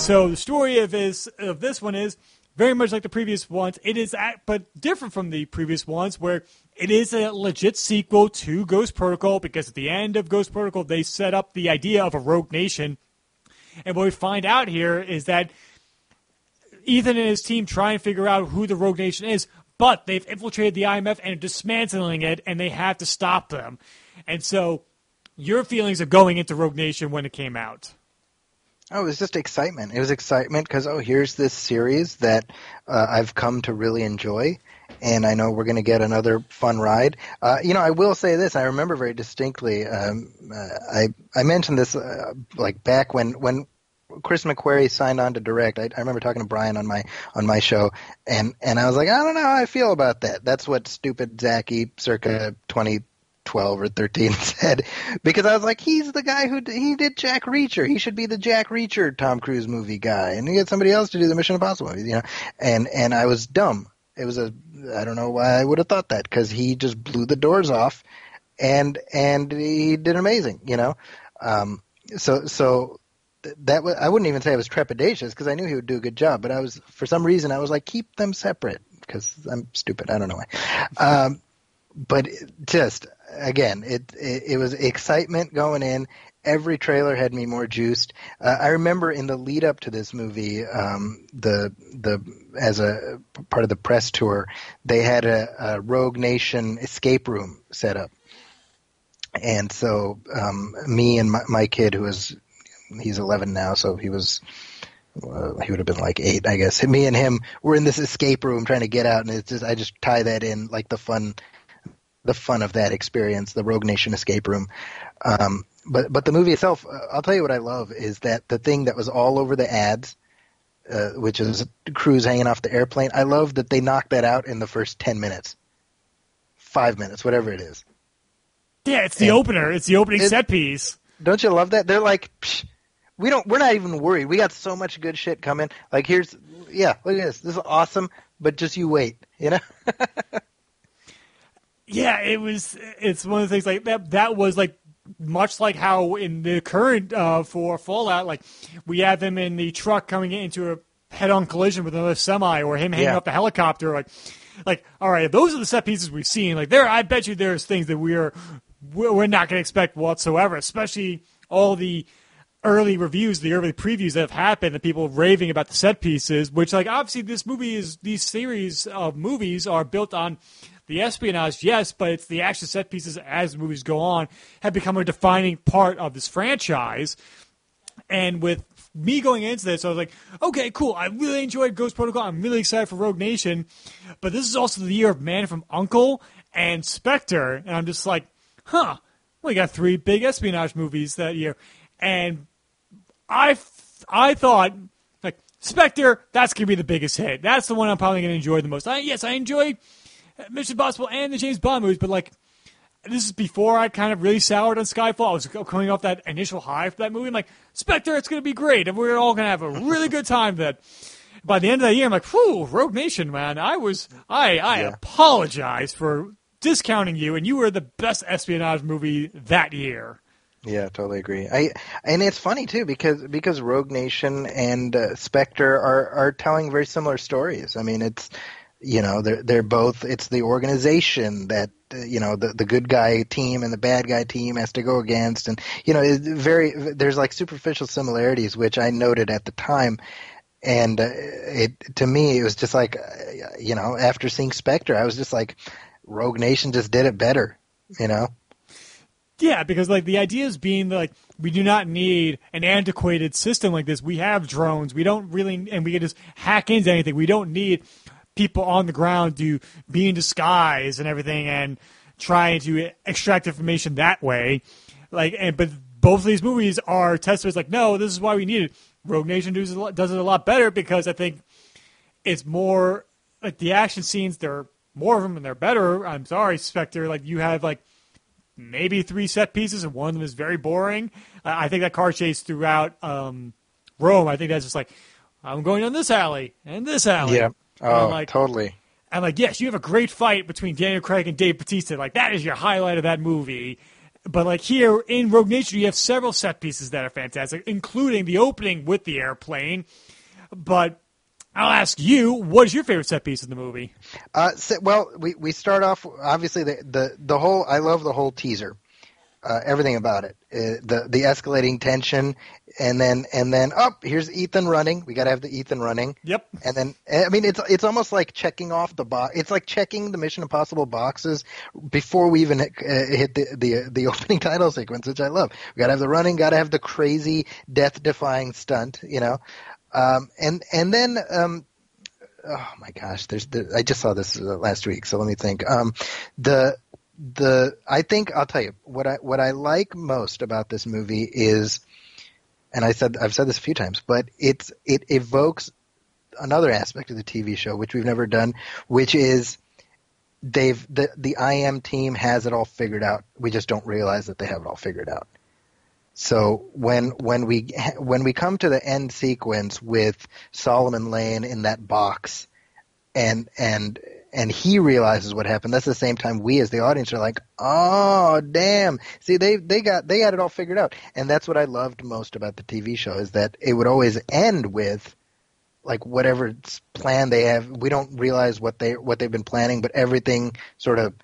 So the story of this of this one is very much like the previous ones. It is, at, but different from the previous ones, where it is a legit sequel to Ghost Protocol. Because at the end of Ghost Protocol, they set up the idea of a rogue nation, and what we find out here is that Ethan and his team try and figure out who the rogue nation is, but they've infiltrated the IMF and are dismantling it, and they have to stop them. And so, your feelings of going into Rogue Nation when it came out. Oh, it was just excitement. It was excitement because oh, here's this series that uh, I've come to really enjoy, and I know we're going to get another fun ride. Uh, you know, I will say this: I remember very distinctly. Um, uh, I I mentioned this uh, like back when when Chris McQuarrie signed on to direct. I, I remember talking to Brian on my on my show, and and I was like, I don't know how I feel about that. That's what stupid Zaki circa twenty 12 or 13 said because I was like, he's the guy who he did Jack Reacher. He should be the Jack Reacher Tom Cruise movie guy, and he had somebody else to do the Mission Impossible movie, you know. And and I was dumb. It was a I don't know why I would have thought that because he just blew the doors off, and and he did amazing, you know. Um, so so that was, I wouldn't even say I was trepidatious because I knew he would do a good job, but I was for some reason I was like keep them separate because I'm stupid. I don't know why. Um, but just again, it, it, it was excitement going in, every trailer had me more juiced. Uh, I remember in the lead up to this movie, um, the the as a part of the press tour, they had a, a Rogue Nation escape room set up, and so um, me and my, my kid, who was he's 11 now, so he was uh, he would have been like eight, I guess. Me and him were in this escape room trying to get out, and it's just I just tie that in like the fun, the fun of that experience, the Rogue Nation escape room. Um, but but the movie itself, uh, I'll tell you what I love is that the thing that was all over the ads, uh, which is Cruise hanging off the airplane. I love that they knocked that out in the first ten minutes, five minutes, whatever it is. Yeah, it's the and opener. It's the opening it, set piece. Don't you love that? They're like. Psh, we don't we're not even worried. We got so much good shit coming. Like here's yeah, look at this. This is awesome, but just you wait, you know? yeah, it was it's one of the things like that that was like much like how in the current uh, for Fallout, like we have them in the truck coming into a head-on collision with another semi, or him hanging yeah. up the helicopter. Like, like all right, those are the set pieces we've seen. Like there, I bet you there's things that we're we're not going to expect whatsoever, especially all the early reviews, the early previews that have happened, and people raving about the set pieces. Which, like, obviously, this movie is these series of movies are built on the espionage, yes, but it's the action set pieces as the movies go on have become a defining part of this franchise. And with me going into this, I was like, okay, cool. I really enjoyed Ghost Protocol. I'm really excited for Rogue Nation. But this is also the year of Man from Uncle and Spectre. And I'm just like, huh, we got three big espionage movies that year. And I, I thought like Spectre, that's gonna be the biggest hit. That's the one I'm probably gonna enjoy the most. I, yes, I enjoy Mission Impossible and the James Bond movies, but like this is before I kind of really soured on Skyfall. I was coming off that initial high for that movie. I'm like, Spectre, it's going to be great. And we're all going to have a really good time. That by the end of the year, I'm like, whew, Rogue Nation, man. I was, I, I yeah. apologize for discounting you, and you were the best espionage movie that year. Yeah, totally agree. I and it's funny too because because Rogue Nation and uh, Spectre are are telling very similar stories. I mean, it's you know they're they're both it's the organization that uh, you know the the good guy team and the bad guy team has to go against and you know very there's like superficial similarities which I noted at the time and uh, it to me it was just like uh, you know after seeing Spectre I was just like Rogue Nation just did it better you know yeah, because like the idea is being like we do not need an antiquated system like this. We have drones. We don't really, and we can just hack into anything. We don't need people on the ground to be in disguise and everything and trying to extract information that way. Like, and but both of these movies are testaments. Like, no, this is why we need it. Rogue Nation does it, lot, does it a lot better because I think it's more like the action scenes. There are more of them and they're better. I'm sorry, Spectre. Like you have like maybe three set pieces, and one of them is very boring. I think that car chase throughout um, Rome, I think that's just like, I'm going down this alley and this alley. Yeah. Oh, like, totally. And like, yes, you have a great fight between Daniel Craig and Dave Bautista. Like, that is your highlight of that movie. But like here in Rogue Nation, you have several set pieces that are fantastic, including the opening with the airplane. But I'll ask you, what is your favorite set piece in the movie? Uh, so, well, we, we start off obviously the, the the whole. I love the whole teaser, uh, everything about it, uh, the the escalating tension, and then and then up oh, here's Ethan running. We got to have the Ethan running. Yep. And then I mean it's it's almost like checking off the box. It's like checking the Mission Impossible boxes before we even hit, uh, hit the, the the opening title sequence, which I love. We got to have the running, got to have the crazy death defying stunt. You know. Um, and and then um, oh my gosh, there's the, I just saw this uh, last week, so let me think. Um, the the I think I'll tell you what I what I like most about this movie is, and I said I've said this a few times, but it's it evokes another aspect of the TV show which we've never done, which is they've the the IM team has it all figured out. We just don't realize that they have it all figured out. So when when we when we come to the end sequence with Solomon Lane in that box, and and and he realizes what happened. That's the same time we as the audience are like, oh damn! See, they they got they got it all figured out, and that's what I loved most about the TV show is that it would always end with like whatever plan they have. We don't realize what they what they've been planning, but everything sort of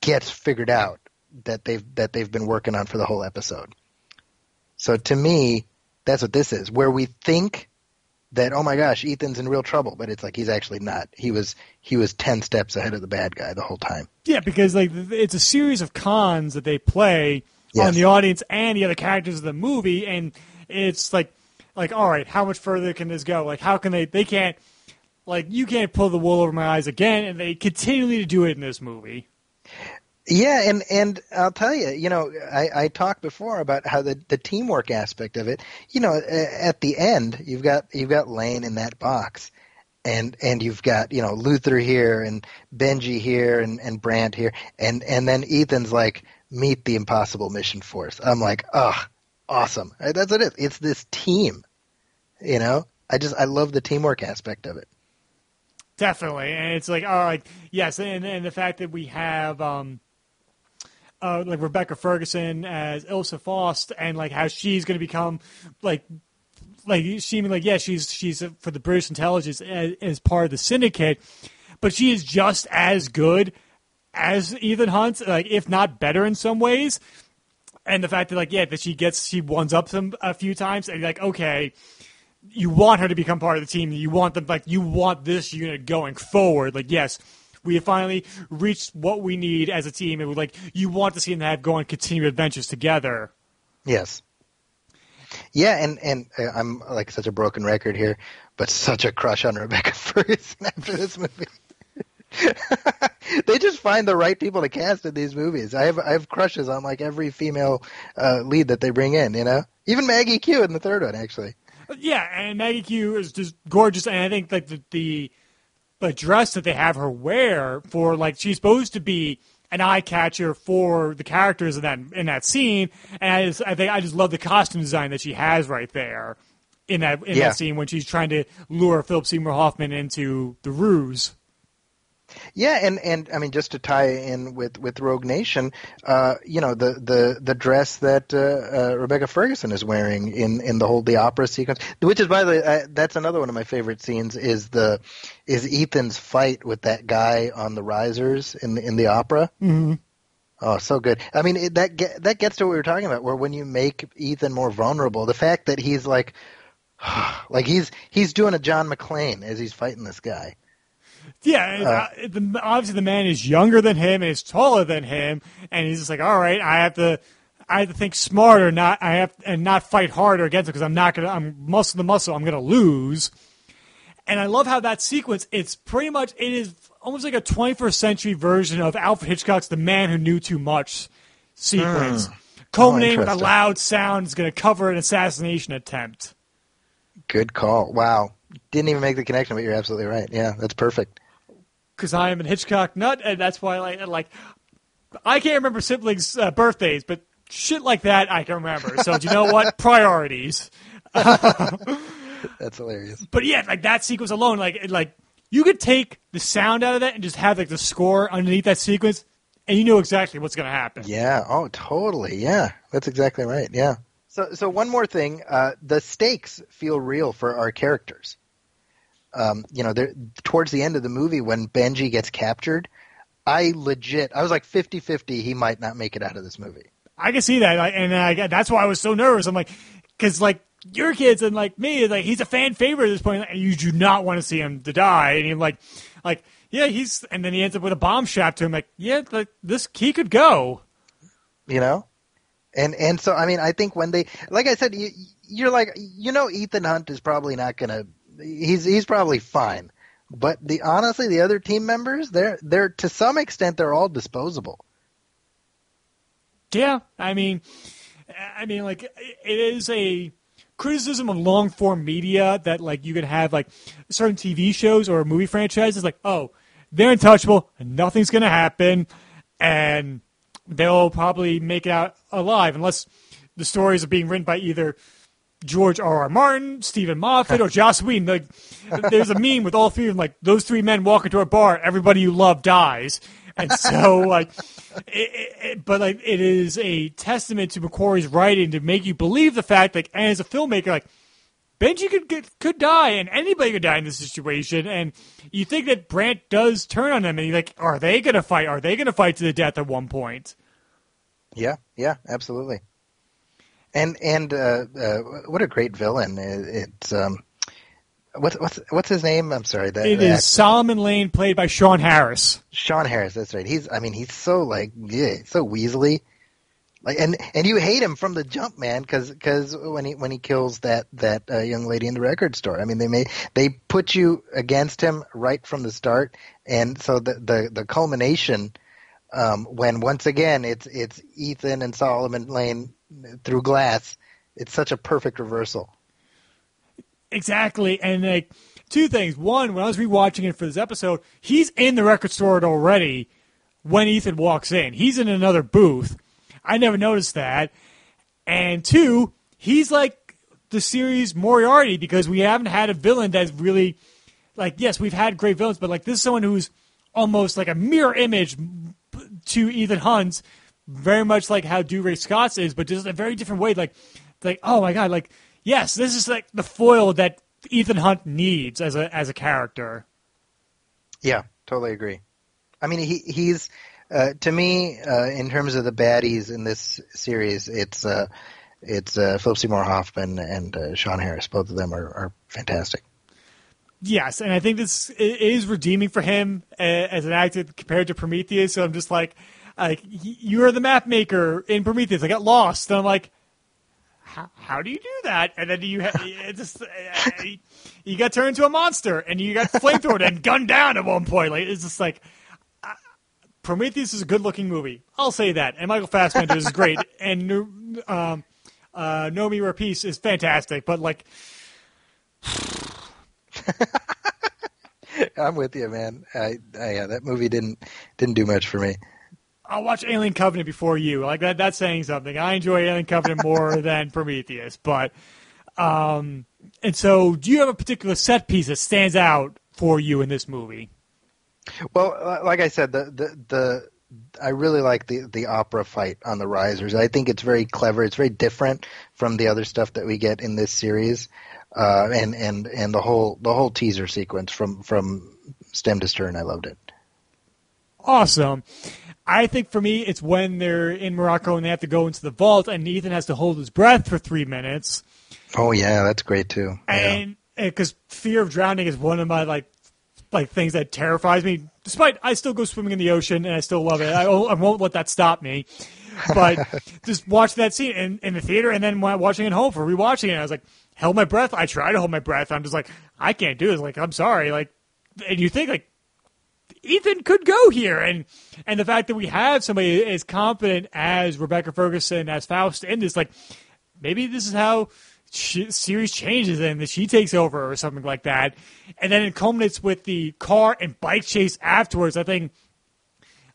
gets figured out that they've that they've been working on for the whole episode. So to me, that's what this is, where we think that oh my gosh, Ethan's in real trouble, but it's like he's actually not. He was he was ten steps ahead of the bad guy the whole time. Yeah, because like it's a series of cons that they play Yes. on the audience and the other characters of the movie, and it's like like all right, how much further can this go? Like how can they? They can't. Like you can't pull the wool over my eyes again, and they continually to do it in this movie. Yeah, and and I'll tell you, you know, I, I talked before about how the the teamwork aspect of it. You know, at the end, you've got you've got Lane in that box, and and you've got you know Luther here and Benji here and and Brandt here, and and then Ethan's like meet the Impossible Mission Force. I'm like, oh, awesome. Uh, That's what it is. It's this team. You know, I just I love the teamwork aspect of it. Definitely, and it's like, all right, yes, and and the fact that we have um, uh, like Rebecca Ferguson as Ilsa Faust, and like how she's going to become like like she like yeah, she's she's for the British intelligence as, as part of the syndicate, but she is just as good as Ethan Hunt, like if not better in some ways. And the fact that like yeah, that she gets she ones up them a few times, and like okay, you want her to become part of the team. You want them like you want this unit going forward. Like yes, we have finally reached what we need as a team, and we're like you want to see them have go on continued adventures together. Yes. Yeah, and and uh, I'm like such a broken record here, but such a crush on Rebecca Ferguson after this movie. they just find the right people to cast in these movies. I have I have crushes on like every female uh, lead that they bring in. You know, even Maggie Q in the third one actually. Yeah, and Maggie Q is just gorgeous, and I think like the the, the dress that they have her wear for like she's supposed to be an eye catcher for the characters in that in that scene, and I just I think I just love the costume design that she has right there in that in Yeah. that scene when she's trying to lure Philip Seymour Hoffman into the ruse. Yeah, and and I mean just to tie in with with Rogue Nation, uh, you know the the the dress that uh, uh, Rebecca Ferguson is wearing in in the whole the opera sequence, which is by the way, uh, that's another one of my favorite scenes is the is Ethan's fight with that guy on the risers in the in the opera. Mm-hmm. Oh, so good. I mean, it, that get, that gets to what we were talking about, where when you make Ethan more vulnerable, the fact that he's like, like he's he's doing a John McClane as he's fighting this guy. Yeah, uh, the, obviously the man is younger than him and is taller than him, and he's just like, all right, I have to, I have to think smarter, not I have and not fight harder against it because I'm not gonna, I'm muscle the muscle, I'm gonna lose. And I love how that sequence. It's pretty much it is almost like a 21st century version of Alfred Hitchcock's "The Man Who Knew Too Much" sequence, culminating with a loud sound is going to cover an assassination attempt. Good call. Wow. Didn't even make the connection, but you're absolutely right. Yeah, that's perfect. Because I am an Hitchcock nut, and that's why I like, like I can't remember siblings' uh, birthdays, but shit like that I can remember. So do you know what? Priorities. That's hilarious. But yeah, like that sequence alone, like like you could take the sound out of that and just have like the score underneath that sequence, and you know exactly what's going to happen. Yeah. Oh, totally. Yeah, that's exactly right. Yeah. So, so one more thing. Uh, the stakes feel real for our characters. Um, you know, they're- towards the end of the movie when Benji gets captured, I legit, I was like 50-50 he might not make it out of this movie. I can see that, and I, that's why I was so nervous. I'm like, because like your kids and like me, like he's a fan favorite at this point, and you do not want to see him to die. And you're like, like yeah, he's, and then he ends up with a bomb strapped to him. Like, yeah, like this he could go. you know and and so i mean i think when they like i said you, you're like you know ethan hunt is probably not gonna he's he's probably fine. But the honestly the other team members they're they're to some extent they're all disposable. Yeah, I mean, I mean, like it is a criticism of long form media that like you could have like certain TV shows or movie franchises like oh they're untouchable and nothing's gonna happen and they'll probably make it out alive unless the stories are being written by either George R. R. Martin, Steven Moffat, or Joss Whedon. Like, there's a meme with all three of them. Like those three men walk into a bar, everybody you love dies, and so like, it, it, it- but like it is a testament to McQuarrie's writing to make you believe the fact like as a filmmaker like. Benji could get, could die, and anybody could die in this situation. And you think that Brandt does turn on them, and you're like, are they going to fight? Are they going to fight to the death at one point? Yeah, yeah, absolutely. And and uh, uh, what a great villain! It's um, what's what's what's his name? I'm sorry. The, it is actor. Solomon Lane, played by Sean Harris. Sean Harris, that's right. He's I mean he's so like yeah, so weaselly. Like and and you hate him from the jump, man, because because when he when he kills that that uh, young lady in the record store, I mean they may they put you against him right from the start, and so the the the culmination um, when once again it's it's Ethan and Solomon Lane through glass. It's such a perfect reversal. Exactly, and like two things. One, when I was rewatching it for this episode, he's in the record store already when Ethan walks in. He's in another booth. I never noticed that. And two, he's like the series Moriarty because we haven't had a villain that's really like yes, we've had great villains, but like this is someone who's almost like a mirror image to Ethan Hunt, very much like how Dougray Scott's is, but just a very different way. Like, like oh my god, like yes, this is like the foil that Ethan Hunt needs as a as a character. Yeah, totally agree. I mean, he he's uh, to me uh, in terms of the baddies in this series, it's uh, it's uh, Philip Seymour Hoffman and uh, Sean Harris. Both of them are, are fantastic. Yes, and I think this is redeeming for him uh, as an actor compared to Prometheus. So I'm just like, like you're the map maker in Prometheus. I got lost, and I'm like, how, how do you do that? And then you ha- just uh, you got turned into a monster, and you got flamethrower and gunned down at one point. Like it's just like uh, Prometheus is a good looking movie. I'll say that, and Michael Fassbender is great, and um, uh, Noomi Rapace is fantastic. But like. I'm with you, man. I, I, yeah, that movie didn't didn't do much for me. I'll watch Alien Covenant before you. Like that. That's saying something. I enjoy Alien Covenant more than Prometheus, but um, and so do you have a particular set piece that stands out for you in this movie? Well, like I said, the the, the I really like the the opera fight on the risers. I think it's very clever. It's very different from the other stuff that we get in this series uh, and and and the whole the whole teaser sequence from from stem to stern. I loved it. Awesome. I think for me, it's when they're in Morocco and they have to go into the vault, and Ethan has to hold his breath for three minutes. Oh yeah, that's great too. And because fear of drowning is one of my like like things that terrifies me. Despite I still go swimming in the ocean and I still love it. I, I won't let that stop me. But just watch that scene in, in the theater and then watching it home for rewatching it, I was like, held my breath. I try to hold my breath. I'm just like, I can't do this. Like, I'm sorry. Like, and you think like Ethan could go here, and and the fact that we have somebody as confident as Rebecca Ferguson as Faust in this, like, maybe this is how she, series changes and that she takes over or something like that, and then it culminates with the car and bike chase afterwards. I think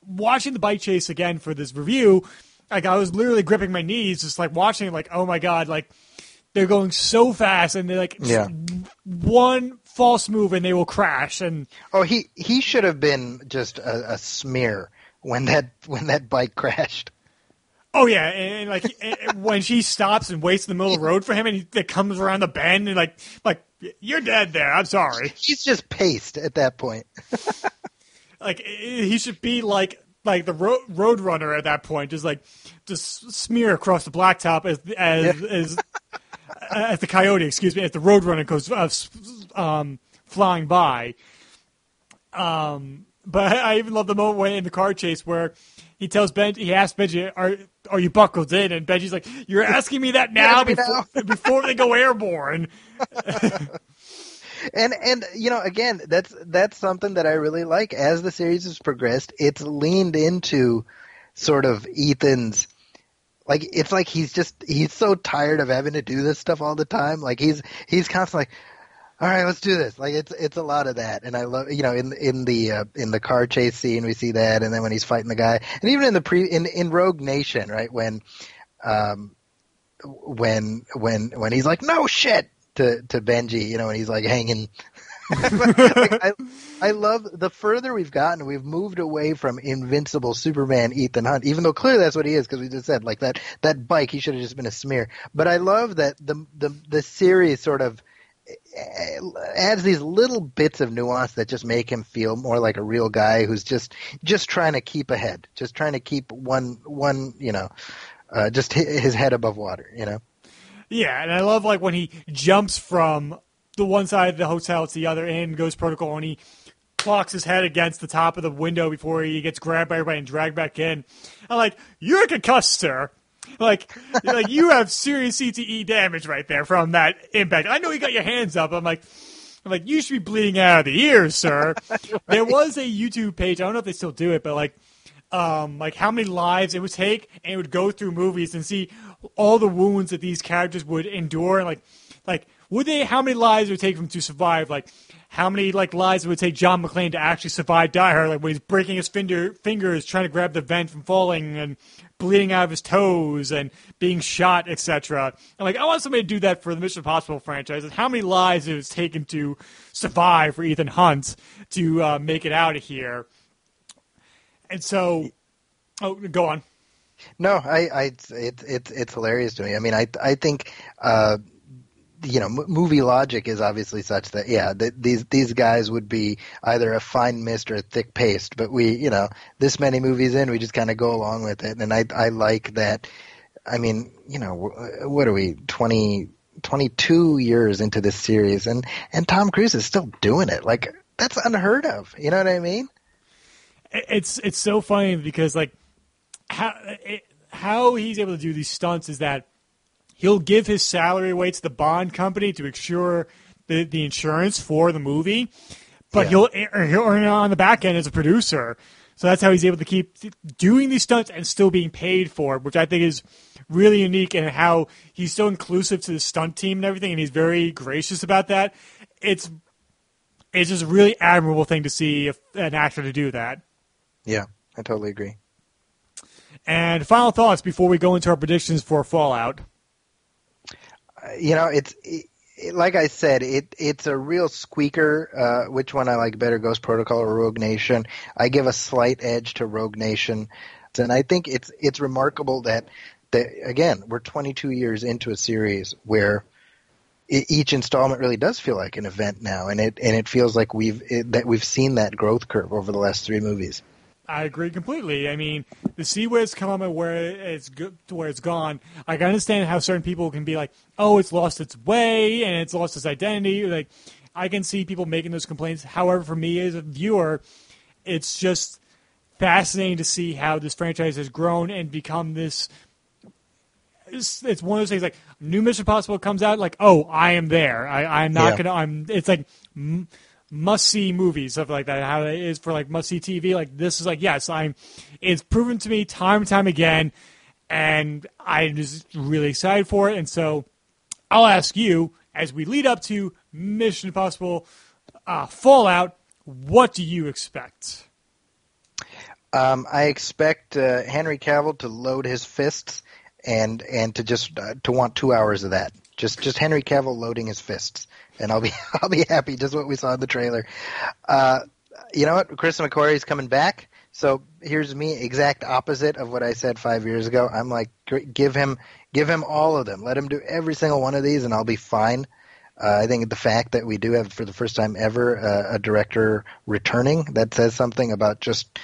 watching the bike chase again for this review, like I was literally gripping my knees, just like watching, like, oh my god, like they're going so fast and they're like yeah. one false move and they will crash and oh he he should have been just a, a smear when that when that bike crashed. Oh yeah and, and like and when she stops and waits in the middle of the road for him and he it comes around the bend and like like you're dead there. I'm sorry. He's just paced at that point. Like he should be like like the road road runner at that point just like just smear across the blacktop as as yeah. as as the coyote, excuse me, as the road runner goes uh, um, flying by. Um, but I even love the moment when in the car chase where he tells Ben, he asks Benji, "Are are you buckled in?" And Benji's like, "You're asking me that now before before they go airborne." and and you know again that's that's something that I really like as the series has progressed it's leaned into sort of Ethan's like it's like he's just he's so tired of having to do this stuff all the time. Like he's he's constantly like, all right, let's do this. Like it's it's a lot of that, and I love you know in in the uh, in the car chase scene we see that, and then when he's fighting the guy, and even in the pre in in Rogue Nation, right when, um, when when when he's like no shit to to Benji, you know, and he's like hanging like, I, I love the further we've gotten, we've moved away from invincible Superman Ethan Hunt, even though clearly that's what he is because we just said like that that bike he should have just been a smear. But I love that the the the series sort of adds these little bits of nuance that just make him feel more like a real guy who's just just trying to keep ahead, just trying to keep one one you know, uh, just his head above water, you know. Yeah, and I love like when he jumps from the one side of the hotel to the other and goes protocol, and he clocks his head against the top of the window before he gets grabbed by everybody and dragged back in. I'm like, you're concussed, sir. Like, like you have serious CTE damage right there from that impact. I know you got your hands up. I'm like, I'm like, you should be bleeding out of the ears, sir. there was a YouTube page. I don't know if they still do it, but like, um, like how many lives it would take, and it would go through movies and see all the wounds that these characters would endure, and like, like would they? How many lives it would take them to survive? Like, how many like lives it would take John McClane to actually survive Die Hard? Like when he's breaking his finger, fingers trying to grab the vent from falling, and bleeding out of his toes and being shot, etc. And like, I want somebody to do that for the Mission Impossible franchise. And how many lives it was taken to survive for Ethan Hunt to uh, make it out of here? And so, oh, go on. No, I, I, it's it's it's hilarious to me. I mean, I, I think. Uh, you know, movie logic is obviously such that yeah, th- these these guys would be either a fine mist or a thick paste. But we, you know, this many movies in, we just kind of go along with it, and I I like that. I mean, you know, uh, what are we twenty 22 years into this series, and and Tom Cruise is still doing it. Like that's unheard of. You know what I mean? It's it's so funny because like how it, how he's able to do these stunts is that he'll give his salary away to the bond company to ensure the, the insurance for the movie, but yeah. he'll, he'll earn it on the back end as a producer. So that's how he's able to keep doing these stunts and still being paid for, it, which I think is really unique and how he's so inclusive to the stunt team and everything, and he's very gracious about that. It's it's just a really admirable thing to see if, an actor to do that. Yeah, I totally agree. And final thoughts before we go into our predictions for Fallout you know, it's it, like I said, it it's a real squeaker. Uh, which one I like better, Ghost Protocol or Rogue Nation? I give a slight edge to Rogue Nation, and I think it's it's remarkable that that again we're 22 years into a series where each installment really does feel like an event now, and it and it feels like we've it, that we've seen that growth curve over the last three movies. I agree completely. I mean, the where it's come and where it's good to where it's gone. I can understand how certain people can be like, "Oh, it's lost its way and it's lost its identity." Like, I can see people making those complaints. However, for me as a viewer, it's just fascinating to see how this franchise has grown and become this. It's, it's one of those things like new Mission Possible comes out, like, oh, I am there. I, I'm not yeah. gonna. I'm. It's like. M- must see movies, stuff like that. How it is for like must see TV. Like this is like yes, I'm. It's proven to me time and time again, and I'm just really excited for it. And so, I'll ask you as we lead up to Mission Impossible uh, Fallout. What do you expect? Um, I expect uh, Henry Cavill to load his fists and and to just uh, to want two hours of that. Just just Henry Cavill loading his fists and I'll be I'll be happy. Just what we saw in the trailer. Uh, you know what? Chris McQuarrie is coming back. So here's me, exact opposite of what I said five years ago. I'm like, give him, give him all of them. Let him do every single one of these, and I'll be fine. Uh, I think the fact that we do have, for the first time ever, uh, a director returning that says something about just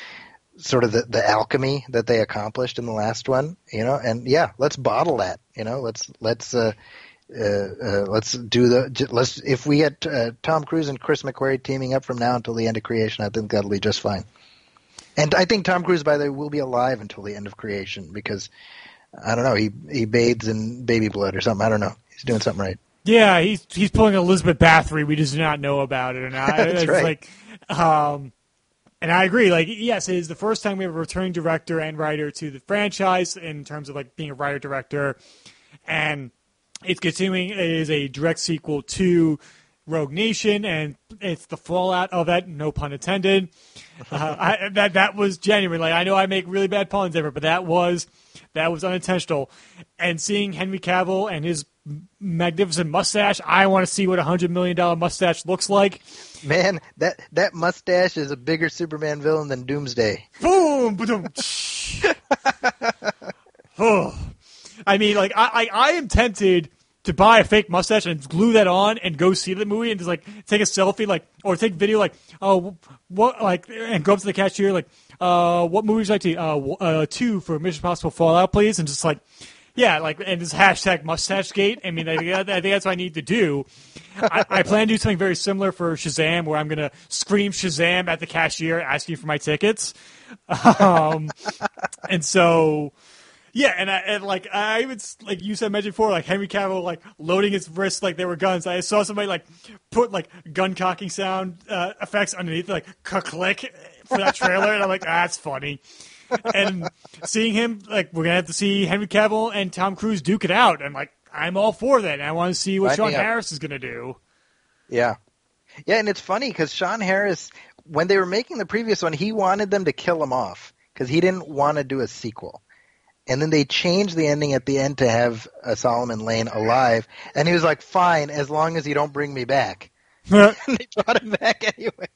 sort of the, the alchemy that they accomplished in the last one, you know. And yeah, let's bottle that, you know. Let's let's uh, uh, uh, let's do the let's if we get uh, Tom Cruise and Chris McQuarrie teaming up from now until the end of creation, I think that'll be just fine. And I think Tom Cruise, by the way, will be alive until the end of creation because I don't know he he bathes in baby blood or something. I don't know. He's doing something right. Yeah, he's he's pulling Elizabeth Bathory. We just do not know about it, and I, That's it's right. like, um, and I agree. Like, yes, it is the first time we have a returning director and writer to the franchise in terms of like being a writer director, and it's continuing. It is a direct sequel to Rogue Nation, and it's the fallout of that. No pun intended. Uh, I, that that was genuine. Like I know I make really bad puns ever, but that was that was unintentional. And seeing Henry Cavill and his magnificent mustache, I want to see what a hundred million dollar mustache looks like. Man, that that mustache is a bigger Superman villain than Doomsday. Boom! boom. oh. I mean, like I, I, I am tempted to buy a fake mustache and glue that on and go see the movie and just like take a selfie, like or take video, like oh what like and go up to the cashier, like uh what movies like to uh, uh two for Mission Impossible Fallout, please, and just like. Yeah, like and just hashtag mustache gate. I mean, I, I think that's what I need to do. I, I plan to do something very similar for Shazam, where I'm gonna scream Shazam at the cashier asking for my tickets. Um, and so yeah, and I and like I even like you said mentioned before, like Henry Cavill like loading his wrists like they were guns. I saw somebody like put like gun cocking sound uh, effects underneath, like click for that trailer, and I'm like, ah, that's funny. and seeing him like we're gonna have to see Henry Cavill and Tom Cruise duke it out. I'm like, I'm all for that. And I want to see what Sean Harris is gonna do. Yeah, yeah, and it's funny because Sean Harris, when they were making the previous one, he wanted them to kill him off because he didn't want to do a sequel and then they changed the ending at the end to have uh, Solomon Lane alive, and he was like, "Fine, as long as you don't bring me back." and they brought him back anyway.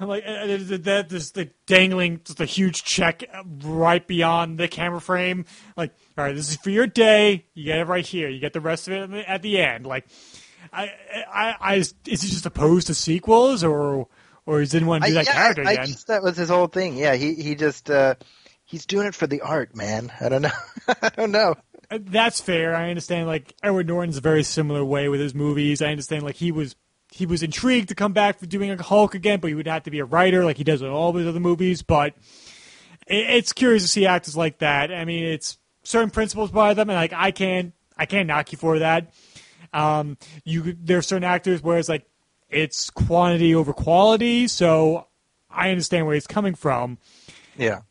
I'm like, that this the dangling just a huge check right beyond the camera frame. Like, all right, this is for your day. You get it right here. You get the rest of it at the end. Like, I, I, I is he just opposed to sequels, or or does anyone do that I, yeah, character I, again? I guess that was his whole thing. Yeah, he he just. Uh, he's doing it for the art, man. I don't know. I don't know. Uh, that's fair. I understand. Like Edward Norton's a very similar way with his movies. I understand. Like he was he was intrigued to come back for doing a Hulk again, but he would have to be a writer, like he does in all of his other movies. But it's curious to see actors like that. I mean, it's certain principles by them, and like I can't I can't knock you for that. Um, you there are certain actors where it's like it's quantity over quality, so I understand where he's coming from. Yeah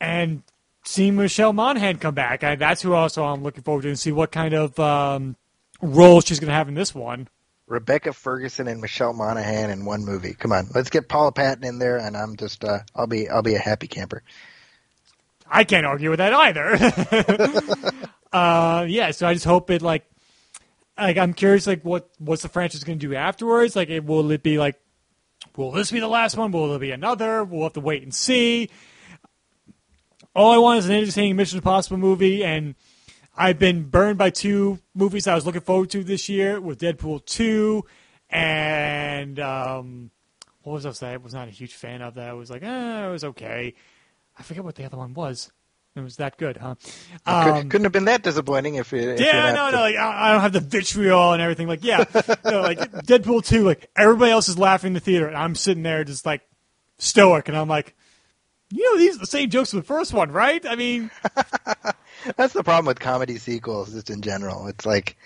and seeing Michelle Monaghan come back. I, that's who also I'm looking forward to and see what kind of um, role she's going to have in this one. Rebecca Ferguson and Michelle Monaghan in one movie. Come on, let's get Paula Patton in there, and I'm just uh, I'll be I'll be a happy camper. I can't argue with that either. uh, yeah, so I just hope it like like I'm curious like what what's the franchise going to do afterwards? Like, it, will it be like will this be the last one? Will there be another? We'll have to wait and see all I want is an entertaining Mission Impossible movie, and I've been burned by two movies I was looking forward to this year with Deadpool 2 and um, what was I saying? I was not a huge fan of that. I was like, eh, it was okay. I forget what the other one was. It was that good, huh? Um, Couldn't have been that disappointing if it. yeah, no, no. Like I don't have the vitriol and everything. Like, yeah, no, like Deadpool two. Like everybody else is laughing in the theater, and I'm sitting there just like stoic, and I'm like, you know, these are the same jokes from the first one, right? I mean, that's the problem with comedy sequels, just in general. It's like,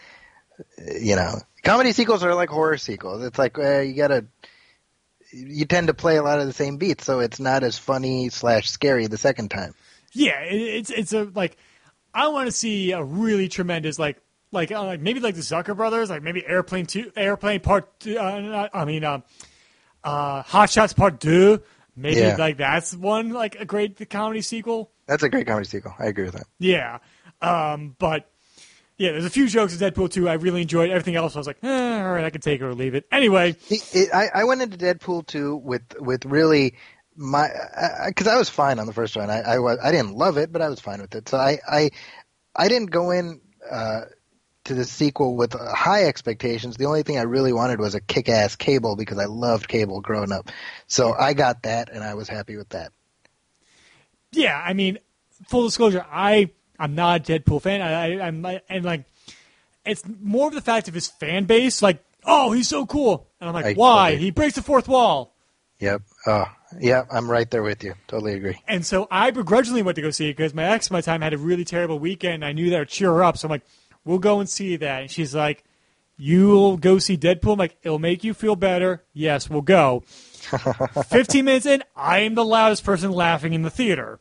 you know, comedy sequels are like horror sequels. It's like uh, you gotta, you tend to play a lot of the same beats, so it's not as funny slash scary the second time. Yeah, it's it's a like, I want to see a really tremendous like like uh, like maybe like the Zucker brothers, like maybe Airplane Two, Airplane Part. Two, uh, I mean, uh, uh, Hot Shots Part Two Maybe yeah. like that's one like a great comedy sequel. That's a great comedy sequel. I agree with that. Yeah, um, but yeah, there's a few jokes in Deadpool 2 I really enjoyed. Everything else I was like, eh, all right, I can take it or leave it. Anyway, it, it, I, I went into Deadpool 2 with with really my because I, I, was fine on the first one. I, I was I didn't love it, but I was fine with it. So I I I didn't go in. Uh, to the sequel with uh, high expectations. The only thing I really wanted was a kick-ass Cable because I loved Cable growing up. So I got that, and I was happy with that. Yeah, I mean, full disclosure, I I'm not a Deadpool fan. I, I am and like it's more of the fact of his fan base. Like, oh, he's so cool, and I'm like, I, why? Totally. He breaks the fourth wall. Yep. Oh, yeah, I'm right there with you. Totally agree. And so I begrudgingly went to go see it because my ex, my time, had a really terrible weekend. I knew that would cheer her up. So I'm like, We'll go and see that. And she's like, You'll go see Deadpool? I'm like, It'll make you feel better. Yes, we'll go. 15 minutes in, I am the loudest person laughing in the theater.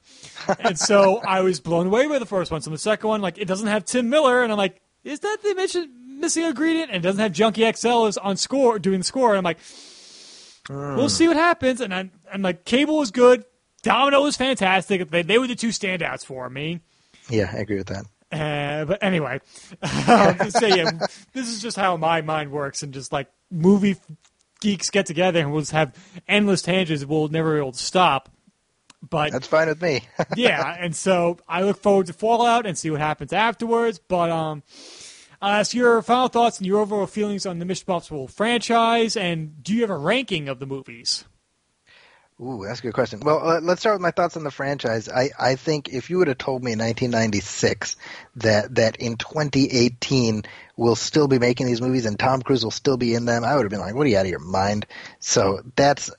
And so I was blown away by the first one. So the second one, like, it doesn't have Tim Miller. And I'm like, Is that the missing ingredient? And it doesn't have Junkie XL is on score, doing the score. And I'm like, mm. We'll see what happens. And I'm, I'm like, Cable was good. Domino was fantastic. They, they were the two standouts for me. Yeah, I agree with that. Uh, but anyway, so yeah, this is just how my mind works, and just like movie geeks get together and we'll just have endless tangents. We'll never be able to stop. But that's fine with me. yeah, and so I look forward to Fallout and see what happens afterwards. But um, I'll ask your final thoughts and your overall feelings on the Mission Impossible franchise, and do you have a ranking of the movies? Ooh, that's a good question. Well, let's start with my thoughts on the franchise. I, I think if you would have told me in 1996 that that in 2018 we'll still be making these movies and Tom Cruise will still be in them, I would have been like, "What are you out of your mind?" So that's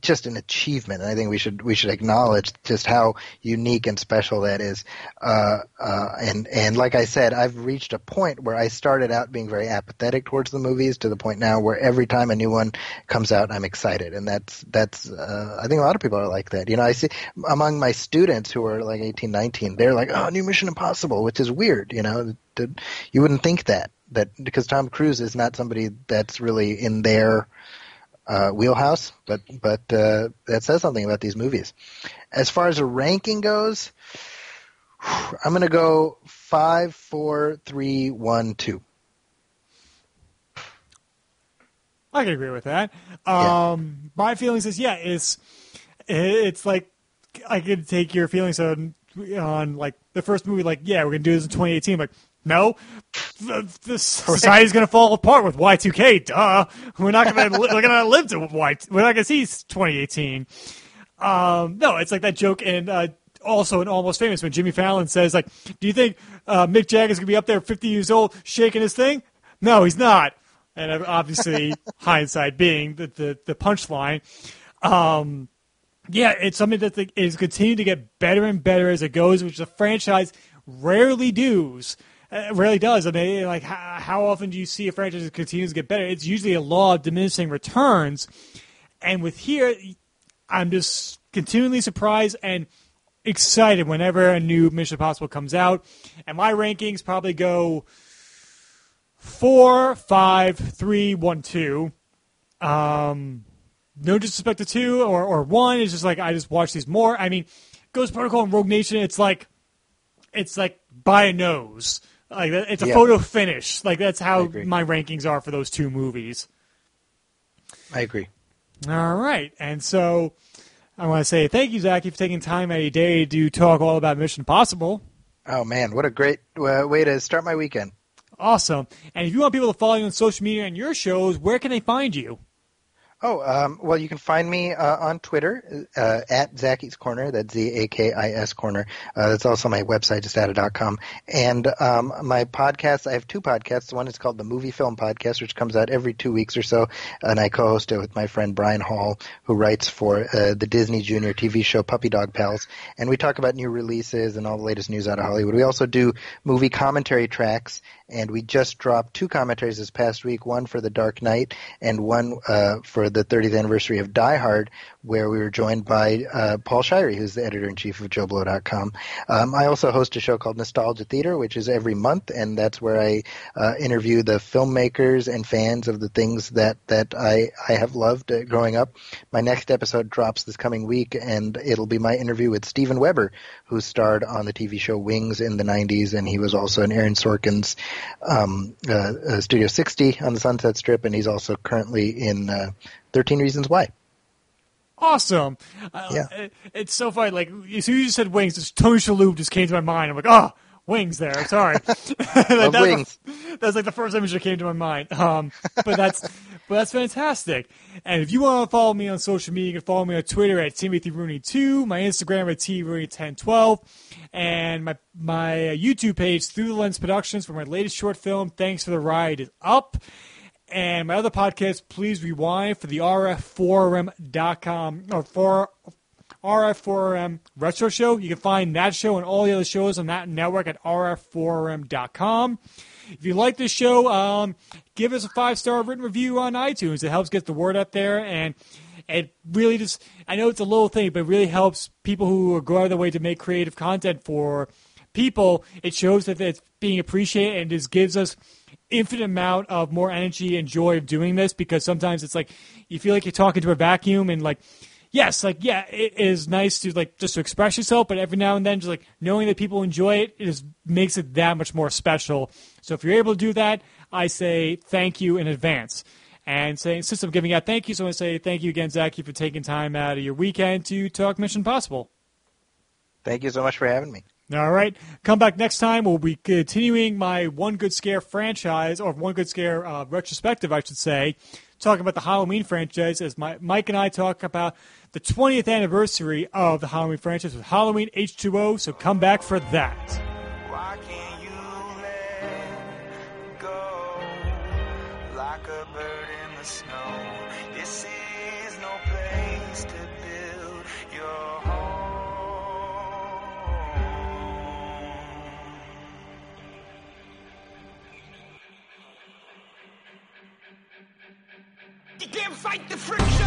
just an achievement. And I think we should we should acknowledge just how unique and special that is. Uh, uh, and and like I said, I've reached a point where I started out being very apathetic towards the movies to the point now where every time a new one comes out, I'm excited. And that's that's uh, I think a lot of people are like that. You know, I see among my students who are like 18, 19, they're like, "Oh, new Mission Impossible," which is weird. You know, you wouldn't think that that because Tom Cruise is not somebody that's really in their uh, wheelhouse, but but uh, that says something about these movies. As far as a ranking goes, I'm going to go five, four, three, one, two. I can agree with that. Um, yeah. My feelings is yeah, it's it's like I could take your feelings on on like the first movie, like yeah, we're gonna do this in 2018. Like no, the, the society's going to fall apart with Y2K. Duh, we're not going to we're going to live to Y. We're not going to see 2018. Um, no, it's like that joke and uh, also in Almost Famous when Jimmy Fallon says like, "Do you think uh, Mick Jagger's going to be up there 50 years old shaking his thing?" No, he's not. And obviously, hindsight being the the, the punchline. Um, yeah, it's something that is continuing to get better and better as it goes, which the franchise rarely does. It really does. I mean, like, how, how often do you see a franchise that continues to get better? It's usually a law of diminishing returns. And with here, I'm just continually surprised and excited whenever a new Mission Impossible comes out. And my rankings probably go four, five, three, one, two. Um, no disrespect to two or, or one. It's just like I just watch these more. I mean, Ghost Protocol and Rogue Nation. It's like it's like by a nose. Like it's a yeah. photo finish. Like that's how my rankings are for those two movies. I agree. All right, and so I want to say thank you, Zaki, for taking time out of your day to talk all about Mission Impossible. Oh man, what a great uh, way to start my weekend! Awesome. And if you want people to follow you on social media and your shows, where can they find you? Oh, um, well, you can find me uh, on Twitter uh, at Zaki's Corner. That's Z-A-K-I-S Corner. Uh, that's also my website, justata.com. And um, my podcast, I have two podcasts. One is called the Movie Film Podcast, which comes out every two weeks or so. And I co-host it with my friend Brian Hall, who writes for uh, the Disney Junior TV show Puppy Dog Pals. And we talk about new releases and all the latest news out of Hollywood. We also do movie commentary tracks and we just dropped two commentaries this past week, one for The Dark Knight and one uh, for the 30th anniversary of Die Hard, where we were joined by uh, Paul Shirey, who's the editor-in-chief of JoBlo.com. Um, I also host a show called Nostalgia Theater, which is every month, and that's where I uh, interview the filmmakers and fans of the things that, that I, I have loved uh, growing up. My next episode drops this coming week, and it'll be my interview with Steven Weber, who starred on the TV show Wings in the 90s, and he was also in Aaron Sorkin's um, uh, uh, Studio 60 on the Sunset Strip, and he's also currently in uh, 13 Reasons Why. Awesome. Uh, yeah. It, it's so funny. Like, as soon as you said wings, just Tony Shalhoub just came to my mind. I'm like, oh, wings there. Sorry. that, wings. that's like the first image that came to my mind. Um, but that's but that's fantastic. And if you want to follow me on social media, you can follow me on Twitter at Timothy Rooney2, my Instagram at TRooney1012, and my my YouTube page, Through the Lens Productions, for my latest short film, Thanks for the Ride, is up. And my other podcast, Please Rewind, for the RF4RM.com, or for RF4RM Retro Show. You can find that show and all the other shows on that network at RF4RM.com. If you like this show, um, give us a five star written review on iTunes. It helps get the word out there, and it really just, I know it's a little thing, but it really helps people who go out of their way to make creative content for people. It shows that it's being appreciated and just gives us infinite amount of more energy and joy of doing this because sometimes it's like you feel like you're talking to a vacuum and like yes like yeah it is nice to like just to express yourself but every now and then just like knowing that people enjoy it it just makes it that much more special. So if you're able to do that i say thank you in advance. And saying since i'm giving out thank you so i to say thank you again Zaki for taking time out of your weekend to talk mission possible. Thank you so much for having me All right. Come back next time. We'll be continuing my One Good Scare franchise, or One Good Scare uh, retrospective, I should say, talking about the Halloween franchise as my, Mike and I talk about the 20th anniversary of the Halloween franchise with Halloween H2O. So come back for that. Fight the friction.